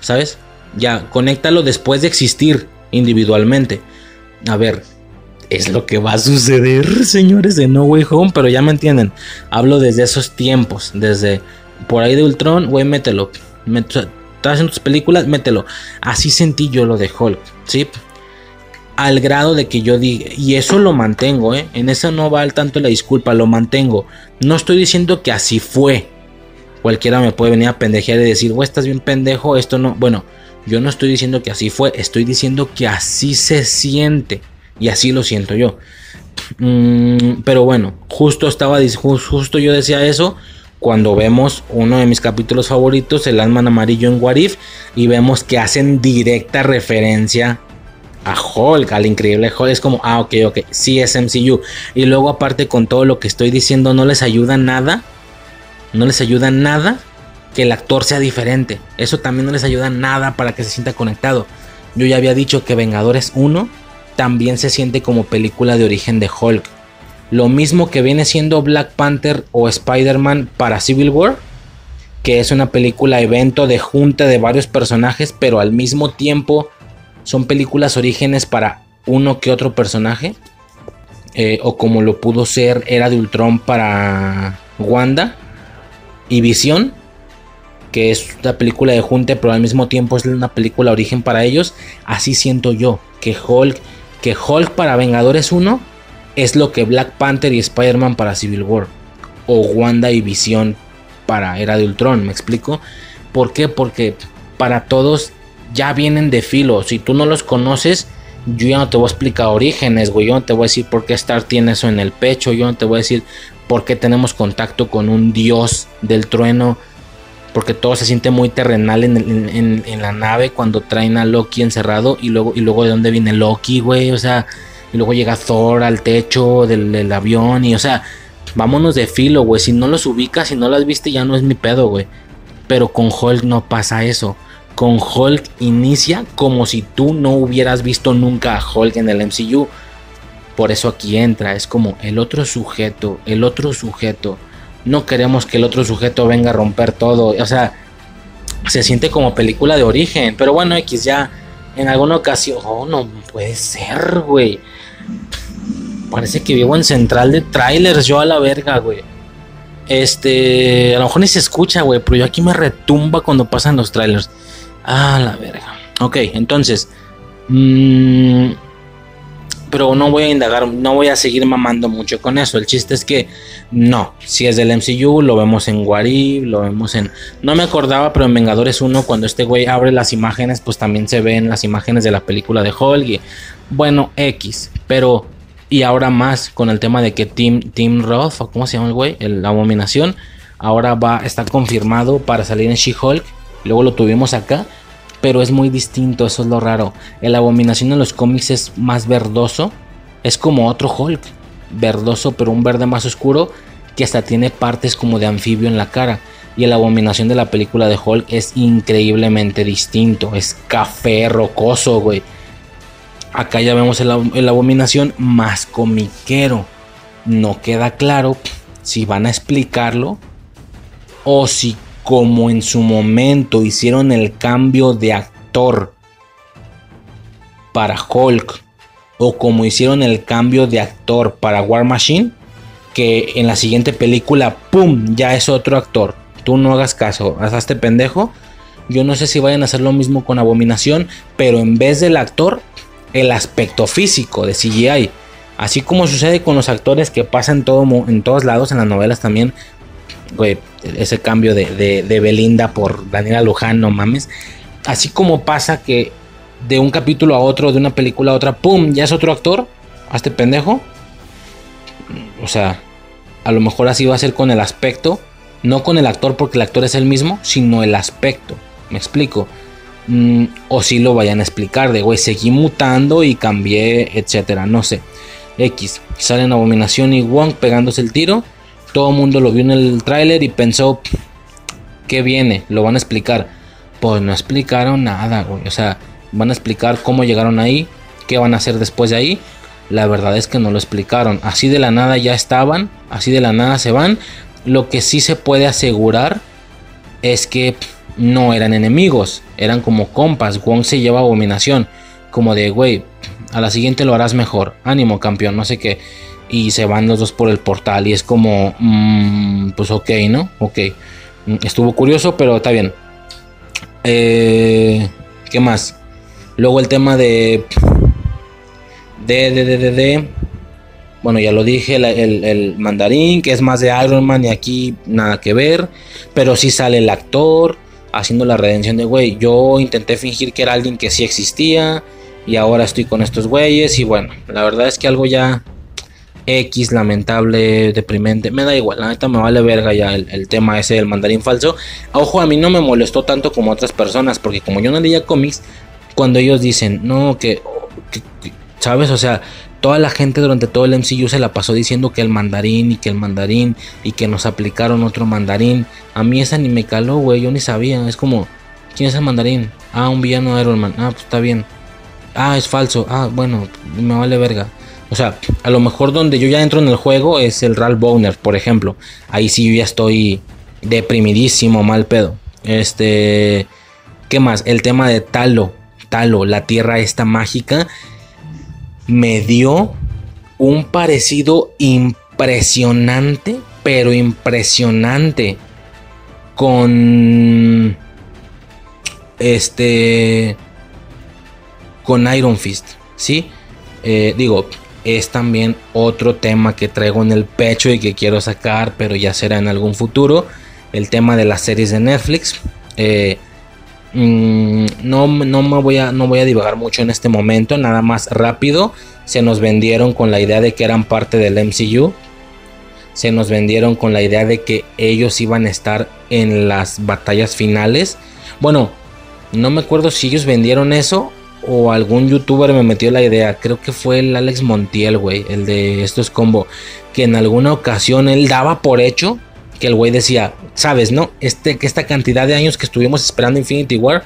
¿sabes? Ya, conéctalo después de existir individualmente. A ver, es lo que va a suceder, señores, de No Way Home, pero ya me entienden. Hablo desde esos tiempos, desde por ahí de Ultron, güey, mételo. Estás haciendo tus películas, mételo. Así sentí yo lo de Hulk, ¿sí? Al grado de que yo diga, y eso lo mantengo, ¿eh? En eso no va al tanto la disculpa, lo mantengo. No estoy diciendo que así fue. Cualquiera me puede venir a pendejear y decir, güey, estás bien pendejo, esto no. Bueno, yo no estoy diciendo que así fue, estoy diciendo que así se siente. Y así lo siento yo. Mm, pero bueno, justo estaba, justo yo decía eso cuando vemos uno de mis capítulos favoritos, el Alman Amarillo en Warif, y vemos que hacen directa referencia a Hulk, al increíble Hulk. Es como, ah, ok, ok, sí es MCU. Y luego, aparte, con todo lo que estoy diciendo, no les ayuda nada. No les ayuda nada que el actor sea diferente. Eso también no les ayuda nada para que se sienta conectado. Yo ya había dicho que Vengadores 1 también se siente como película de origen de Hulk. Lo mismo que viene siendo Black Panther o Spider-Man para Civil War, que es una película evento de junta de varios personajes, pero al mismo tiempo son películas orígenes para uno que otro personaje. Eh, o como lo pudo ser Era de Ultron para Wanda y Visión que es una película de junte, pero al mismo tiempo es una película origen para ellos. Así siento yo que Hulk, que Hulk para Vengadores 1 es lo que Black Panther y Spider-Man para Civil War. O Wanda y Visión para Era de Ultron, ¿me explico? ¿Por qué? Porque para todos ya vienen de filo. Si tú no los conoces, yo ya no te voy a explicar orígenes, güey. Yo no te voy a decir por qué Star tiene eso en el pecho. Yo no te voy a decir por qué tenemos contacto con un dios del trueno porque todo se siente muy terrenal en, la nave cuando traen a Loki encerrado y luego, y luego de dónde viene Loki, güey, o sea, y luego llega Thor al techo del, avión y, o sea, vámonos de filo, güey, si no los ubicas, si no las viste ya no es mi pedo, güey, pero con Hulk no pasa eso. Con Hulk inicia como si tú no hubieras visto nunca a Hulk en el MCU. Por eso aquí entra, es como el otro sujeto, el otro sujeto. No queremos que el otro sujeto venga a romper todo. O sea, se siente como película de origen. Pero bueno, X ya en alguna ocasión. Oh, no puede ser, güey. Parece que vivo en central de trailers, yo a la verga, güey. Este, a lo mejor ni se escucha, güey, pero yo aquí me retumba cuando pasan los trailers. Ah, la verga. Ok, entonces. Mmm, pero no voy a indagar, no voy a seguir mamando mucho con eso. El chiste es que no, si es del MCU, lo vemos en Warib, lo vemos en... No me acordaba, pero en Vengadores 1, cuando este güey abre las imágenes, pues también se ven las imágenes de la película de Hulk. bueno, X, pero... Y ahora más con el tema de que Tim, Tim Roth, cómo se llama el güey, la abominación, ahora va a estar confirmado para salir en She-Hulk. Luego lo tuvimos acá pero es muy distinto, eso es lo raro. El abominación en los cómics es más verdoso, es como otro Hulk, verdoso pero un verde más oscuro que hasta tiene partes como de anfibio en la cara. Y el abominación de la película de Hulk es increíblemente distinto, es café rocoso, güey. Acá ya vemos el, el abominación más comiquero. No queda claro si van a explicarlo o si como en su momento hicieron el cambio de actor para Hulk o como hicieron el cambio de actor para War Machine, que en la siguiente película, ¡pum!, ya es otro actor. Tú no hagas caso, este pendejo. Yo no sé si vayan a hacer lo mismo con Abominación, pero en vez del actor, el aspecto físico de CGI. Así como sucede con los actores que pasan todo, en todos lados, en las novelas también, ese cambio de, Belinda por Daniela Luján, no mames. Así como pasa que de un capítulo a otro, de una película a otra, ¡pum! Ya es otro actor. A este pendejo. O sea, a lo mejor así va a ser con el aspecto. No con el actor porque el actor es el mismo, sino el aspecto. Me explico. Mm, o si lo vayan a explicar de, güey, seguí mutando y cambié, etcétera. No sé. X. Salen Abominación y Wong pegándose el tiro. Todo el mundo lo vio en el tráiler y pensó, ¿qué viene? Lo van a explicar. Pues no explicaron nada, güey. O sea, van a explicar cómo llegaron ahí, qué van a hacer después de ahí. La verdad es que no lo explicaron. Así de la nada ya estaban, así de la nada se van. Lo que sí se puede asegurar es que no eran enemigos, eran como compas. Wong se lleva abominación, como de, güey, a la siguiente lo harás mejor. Ánimo, campeón, no sé qué y se van los dos por el portal y es como, mm, pues ok, ¿no? Ok. Mm, estuvo curioso, pero está bien. Eh, ¿Qué más? Luego el tema de... De, de, de, de, Bueno, ya lo dije, el, el, mandarín, que es más de Iron Man y aquí nada que ver. Pero sí sale el actor haciendo la redención de, güey, yo intenté fingir que era alguien que sí existía. Y ahora estoy con estos güeyes. Y bueno, la verdad es que algo ya X, lamentable, deprimente. Me da igual, la neta me vale verga ya el, tema ese del mandarín falso. Ojo, a mí no me molestó tanto como otras personas, porque como yo no leía cómics, cuando ellos dicen, no, que, ¿sabes? O sea, toda la gente durante todo el MCU se la pasó diciendo que el mandarín y que el mandarín y que nos aplicaron otro mandarín. A mí esa ni me caló, güey, yo ni sabía. Es como, ¿quién es el mandarín? Ah, un villano Iron Man. Ah, pues está bien. Ah, es falso. Ah, bueno, me vale verga. O sea, a lo mejor donde yo ya entro en el juego es el Ralph Bowner, por ejemplo. Ahí sí yo ya estoy deprimidísimo, mal pedo. Este, ¿qué más? El tema de Talo, Talo, la tierra esta mágica, me dio un parecido impresionante, pero impresionante con este con Iron Fist, ¿sí? Eh, digo, es también otro tema que traigo en el pecho y que quiero sacar, pero ya será en algún futuro. El tema de las series de Netflix. Eh, mm, no, no, me voy a, no voy a divagar mucho en este momento, nada más rápido. Se nos vendieron con la idea de que eran parte del MCU. Se nos vendieron con la idea de que ellos iban a estar en las batallas finales. Bueno, no me acuerdo si ellos vendieron eso o algún youtuber me metió la idea, creo que fue el Alex Montiel, güey, el de estos combo, que en alguna ocasión él daba por hecho que el güey decía, sabes, ¿no? Este, que esta cantidad de años que estuvimos esperando Infinity War,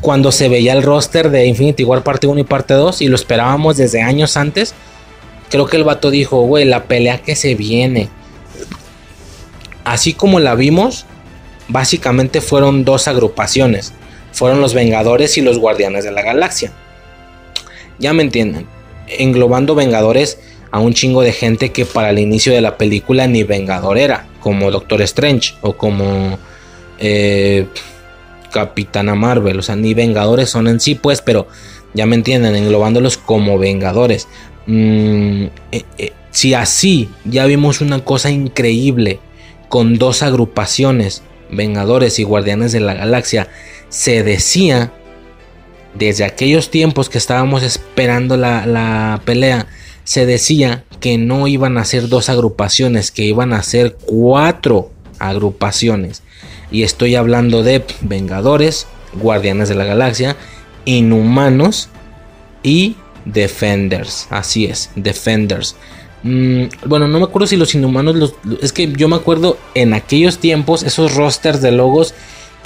cuando se veía el roster de Infinity War parte 1 y parte 2 y lo esperábamos desde años antes, creo que el vato dijo, güey, la pelea que se viene. Así como la vimos, básicamente fueron dos agrupaciones. Fueron los Vengadores y los Guardianes de la Galaxia. Ya me entienden. Englobando Vengadores a un chingo de gente que para el inicio de la película ni Vengador era. Como Doctor Strange o como eh, Capitana Marvel. O sea, ni Vengadores son en sí, pues, pero ya me entienden, englobándolos como Vengadores. Mm, eh, eh, si así ya vimos una cosa increíble con dos agrupaciones, Vengadores y Guardianes de la Galaxia, se decía desde aquellos tiempos que estábamos esperando la, la pelea, se decía que no iban a ser dos agrupaciones, que iban a ser cuatro agrupaciones. Y estoy hablando de Vengadores, Guardianes de la Galaxia, Inhumanos y Defenders. Así es, Defenders. Mm, bueno, no me acuerdo si los Inhumanos Es que yo me acuerdo en aquellos tiempos, esos rosters de logos.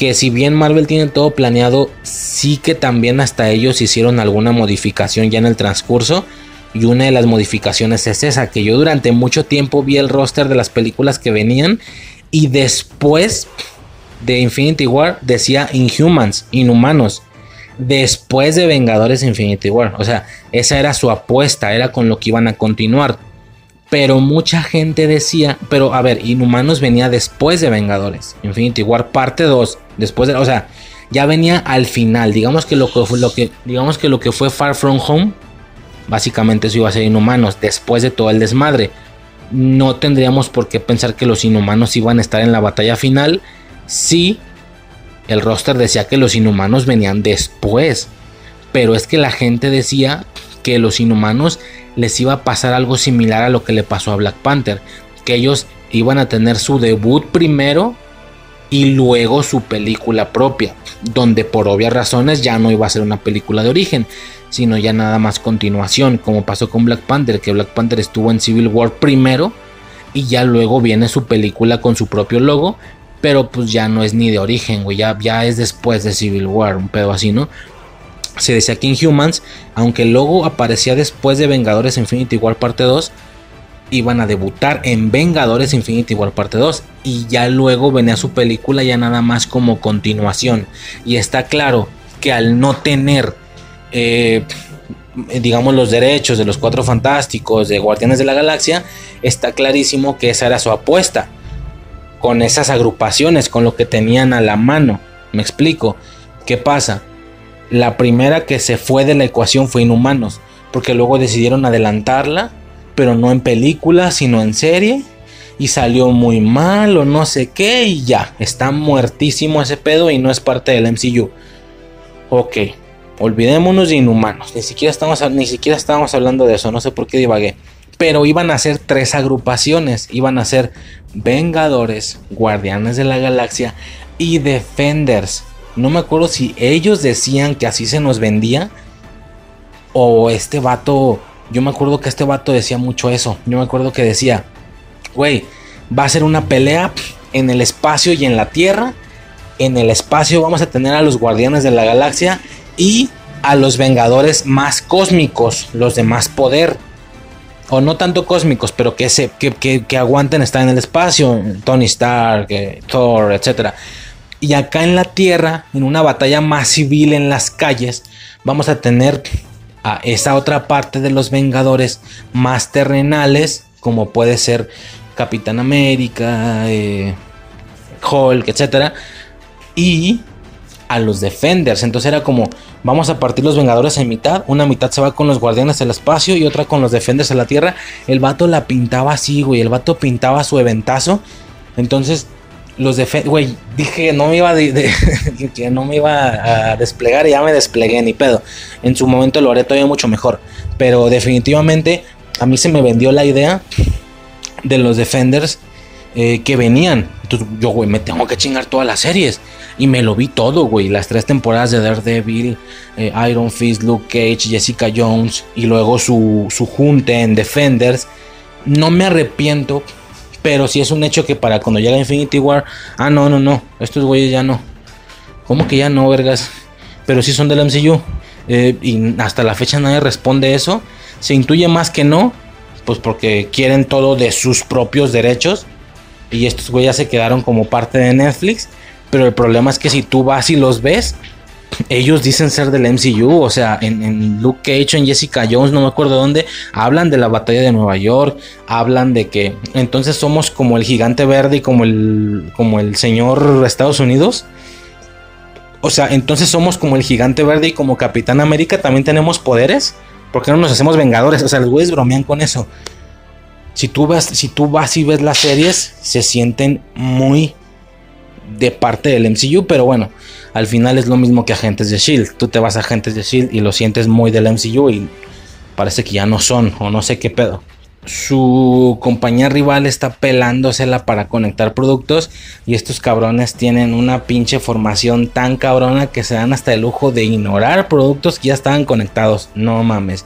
Que si bien Marvel tiene todo planeado, sí que también hasta ellos hicieron alguna modificación ya en el transcurso. Y una de las modificaciones es esa, que yo durante mucho tiempo vi el roster de las películas que venían y después de Infinity War decía Inhumans, Inhumanos. Después de Vengadores Infinity War. O sea, esa era su apuesta, era con lo que iban a continuar. Pero mucha gente decía, pero a ver, Inhumanos venía después de Vengadores. Infinity War parte 2, después de, o sea, ya venía al final. Digamos que lo que fue lo que digamos que lo que fue Far From Home básicamente eso iba a ser Inhumanos después de todo el desmadre no tendríamos por qué pensar que los inhumanos iban a estar en la batalla final si el roster decía que los inhumanos venían después. Pero es que la gente decía que los inhumanos les iba a pasar algo similar a lo que le pasó a Black Panther. Que ellos iban a tener su debut primero y luego su película propia. Donde por obvias razones ya no iba a ser una película de origen sino ya nada más continuación, como pasó con Black Panther, que Black Panther estuvo en Civil War primero y ya luego viene su película con su propio logo, pero pues ya no es ni de origen, güey, ya, ya es después de Civil War, un pedo así, ¿no? Se decía que en Humans, aunque el logo aparecía después de Vengadores Infinity War parte 2, iban a debutar en Vengadores Infinity War parte 2 y ya luego venía su película ya nada más como continuación. Y está claro que al no tener eh, digamos, los derechos de los cuatro fantásticos, de Guardianes de la Galaxia, está clarísimo que esa era su apuesta. Con esas agrupaciones, con lo que tenían a la mano. Me explico. ¿Qué pasa? La primera que se fue de la ecuación fue Inhumanos, porque luego decidieron adelantarla, pero no en película, sino en serie. Y salió muy mal o no sé qué y ya, está muertísimo ese pedo y no es parte del MCU. Ok, Olvidémonos de inhumanos. Ni siquiera, estamos, ni siquiera estábamos hablando de eso. No sé por qué divagué. Pero iban a ser tres agrupaciones. Iban a ser Vengadores, Guardianes de la Galaxia y Defenders. No me acuerdo si ellos decían que así se nos vendía. O este vato. Yo me acuerdo que este vato decía mucho eso. Yo me acuerdo que decía. Güey, va a ser una pelea en el espacio y en la Tierra. En el espacio vamos a tener a los Guardianes de la Galaxia y a los Vengadores más cósmicos, los de más poder. O no tanto cósmicos, pero que, se, que, aguanten estar en el espacio. Tony Stark, eh, Thor, etc. Y acá en la Tierra, en una batalla más civil en las calles, vamos a tener a esa otra parte de los Vengadores más terrenales, como puede ser Capitán América, eh, Hulk, etc. Y a los Defenders. Entonces era como, vamos a partir los Vengadores en mitad. Una mitad se va con los Guardianes del Espacio y otra con los Defenders en la Tierra. El vato la pintaba así, güey. El vato pintaba su eventazo. Entonces, los Defenders, güey, dije no me iba que no me iba a desplegar y ya me desplegué, ni pedo. En su momento lo haré todavía mucho mejor. Pero definitivamente a mí se me vendió la idea de los Defenders eh, que venían. Entonces yo, güey, me tengo que chingar todas las series. Y me lo vi todo, güey. Las tres temporadas de Daredevil, eh, Iron Fist, Luke Cage, Jessica Jones. Y luego su, su junte en Defenders. No me arrepiento. Pero sí es un hecho que para cuando llega Infinity War. Ah, no, no, no. Estos güeyes ya no. ¿Cómo que ya no, vergas? pero sí son del MCU. Eh, y hasta la fecha nadie responde eso. Se intuye más que no, pues porque quieren todo de sus propios derechos. Y estos güeyes se quedaron como parte de Netflix. Pero el problema es que si tú vas y los ves, ellos dicen ser del MCU, o sea, en, Luke Cage, en Jessica Jones, no me acuerdo dónde, hablan de la batalla de Nueva York, hablan de que entonces somos como el gigante verde y como el, como el señor Estados Unidos. O sea, entonces somos como el gigante verde y como Capitán América también tenemos poderes. ¿Por qué no nos hacemos vengadores? O sea, los güeyes bromean con eso. Si tú, vas, si tú vas y ves las series, se sienten muy de parte del MCU, pero bueno, al final es lo mismo que Agentes de Shield. Tú te vas a Agentes de Shield y lo sientes muy del MCU y parece que ya no son, o no sé qué pedo. Su compañía rival está pelándosela para conectar productos y estos cabrones tienen una pinche formación tan cabrona que se dan hasta el lujo de ignorar productos que ya estaban conectados. No mames.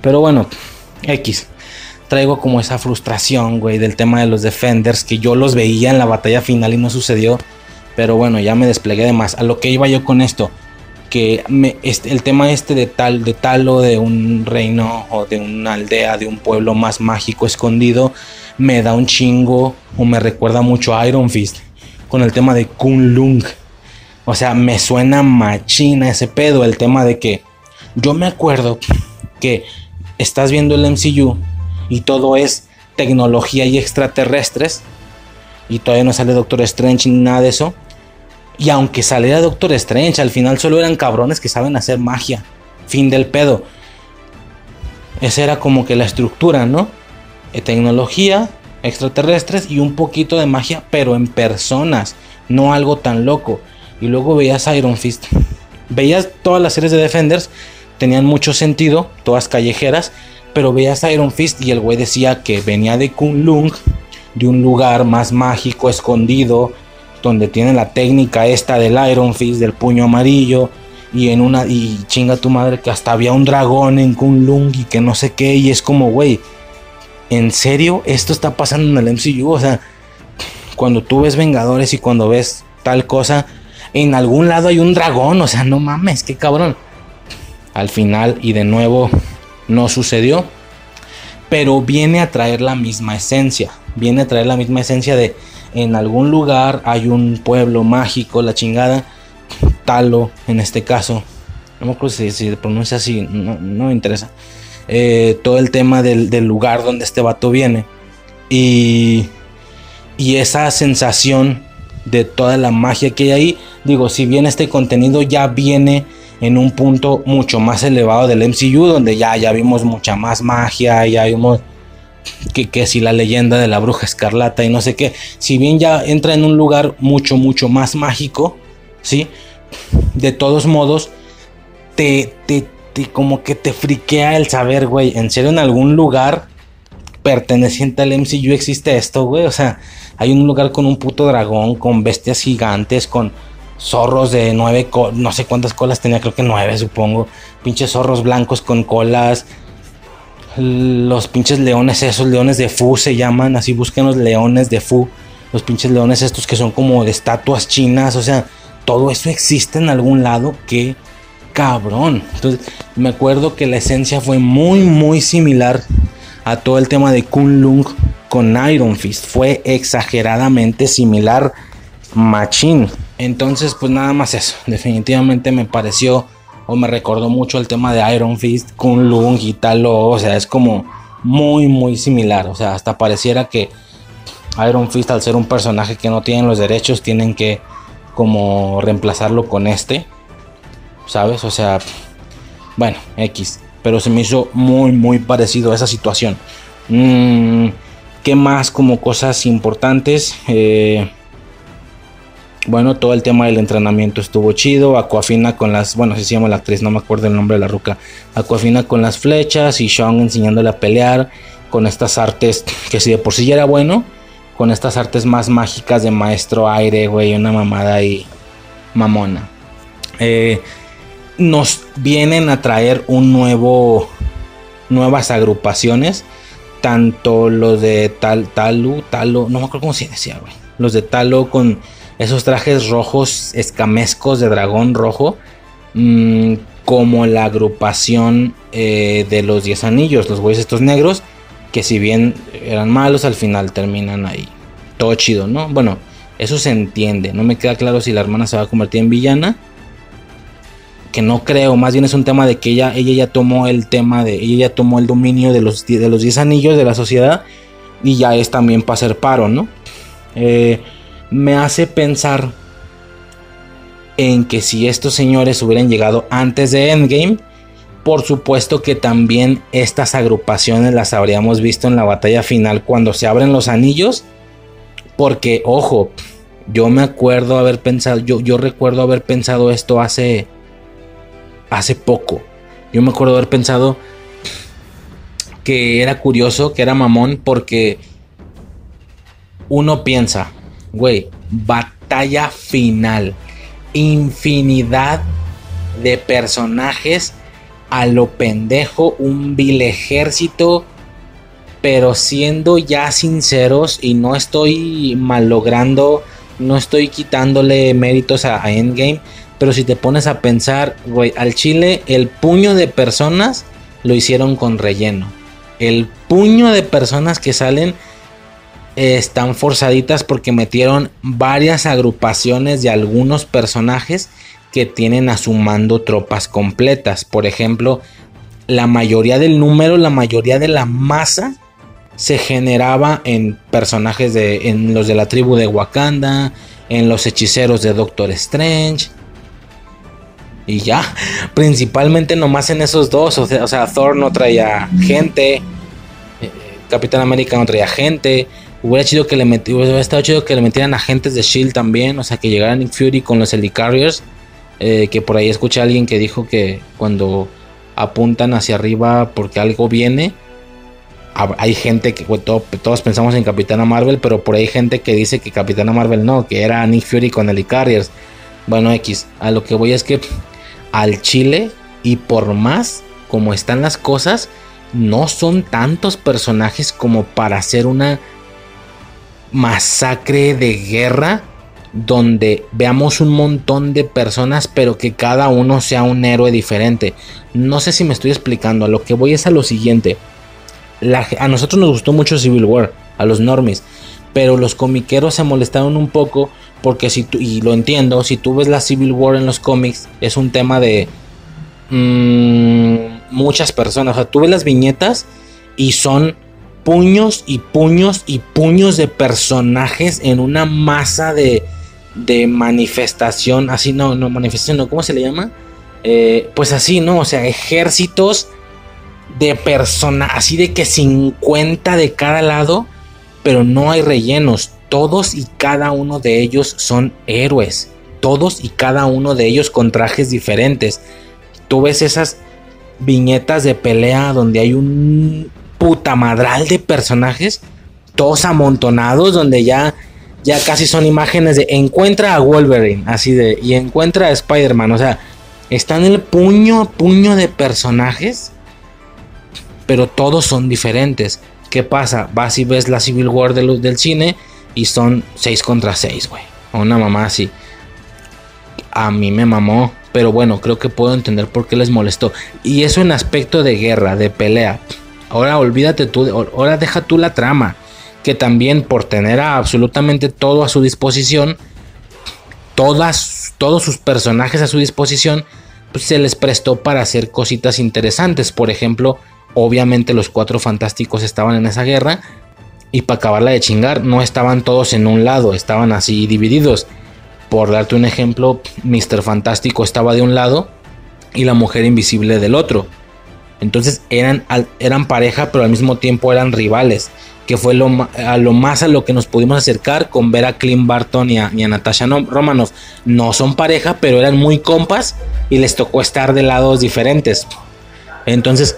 Pero bueno, X traigo como esa frustración, güey, del tema de los Defenders, que yo los veía en la batalla final y no sucedió. Pero bueno, ya me desplegué de más. A lo que iba yo con esto, que me, este, el tema este de tal, de talo de un reino o de una aldea, de un pueblo más mágico escondido, me da un chingo o me recuerda mucho a Iron Fist con el tema de Kunlung. O sea, me suena machina ese pedo, el tema de que yo me acuerdo que estás viendo el MCU y todo es tecnología y extraterrestres y todavía no sale Doctor Strange ni nada de eso. Y aunque saliera Doctor Strange, al final solo eran cabrones que saben hacer magia. Fin del pedo. Esa era como que la estructura, ¿no? Eh, tecnología, extraterrestres y un poquito de magia, pero en personas, no algo tan loco. Y luego veías Iron Fist. Veías todas las series de Defenders, tenían mucho sentido, todas callejeras, pero veías Iron Fist y el güey decía que venía de Kunlung, de un lugar más mágico, escondido, donde tiene la técnica esta del Iron Fist, del puño amarillo, y en una, y chinga tu madre que hasta había un dragón en Kunlung y que no sé qué, y es como, güey, ¿en serio esto está pasando en el MCU? O sea, cuando tú ves Vengadores y cuando ves tal cosa, en algún lado hay un dragón, o sea, no mames, qué cabrón. Al final, y de nuevo, no sucedió, pero viene a traer la misma esencia, viene a traer la misma esencia de en algún lugar hay un pueblo mágico, la chingada, Talo en este caso, no me acuerdo si se pronuncia así, no, me interesa, eh, todo el tema del, del, lugar donde este vato viene y, y esa sensación de toda la magia que hay ahí, digo, si bien este contenido ya viene en un punto mucho más elevado del MCU, donde ya, ya vimos mucha más magia, ya vimos que, si la leyenda de la bruja escarlata y no sé qué, si bien ya entra en un lugar mucho, mucho más mágico, ¿sí? De todos modos, te, te, te como que te friquea el saber, güey, en serio en algún lugar perteneciente al MCU existe esto, güey, o sea, hay un lugar con un puto dragón, con bestias gigantes, con zorros de nueve, no sé cuántas colas tenía, creo que nueve supongo, pinches zorros blancos con colas, los pinches leones, esos leones de Fu se llaman, así busquen los leones de Fu, los pinches leones estos que son como de estatuas chinas, o sea, todo eso existe en algún lado, que cabrón. Entonces, me acuerdo que la esencia fue muy, muy similar a todo el tema de Kunlung con Iron Fist, fue exageradamente similar, machine. Entonces, pues nada más eso. Definitivamente me pareció o me recordó mucho el tema de Iron Fist, Kun Lung y tal. O sea, es como muy, muy similar. O sea, hasta pareciera que Iron Fist, al ser un personaje que no tiene los derechos, tienen que como reemplazarlo con este. ¿Sabes? O sea, bueno, X. Pero se me hizo muy, muy parecido a esa situación. Mm, ¿Qué más como cosas importantes? Eh, bueno, todo el tema del entrenamiento estuvo chido. Aquafina con las, bueno, si se llama la actriz, no me acuerdo el nombre de la ruca. Aquafina con las flechas y Sean enseñándole a pelear con estas artes que si de por sí ya era bueno, con estas artes más mágicas de maestro aire, güey, una mamada y mamona. Eh, nos vienen a traer un nuevo, nuevas agrupaciones, tanto los de Tal, Talu, Talo, no me acuerdo cómo se decía, güey. Los de Talo con esos trajes rojos escamescos de dragón rojo. mm, como la agrupación eh, de los 10 anillos, los güeyes estos negros, que si bien eran malos, al final terminan ahí. Todo chido, ¿no? Bueno, eso se entiende. No me queda claro si la hermana se va a convertir en villana. Que no creo, más bien es un tema de que ella, ella ya tomó el tema de. Ella ya tomó el dominio de los, de los 10 anillos de la sociedad. Y ya es también para hacer paro, ¿no? Eh, me hace pensar en que si estos señores hubieran llegado antes de Endgame, por supuesto que también estas agrupaciones las habríamos visto en la batalla final cuando se abren los anillos. Porque, ojo, yo me acuerdo haber pensado, yo, recuerdo haber pensado esto hace, hace poco. Yo me acuerdo haber pensado que era curioso, que era mamón, porque uno piensa, güey, batalla final, infinidad de personajes. A lo pendejo, un vil ejército, pero siendo ya sinceros y no estoy malogrando, no estoy quitándole méritos a, Endgame, pero si te pones a pensar, güey, al Chile el puño de personas lo hicieron con relleno. El puño de personas que salen están forzaditas porque metieron varias agrupaciones de algunos personajes que tienen a su mando tropas completas. Por ejemplo, la mayoría del número, la mayoría de la masa se generaba en personajes de en los de la tribu de Wakanda, en los hechiceros de Doctor Strange. Y ya, principalmente nomás en esos dos, o sea, Thor no traía gente, eh, Capitán América no traía gente, Hubiera, chido que le hubiera estado chido que le metieran agentes de Shield también. O sea, que llegaran Nick Fury con los Helicarriers. Eh, que por ahí escuché a alguien que dijo que cuando apuntan hacia arriba porque algo viene. Hay gente que todos pensamos en Capitana Marvel, pero por ahí hay gente que dice que Capitana Marvel no, que era Nick Fury con Helicarriers. Bueno, X, a lo que voy es que al Chile y por más como están las cosas, no son tantos personajes como para hacer una masacre de guerra donde veamos un montón de personas pero que cada uno sea un héroe diferente. No sé si me estoy explicando, a lo que voy es a lo siguiente. a nosotros nos gustó mucho Civil War, a los normies, pero los comiqueros se molestaron un poco porque si tú, y lo entiendo, si tú ves la Civil War en los cómics, es un tema de mmm, muchas personas. O sea, tú ves las viñetas y son puños y puños y puños de personajes en una masa de, de manifestación, así no, no, manifestación, no, ¿cómo se le llama? Eh, pues así, ¿no? O sea, ejércitos de personas, así de que 50 de cada lado, pero no hay rellenos, todos y cada uno de ellos son héroes, todos y cada uno de ellos con trajes diferentes. Tú ves esas viñetas de pelea donde hay un puta madral de personajes, todos amontonados, donde ya, ya casi son imágenes de encuentra a Wolverine, así de, y encuentra a Spider-Man, o sea, están el puño a puño de personajes, pero todos son diferentes. ¿Qué pasa? Vas y ves la Civil War de del cine y son 6 contra 6, güey. Una mamá así. A mí me mamó. Pero bueno, creo que puedo entender por qué les molestó. Y eso en aspecto de guerra, de pelea. Ahora olvídate tú, ahora deja tú la trama, que también por tener absolutamente todo a su disposición, todas, todos sus personajes a su disposición, pues se les prestó para hacer cositas interesantes. Por ejemplo, obviamente los cuatro fantásticos estaban en esa guerra y para acabarla de chingar, no estaban todos en un lado, estaban así divididos. Por darte un ejemplo, Mr. Fantástico estaba de un lado y la mujer invisible del otro. Entonces eran, eran pareja, pero al mismo tiempo eran rivales. Que fue lo, a lo más a lo que nos pudimos acercar con ver a Clint Barton y a, Natasha Romanoff. No son pareja, pero eran muy compas y les tocó estar de lados diferentes. Entonces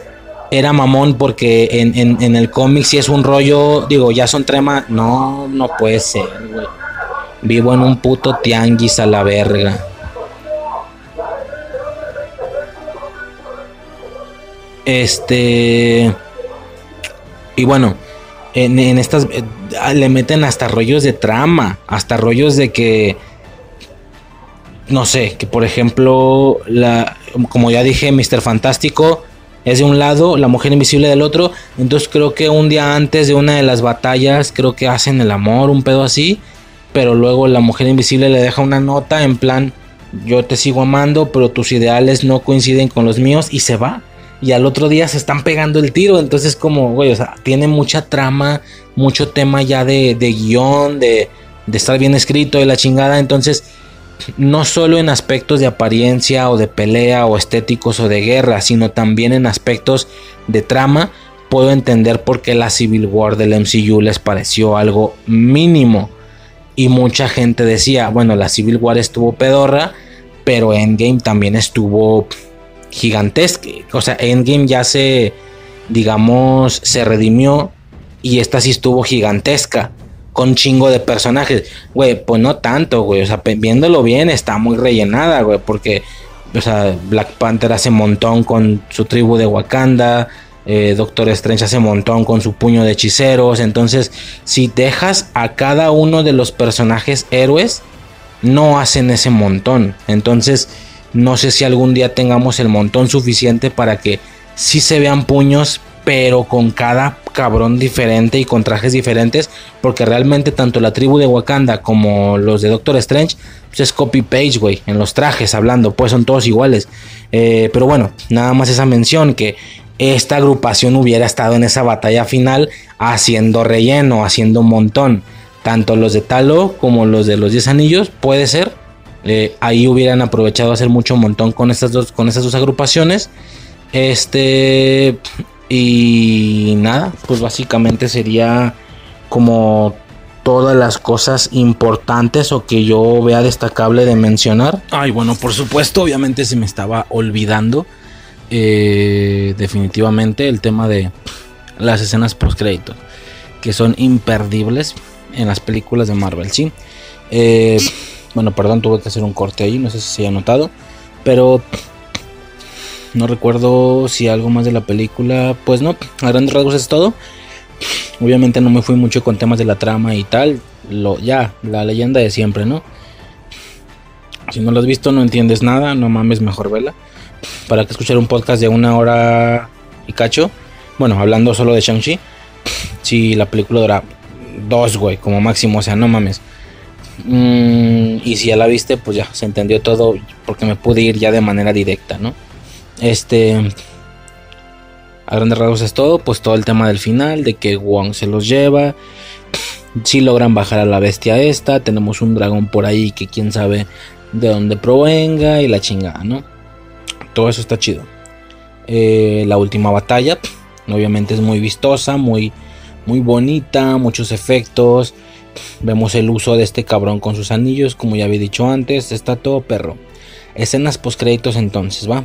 era mamón porque en, el cómic si es un rollo, digo, ya son trema. No, no puede ser, güey. Vivo en un puto tianguis a la verga. Este. Y bueno, en, estas. Eh, le meten hasta rollos de trama. Hasta rollos de que. no sé, que por ejemplo, la, como ya dije, Mr. Fantástico es de un lado, la mujer invisible del otro. Entonces creo que un día antes de una de las batallas, creo que hacen el amor, un pedo así. Pero luego la mujer invisible le deja una nota en plan, yo te sigo amando, pero tus ideales no coinciden con los míos y se va. Y al otro día se están pegando el tiro. Entonces como, güey, o sea, tiene mucha trama, mucho tema ya de, de guion, de, de estar bien escrito, de la chingada. Entonces no solo en aspectos de apariencia o de pelea o estéticos o de guerra, sino también en aspectos de trama, puedo entender por qué la Civil War del MCU les pareció algo mínimo. Y mucha gente decía, bueno, la Civil War estuvo pedorra, pero Endgame también estuvo gigantesca. O sea, Endgame ya se, digamos, se redimió y esta sí estuvo gigantesca con chingo de personajes. Güey, pues no tanto, güey. O sea, viéndolo bien, está muy rellenada, güey. Porque, o sea, Black Panther hace montón con su tribu de Wakanda. Eh, Doctor Strange hace montón con su puño de hechiceros. Entonces, si dejas a cada uno de los personajes héroes, no hacen ese montón. Entonces, no sé si algún día tengamos el montón suficiente para que sí se vean puños, pero con cada cabrón diferente y con trajes diferentes, porque realmente tanto la tribu de Wakanda como los de Doctor Strange, pues es copy page, güey, en los trajes hablando, pues son todos iguales. Eh, pero bueno, nada más esa mención que esta agrupación hubiera estado en esa batalla final haciendo relleno, haciendo un montón. Tanto los de Talo como los de los 10 anillos, puede ser. Ahí hubieran aprovechado hacer mucho montón con estas dos, con estas dos agrupaciones. Este, y nada, pues básicamente sería como todas las cosas importantes o que yo vea destacable de mencionar. Ay, bueno, por supuesto, obviamente se me estaba olvidando. Eh, definitivamente el tema de las escenas post créditos que son imperdibles en las películas de Marvel, sí. Eh, bueno, perdón, tuve que hacer un corte ahí, no sé si se haya notado, pero no recuerdo si algo más de la película. Pues no, a grandes rasgos es todo. Obviamente no me fui mucho con temas de la trama y tal. Lo, ya, la leyenda de siempre, ¿no? Si no lo has visto, no entiendes nada, no mames, mejor vela. Para que escuchar un podcast de una hora y cacho. Bueno, hablando solo de Shang-Chi. Si la película dura dos, güey, como máximo, o sea, no mames. Mm, y si ya la viste, pues ya se entendió todo porque me pude ir ya de manera directa, ¿no? Este. A grandes rasgos es todo. Pues todo el tema del final. De que Wong se los lleva. Si logran bajar a la bestia esta. Tenemos un dragón por ahí que quién sabe de dónde provenga. Y la chingada, ¿no? Todo eso está chido. Eh, la última batalla. Obviamente es muy vistosa. Muy, muy bonita. Muchos efectos. Vemos el uso de este cabrón con sus anillos. Como ya había dicho antes. Está todo perro. Escenas post créditos entonces, ¿va?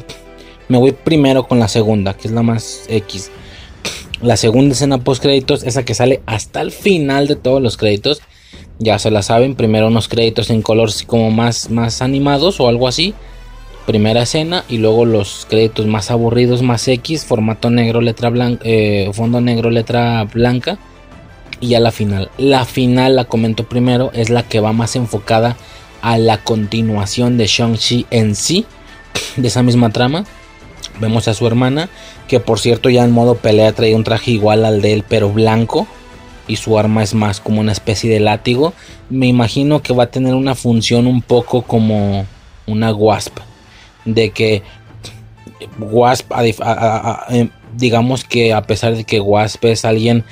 Me voy primero con la segunda, que es la más X. La segunda escena post créditos, esa que sale hasta el final de todos los créditos. Ya se la saben, primero unos créditos en color como más, más animados o algo así. Primera escena y luego los créditos más aburridos, más X, formato negro, letra blanca, eh, fondo negro, letra blanca. Y ya la final. La final, la comento primero, es la que va más enfocada a la continuación de Shang-Chi en sí, de esa misma trama. Vemos a su hermana, que por cierto ya en modo pelea trae un traje igual al de él, pero blanco. Y su arma es más como una especie de látigo. Me imagino que va a tener una función un poco como una Wasp. De que Wasp, em, digamos que a pesar de que Wasp es alguien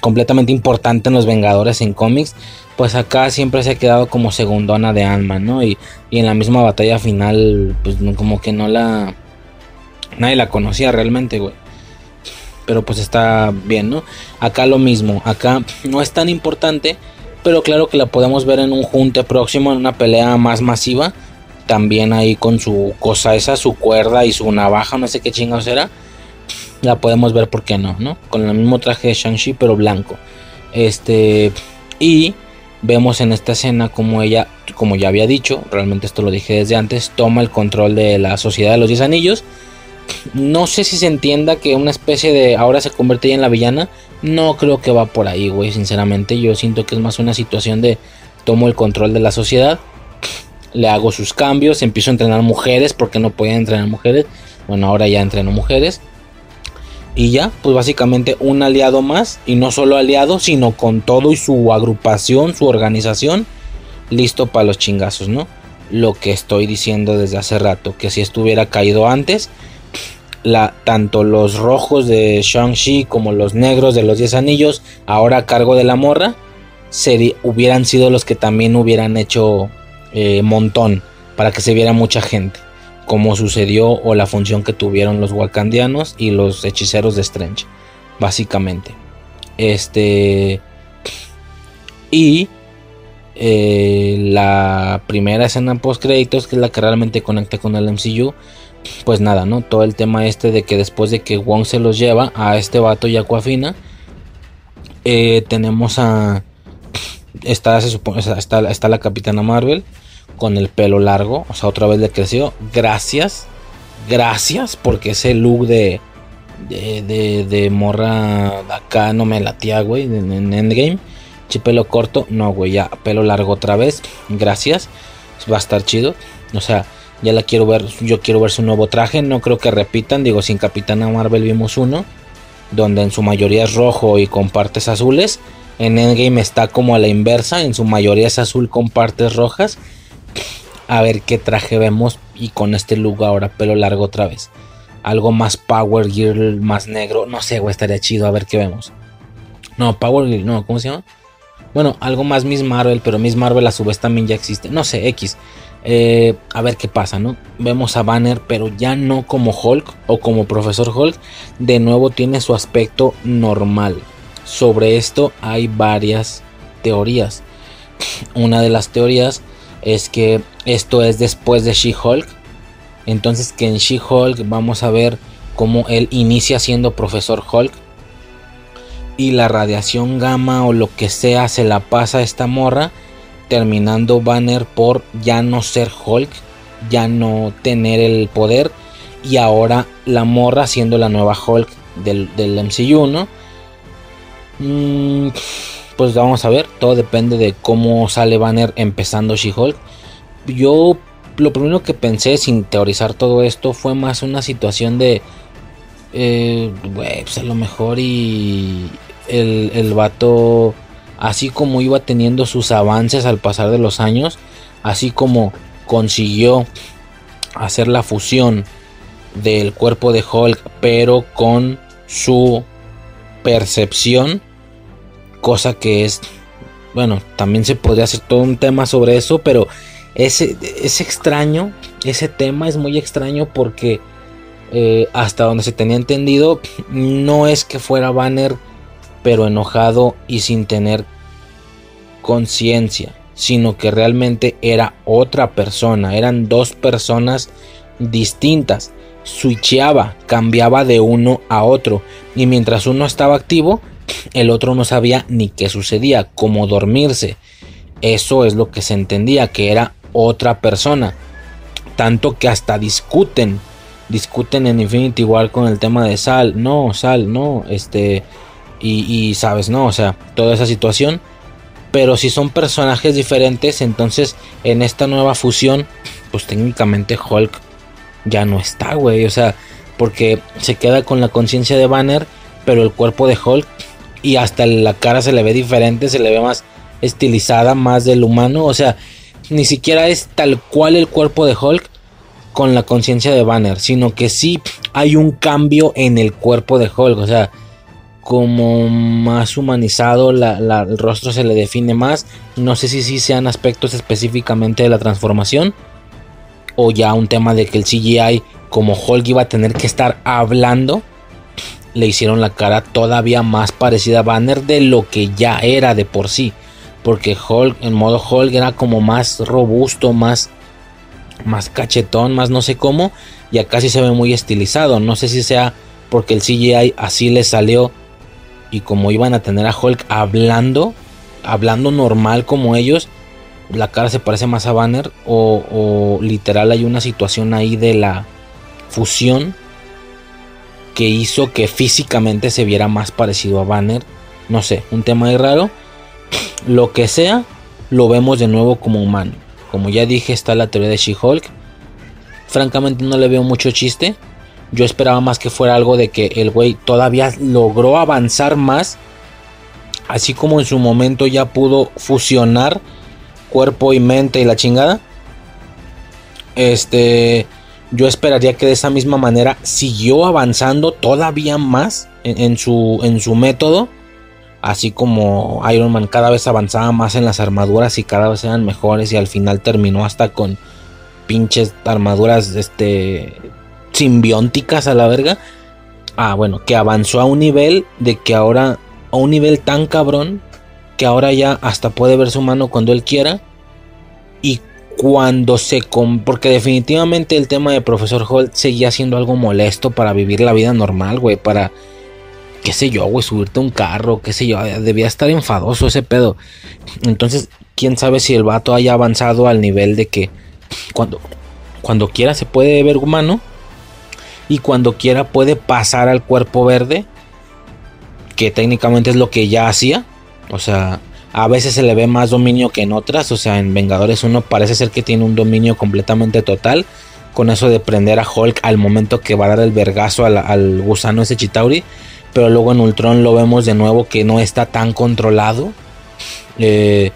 completamente importante en los Vengadores en cómics, pues acá siempre se ha quedado como segundona de Ant-Man, ¿no? Y, y, en la misma batalla final, pues como que no la Nadie la conocía realmente, güey. Pero pues está bien, ¿no? Acá lo mismo. Acá no es tan importante. Pero claro que la podemos ver en un junte próximo, en una pelea más masiva. También ahí con su cosa esa, su cuerda y su navaja, no sé qué chingados era. La podemos ver, ¿por qué no? ¿no? Con el mismo traje de Shang-Chi, pero blanco. Este. Y vemos en esta escena como ella, como ya había dicho, realmente esto lo dije desde antes, toma el control de la Sociedad de los 10 Anillos no sé si se entienda que una especie de ahora se convierte en la villana. No creo que va por ahí, güey. Sinceramente, yo siento que es más una situación de tomo el control de la sociedad. le hago sus cambios, empiezo a entrenar mujeres porque no podía entrenar mujeres. Bueno, ahora ya entreno mujeres. Y ya, pues básicamente un aliado más. Y no solo aliado, sino con todo y su agrupación, su organización. Listo para los chingazos, ¿no? Lo que estoy diciendo desde hace rato. Que si estuviera caído antes. La, tanto los rojos de Shang-Chi como los negros de los 10 anillos. Ahora a cargo de la morra. hubieran sido los que también hubieran hecho eh, montón. Para que se viera mucha gente como sucedió o la función que tuvieron los wakandianos y los hechiceros de Strange, básicamente. Este y eh, la primera escena post créditos, que es la que realmente conecta con el MCU, pues nada, ¿no? Todo el tema este de que después de que Wong se los lleva a este vato y Aquafina, eh, tenemos a. Está, se supone, está, está la Capitana Marvel con el pelo largo. O sea, otra vez le creció. Gracias. Gracias. Porque ese look de. De, de, morra acá no me latía, güey. En, Endgame. Che, pelo corto. No, güey. Ya pelo largo otra vez. Gracias. Va a estar chido. O sea, ya la quiero ver. Yo quiero ver su nuevo traje. No creo que repitan. Digo, sin Capitana Marvel vimos uno. Donde en su mayoría es rojo y con partes azules. En Endgame está como a la inversa. En su mayoría es azul con partes rojas a ver qué traje vemos y con este look ahora pelo largo otra vez. Algo más Power Gear, más negro, no sé, güey, estaría chido a ver qué vemos. No, Power Gear, no, ¿cómo se llama? Bueno, algo más Miss Marvel, pero Miss Marvel a su vez también ya existe. No sé, X. Eh, a ver qué pasa, ¿no? Vemos a Banner, pero ya no como Hulk o como Profesor Hulk. De nuevo tiene su aspecto normal. Sobre esto hay varias teorías. Una de las teorías es que esto es después de She-Hulk. Entonces que en She-Hulk vamos a ver cómo él inicia siendo profesor Hulk. Y la radiación gamma o lo que sea se la pasa a esta morra. Terminando Banner por ya no ser Hulk. Ya no tener el poder. Y ahora la morra siendo la nueva Hulk del, del MCU. Mm, pues vamos a ver. Todo depende de cómo sale Banner empezando She-Hulk. Yo lo primero que pensé sin teorizar todo esto fue más una situación de... Eh, pues a lo mejor y el, el vato, así como iba teniendo sus avances al pasar de los años, así como consiguió hacer la fusión del cuerpo de Hulk, pero con su percepción cosa que es, bueno, también se podría hacer todo un tema sobre eso, pero es, es extraño, ese tema es muy extraño porque eh, hasta donde se tenía entendido, no es que fuera Banner, pero enojado y sin tener conciencia, sino que realmente era otra persona, eran dos personas distintas. Switcheaba, cambiaba de uno a otro, y mientras uno estaba activo, el otro no sabía ni qué sucedía, cómo dormirse. Eso es lo que se entendía, que era otra persona. Tanto que hasta discuten, discuten en Infinity War con el tema de Sal, no, Sal, no, este, y, sabes, no, o sea, toda esa situación. Pero si son personajes diferentes, entonces en esta nueva fusión, pues técnicamente Hulk ya no está, güey, o sea, porque se queda con la conciencia de Banner, pero el cuerpo de Hulk y hasta la cara se le ve diferente, se le ve más estilizada, más del humano, o sea, ni siquiera es tal cual el cuerpo de Hulk con la conciencia de Banner, sino que sí hay un cambio en el cuerpo de Hulk, o sea, como más humanizado, el rostro se le define más, no sé si sí sean aspectos específicamente de la transformación, o ya un tema de que el CGI como Hulk iba a tener que estar hablando le hicieron la cara todavía más parecida a Banner de lo que ya era de por sí. Porque Hulk, en modo Hulk, era como más robusto, más, más cachetón, más no sé cómo. Y acá sí se ve muy estilizado. No sé si sea porque el CGI así le salió. Y como iban a tener a Hulk hablando, hablando normal como ellos, la cara se parece más a Banner. O, o literal hay una situación ahí de la fusión que hizo que físicamente se viera más parecido a Banner. No sé, un tema ahí raro. Lo que sea, lo vemos de nuevo como humano. Como ya dije, está la teoría de She-Hulk. Francamente no le veo mucho chiste. Yo esperaba más que fuera algo de que el güey todavía logró avanzar más. Así como en su momento ya pudo fusionar cuerpo y mente y la chingada. Este, yo esperaría que de esa misma manera siguió avanzando todavía más en, su, en su método. Así como Iron Man cada vez avanzaba más en las armaduras y cada vez eran mejores y al final terminó hasta con pinches armaduras este simbióticas a la verga. Ah, bueno, que avanzó a un nivel de que ahora a un nivel tan cabrón que ahora ya hasta puede ver su mano cuando él quiera y cuando se... porque definitivamente el tema de Profesor Holt seguía siendo algo molesto para vivir la vida normal, güey, para... qué sé yo, güey, subirte a un carro, qué sé yo, debía estar enfadoso ese pedo. Entonces, quién sabe si el vato haya avanzado al nivel de que cuando, cuando quiera se puede ver humano y cuando quiera puede pasar al cuerpo verde, que técnicamente es lo que ya hacía. O sea, a veces se le ve más dominio que en otras. O sea, en Vengadores 1 parece ser que tiene un dominio completamente total. Con eso de prender a Hulk al momento que va a dar el vergazo al, gusano ese Chitauri. Pero luego en Ultron lo vemos de nuevo que no está tan controlado. Eh,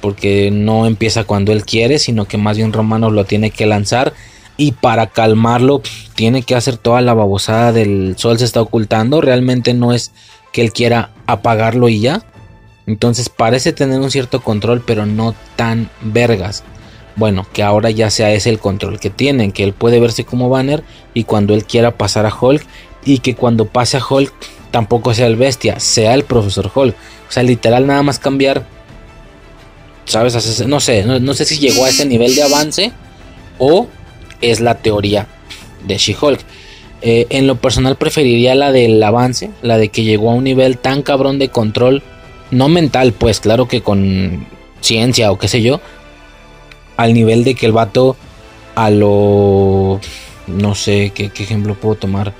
porque no empieza cuando él quiere, sino que más bien Romano lo tiene que lanzar. Y para calmarlo, tiene que hacer toda la babosada del sol se está ocultando. Realmente no es que él quiera apagarlo y ya. Entonces parece tener un cierto control, pero no tan vergas. Bueno, que ahora ya sea ese el control que tienen, que él puede verse como banner y cuando él quiera pasar a Hulk y que cuando pase a Hulk tampoco sea el bestia, sea el profesor Hulk. O sea, literal nada más cambiar, ¿sabes? No sé, no, sé si llegó a ese nivel de avance o es la teoría de She-Hulk. Eh, en lo personal preferiría la del avance, la de que llegó a un nivel tan cabrón de control no mental, pues claro que con ciencia o qué sé yo, al nivel de que el vato a lo, no sé qué, ejemplo puedo tomar,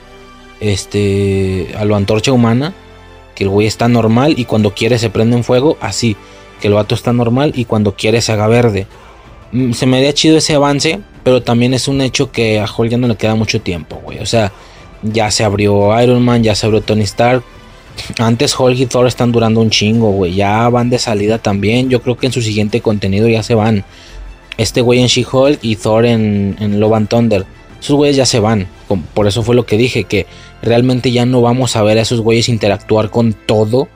este, a lo antorcha humana, que el güey está normal y cuando quiere se prende en fuego, así, que el vato está normal y cuando quiere se haga verde. Mm, se me había chido ese avance, pero también es un hecho que a Hulk ya no le queda mucho tiempo, güey. O sea, ya se abrió Iron Man, ya se abrió Tony Stark, antes Hulk y Thor están durando un chingo, güey. Ya van de salida también. Yo creo que en su siguiente contenido ya se van. Este güey en She-Hulk y Thor en, en Love and Thunder. Esos güeyes ya se van. Por eso fue lo que dije, que realmente ya no vamos a ver a esos güeyes interactuar con todo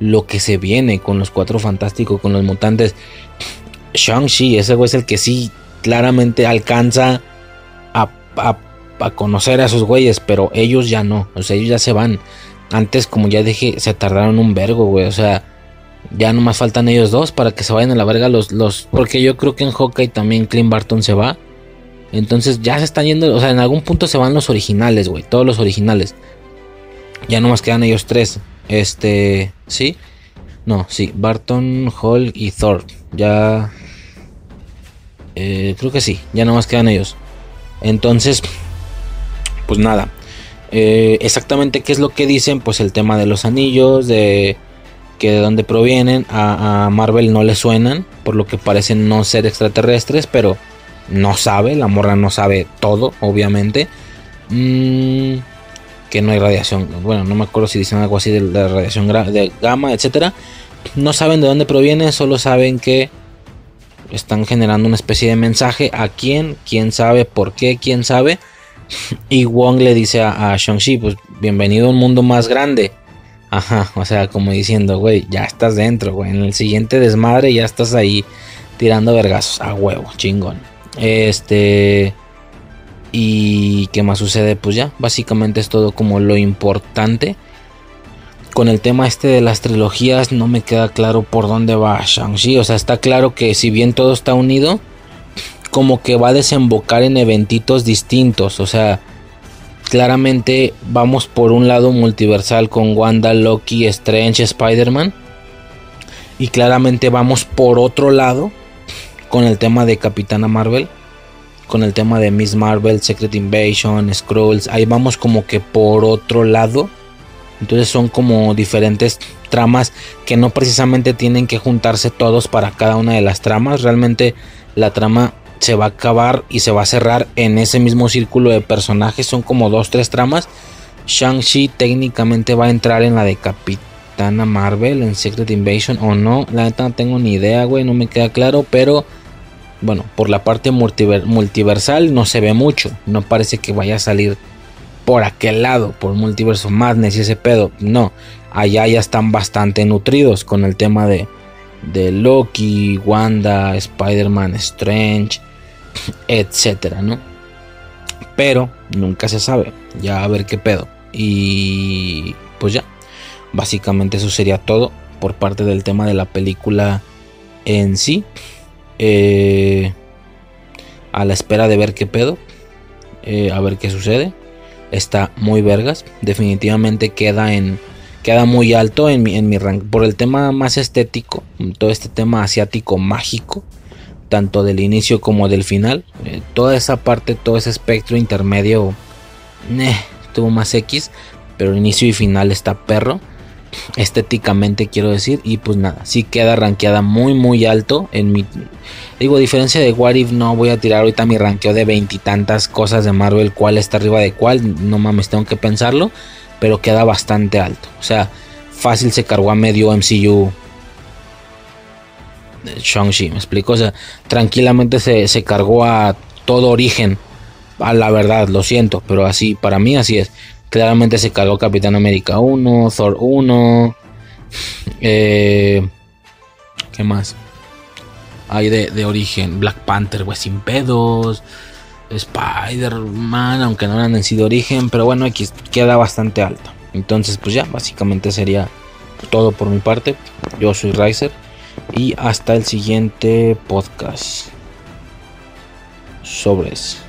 lo que se viene, con los cuatro fantásticos, con los mutantes. Shang-Chi, ese güey es el que sí claramente alcanza a, conocer a esos güeyes, pero ellos ya no, o sea, ellos ya se van. Antes, como ya dije, se tardaron un vergo, güey. O sea, ya no más faltan ellos dos para que se vayan a la verga los, los. Porque yo creo que en Hawkeye también Clint Barton se va. Entonces ya se están yendo. O sea, en algún punto se van los originales, güey. Todos los originales. Ya no más quedan ellos tres. Este. ¿Sí? No, sí. Barton, Hall y Thor. Ya. Eh, creo que sí. Ya no más quedan ellos. Entonces. Pues nada. Eh, exactamente qué es lo que dicen, pues el tema de los anillos, de que de dónde provienen, a, Marvel no le suenan, por lo que parecen no ser extraterrestres, pero no sabe, la morra no sabe todo, obviamente. Mm, que no hay radiación, bueno, no me acuerdo si dicen algo así de la radiación de gamma, etcétera. No saben de dónde proviene, solo saben que están generando una especie de mensaje a quién, quién sabe por qué, quién sabe y Wong le dice a, a Shang-Chi, pues bienvenido a un mundo más grande. Ajá, o sea, como diciendo, güey, ya estás dentro, güey. En el siguiente desmadre ya estás ahí tirando vergazos. A huevo, chingón. Este. ¿Y qué más sucede? Pues ya, básicamente es todo como lo importante. Con el tema este de las trilogías no me queda claro por dónde va Shang-Chi. O sea, está claro que si bien todo está unido, como que va a desembocar en eventitos distintos. O sea, claramente vamos por un lado multiversal con Wanda, Loki, Strange, Spider-Man. Y claramente vamos por otro lado con el tema de Capitana Marvel. Con el tema de Miss Marvel, Secret Invasion, Scrolls. Ahí vamos como que por otro lado. Entonces son como diferentes tramas que no precisamente tienen que juntarse todos para cada una de las tramas. Realmente la trama se va a acabar y se va a cerrar en ese mismo círculo de personajes. Son como dos, tres tramas. Shang-Chi técnicamente va a entrar en la de Capitana Marvel, en Secret Invasion o no. La neta no tengo ni idea, güey, no me queda claro. Pero bueno, por la parte multiversal no se ve mucho. No parece que vaya a salir por aquel lado, por multiverso Madness y ese pedo. No, allá ya están bastante nutridos con el tema de, Loki, Wanda, Spider-Man, Strange, etcétera, ¿no? Pero nunca se sabe. Ya a ver qué pedo. Y pues ya. Básicamente eso sería todo por parte del tema de la película en sí. Eh, a la espera de ver qué pedo. Eh, a ver qué sucede. Está muy vergas. Definitivamente queda en. Queda muy alto en mi, en mi rank. Por el tema más estético. Todo este tema asiático mágico. Tanto del inicio como del final. Eh, toda esa parte, todo ese espectro intermedio. tuvo más X. Pero inicio y final está perro estéticamente quiero decir y pues nada sí queda rankeada muy muy alto en mi digo a diferencia de What If no voy a tirar ahorita mi ranqueo de veintitantas cosas de Marvel cuál está arriba de cuál no mames tengo que pensarlo pero queda bastante alto o sea fácil se cargó a medio MCU Shang-Chi me explico o sea tranquilamente se, se cargó a todo origen. A la verdad lo siento pero así para mí así es Claramente se cargó Capitán América 1, Thor 1. Eh, ¿Qué más? Hay de, origen Black Panther, pues sin pedos. Spider-Man, aunque no sí de origen. Pero bueno, aquí queda bastante alto. Entonces, pues ya, básicamente sería todo por mi parte. Yo soy Riser. Y hasta el siguiente podcast. Sobres.